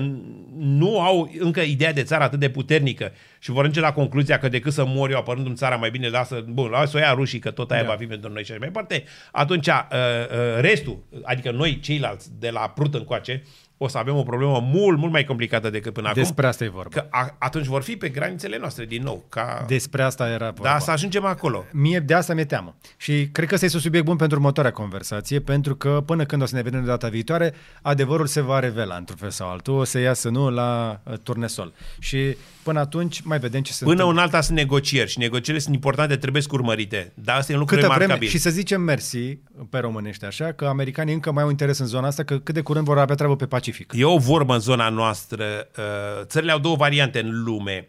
nu au încă ideea de țară atât de puternică și vor ajunge la concluzia că decât să mor eu apărând în țara, mai bine lasă, bun, lasă o ia rușii, că tot aia da. va fi pentru noi și așa mai departe, atunci uh, uh, restul, adică noi ceilalți de la Prut încoace, o să avem o problemă mult, mult mai complicată decât până Despre acum. Despre asta e vorba. Că a, atunci vor fi pe granițele noastre din nou. Ca... Despre asta era vorba. Da, să ajungem acolo. Mie de asta mi-e teamă. Și cred că ăsta este un subiect bun pentru următoarea conversație, pentru că până când o să ne vedem de data viitoare, adevărul se va revela într-un fel sau altul, o să iasă nu la uh, turnesol. Și Până atunci mai vedem ce se Până întâmplă. un alta sunt negocieri și negocierile sunt importante, trebuie să urmărite. Dar asta e un lucru Câtă remarcabil. vreme, și să zicem mersi pe românește așa, că americanii încă mai au interes în zona asta, că cât de curând vor avea treabă pe Pacific. E o vorbă în zona noastră. uh, Țările au două variante în lume.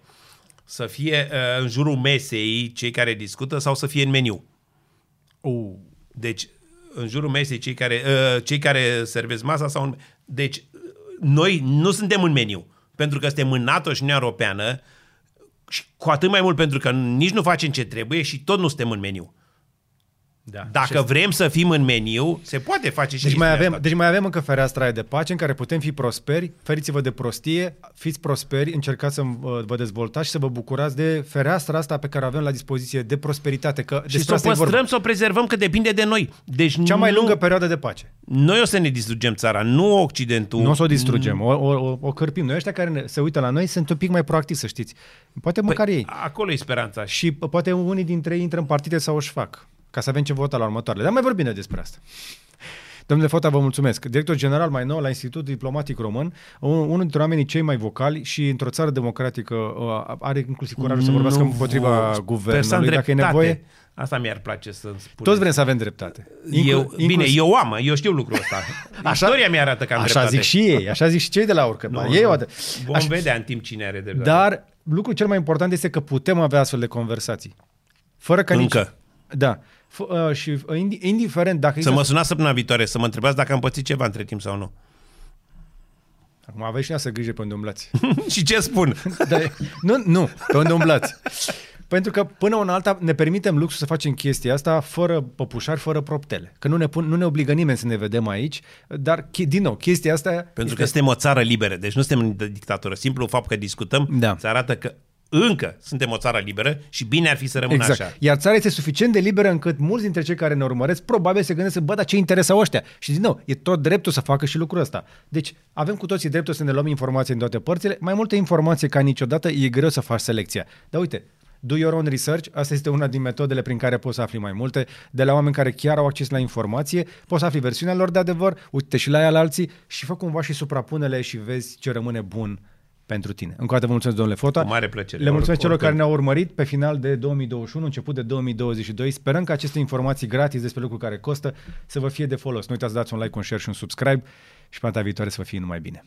Să fie uh, în jurul mesei cei care discută sau să fie în meniu. Uh. Deci, în jurul mesei cei care, uh, cei care servesc masa sau... În... Deci, noi nu suntem în meniu pentru că suntem în NATO și Uniunea Europeană și cu atât mai mult pentru că nici nu facem ce trebuie și tot nu suntem în meniu. Da. Dacă Și- vrem să fim în meniu, se poate face și Deci mai, chestia avem, asta. deci mai avem încă fereastra aia de pace în care putem fi prosperi, feriți-vă de prostie, fiți prosperi, încercați să uh, vă dezvoltați și să vă bucurați de fereastra asta pe care o avem la dispoziție de prosperitate. Că și să despre o asta e vorba. păstrăm, să o prezervăm, că depinde de noi. Deci Cea mai nu, lungă perioadă de pace. Noi o să ne distrugem țara, nu Occidentul. Nu o să o distrugem, o, o, o, o cărpim. Noi ăștia care ne, se uită la noi sunt un pic mai proactivi, să știți. Poate măcar ei. Păi, acolo e speranța. Și Și p- poate unii dintre ei intră în partide sau își fac, ca să avem ce vota la următoarele. Dar mai vorbim despre asta. Domnule Fota, vă mulțumesc. Director general mai nou la Institutul Diplomatic Român, un- unul dintre oamenii cei mai vocali și într-o țară democratică uh, are inclusiv curajul să vorbească Nu împotriva vă- sper să am guvernului, dacă e dreptate. nevoie. Asta mi-ar place să spun. Toți vrem să avem dreptate. Eu, Inclu- bine, inclusiv- eu am, eu știu lucrul ăsta. Așa- Istoria mi arată că am Așa dreptate. zic și ei, așa zic și cei de la urcă. Nu, ei nu. au ade- Vom Așa- vedea în timp cine are dreptate. Dar lucrul cel mai important este că putem avea astfel de conversații. Fără ca Încă. nici... Da. F- uh, și uh, indi- indiferent dacă... Să există- mă sunați săptămâna viitoare, să mă întrebați dacă am pățit ceva între timp sau nu. Acum aveți și să grijă pe unde umblați. și ce spun? da, nu, nu, pe unde umblați. Pentru că până una alta ne permitem luxul să facem chestia asta fără păpușari, fără proptele. Că nu ne, pun, nu ne obligă nimeni să ne vedem aici, dar, che- din nou, chestia asta... Pentru că suntem o țară liberă, deci nu suntem în dictatură. Simplu fapt că discutăm Da. se arată că încă suntem o țară liberă și bine ar fi să rămână Exact. așa. Iar țara este suficient de liberă încât mulți dintre cei care ne urmăresc probabil se gândesc, bă, dar ce interes au ăștia? Și din nou, e tot dreptul să facă și lucrul ăsta. Deci avem cu toții dreptul să ne luăm informații în toate părțile. Mai multă informație ca niciodată, e greu să faci selecția. Dar uite, do your own research, asta este una din metodele prin care poți să afli mai multe, de la oameni care chiar au acces la informație, poți să afli versiunea lor de adevăr, uite și la ea la alții și fă cumva și suprapunele și vezi ce rămâne bun pentru tine. Încă o dată vă mulțumesc, domnule Fota. Cu mare plăcere. Le mulțumesc celor Oricând. care ne-au urmărit pe final de 2021, început de 2022. Sperăm că aceste informații gratis despre lucruri care costă să vă fie de folos. Nu uitați să dați un like, un share și un subscribe și pe data viitoare să vă fie numai bine.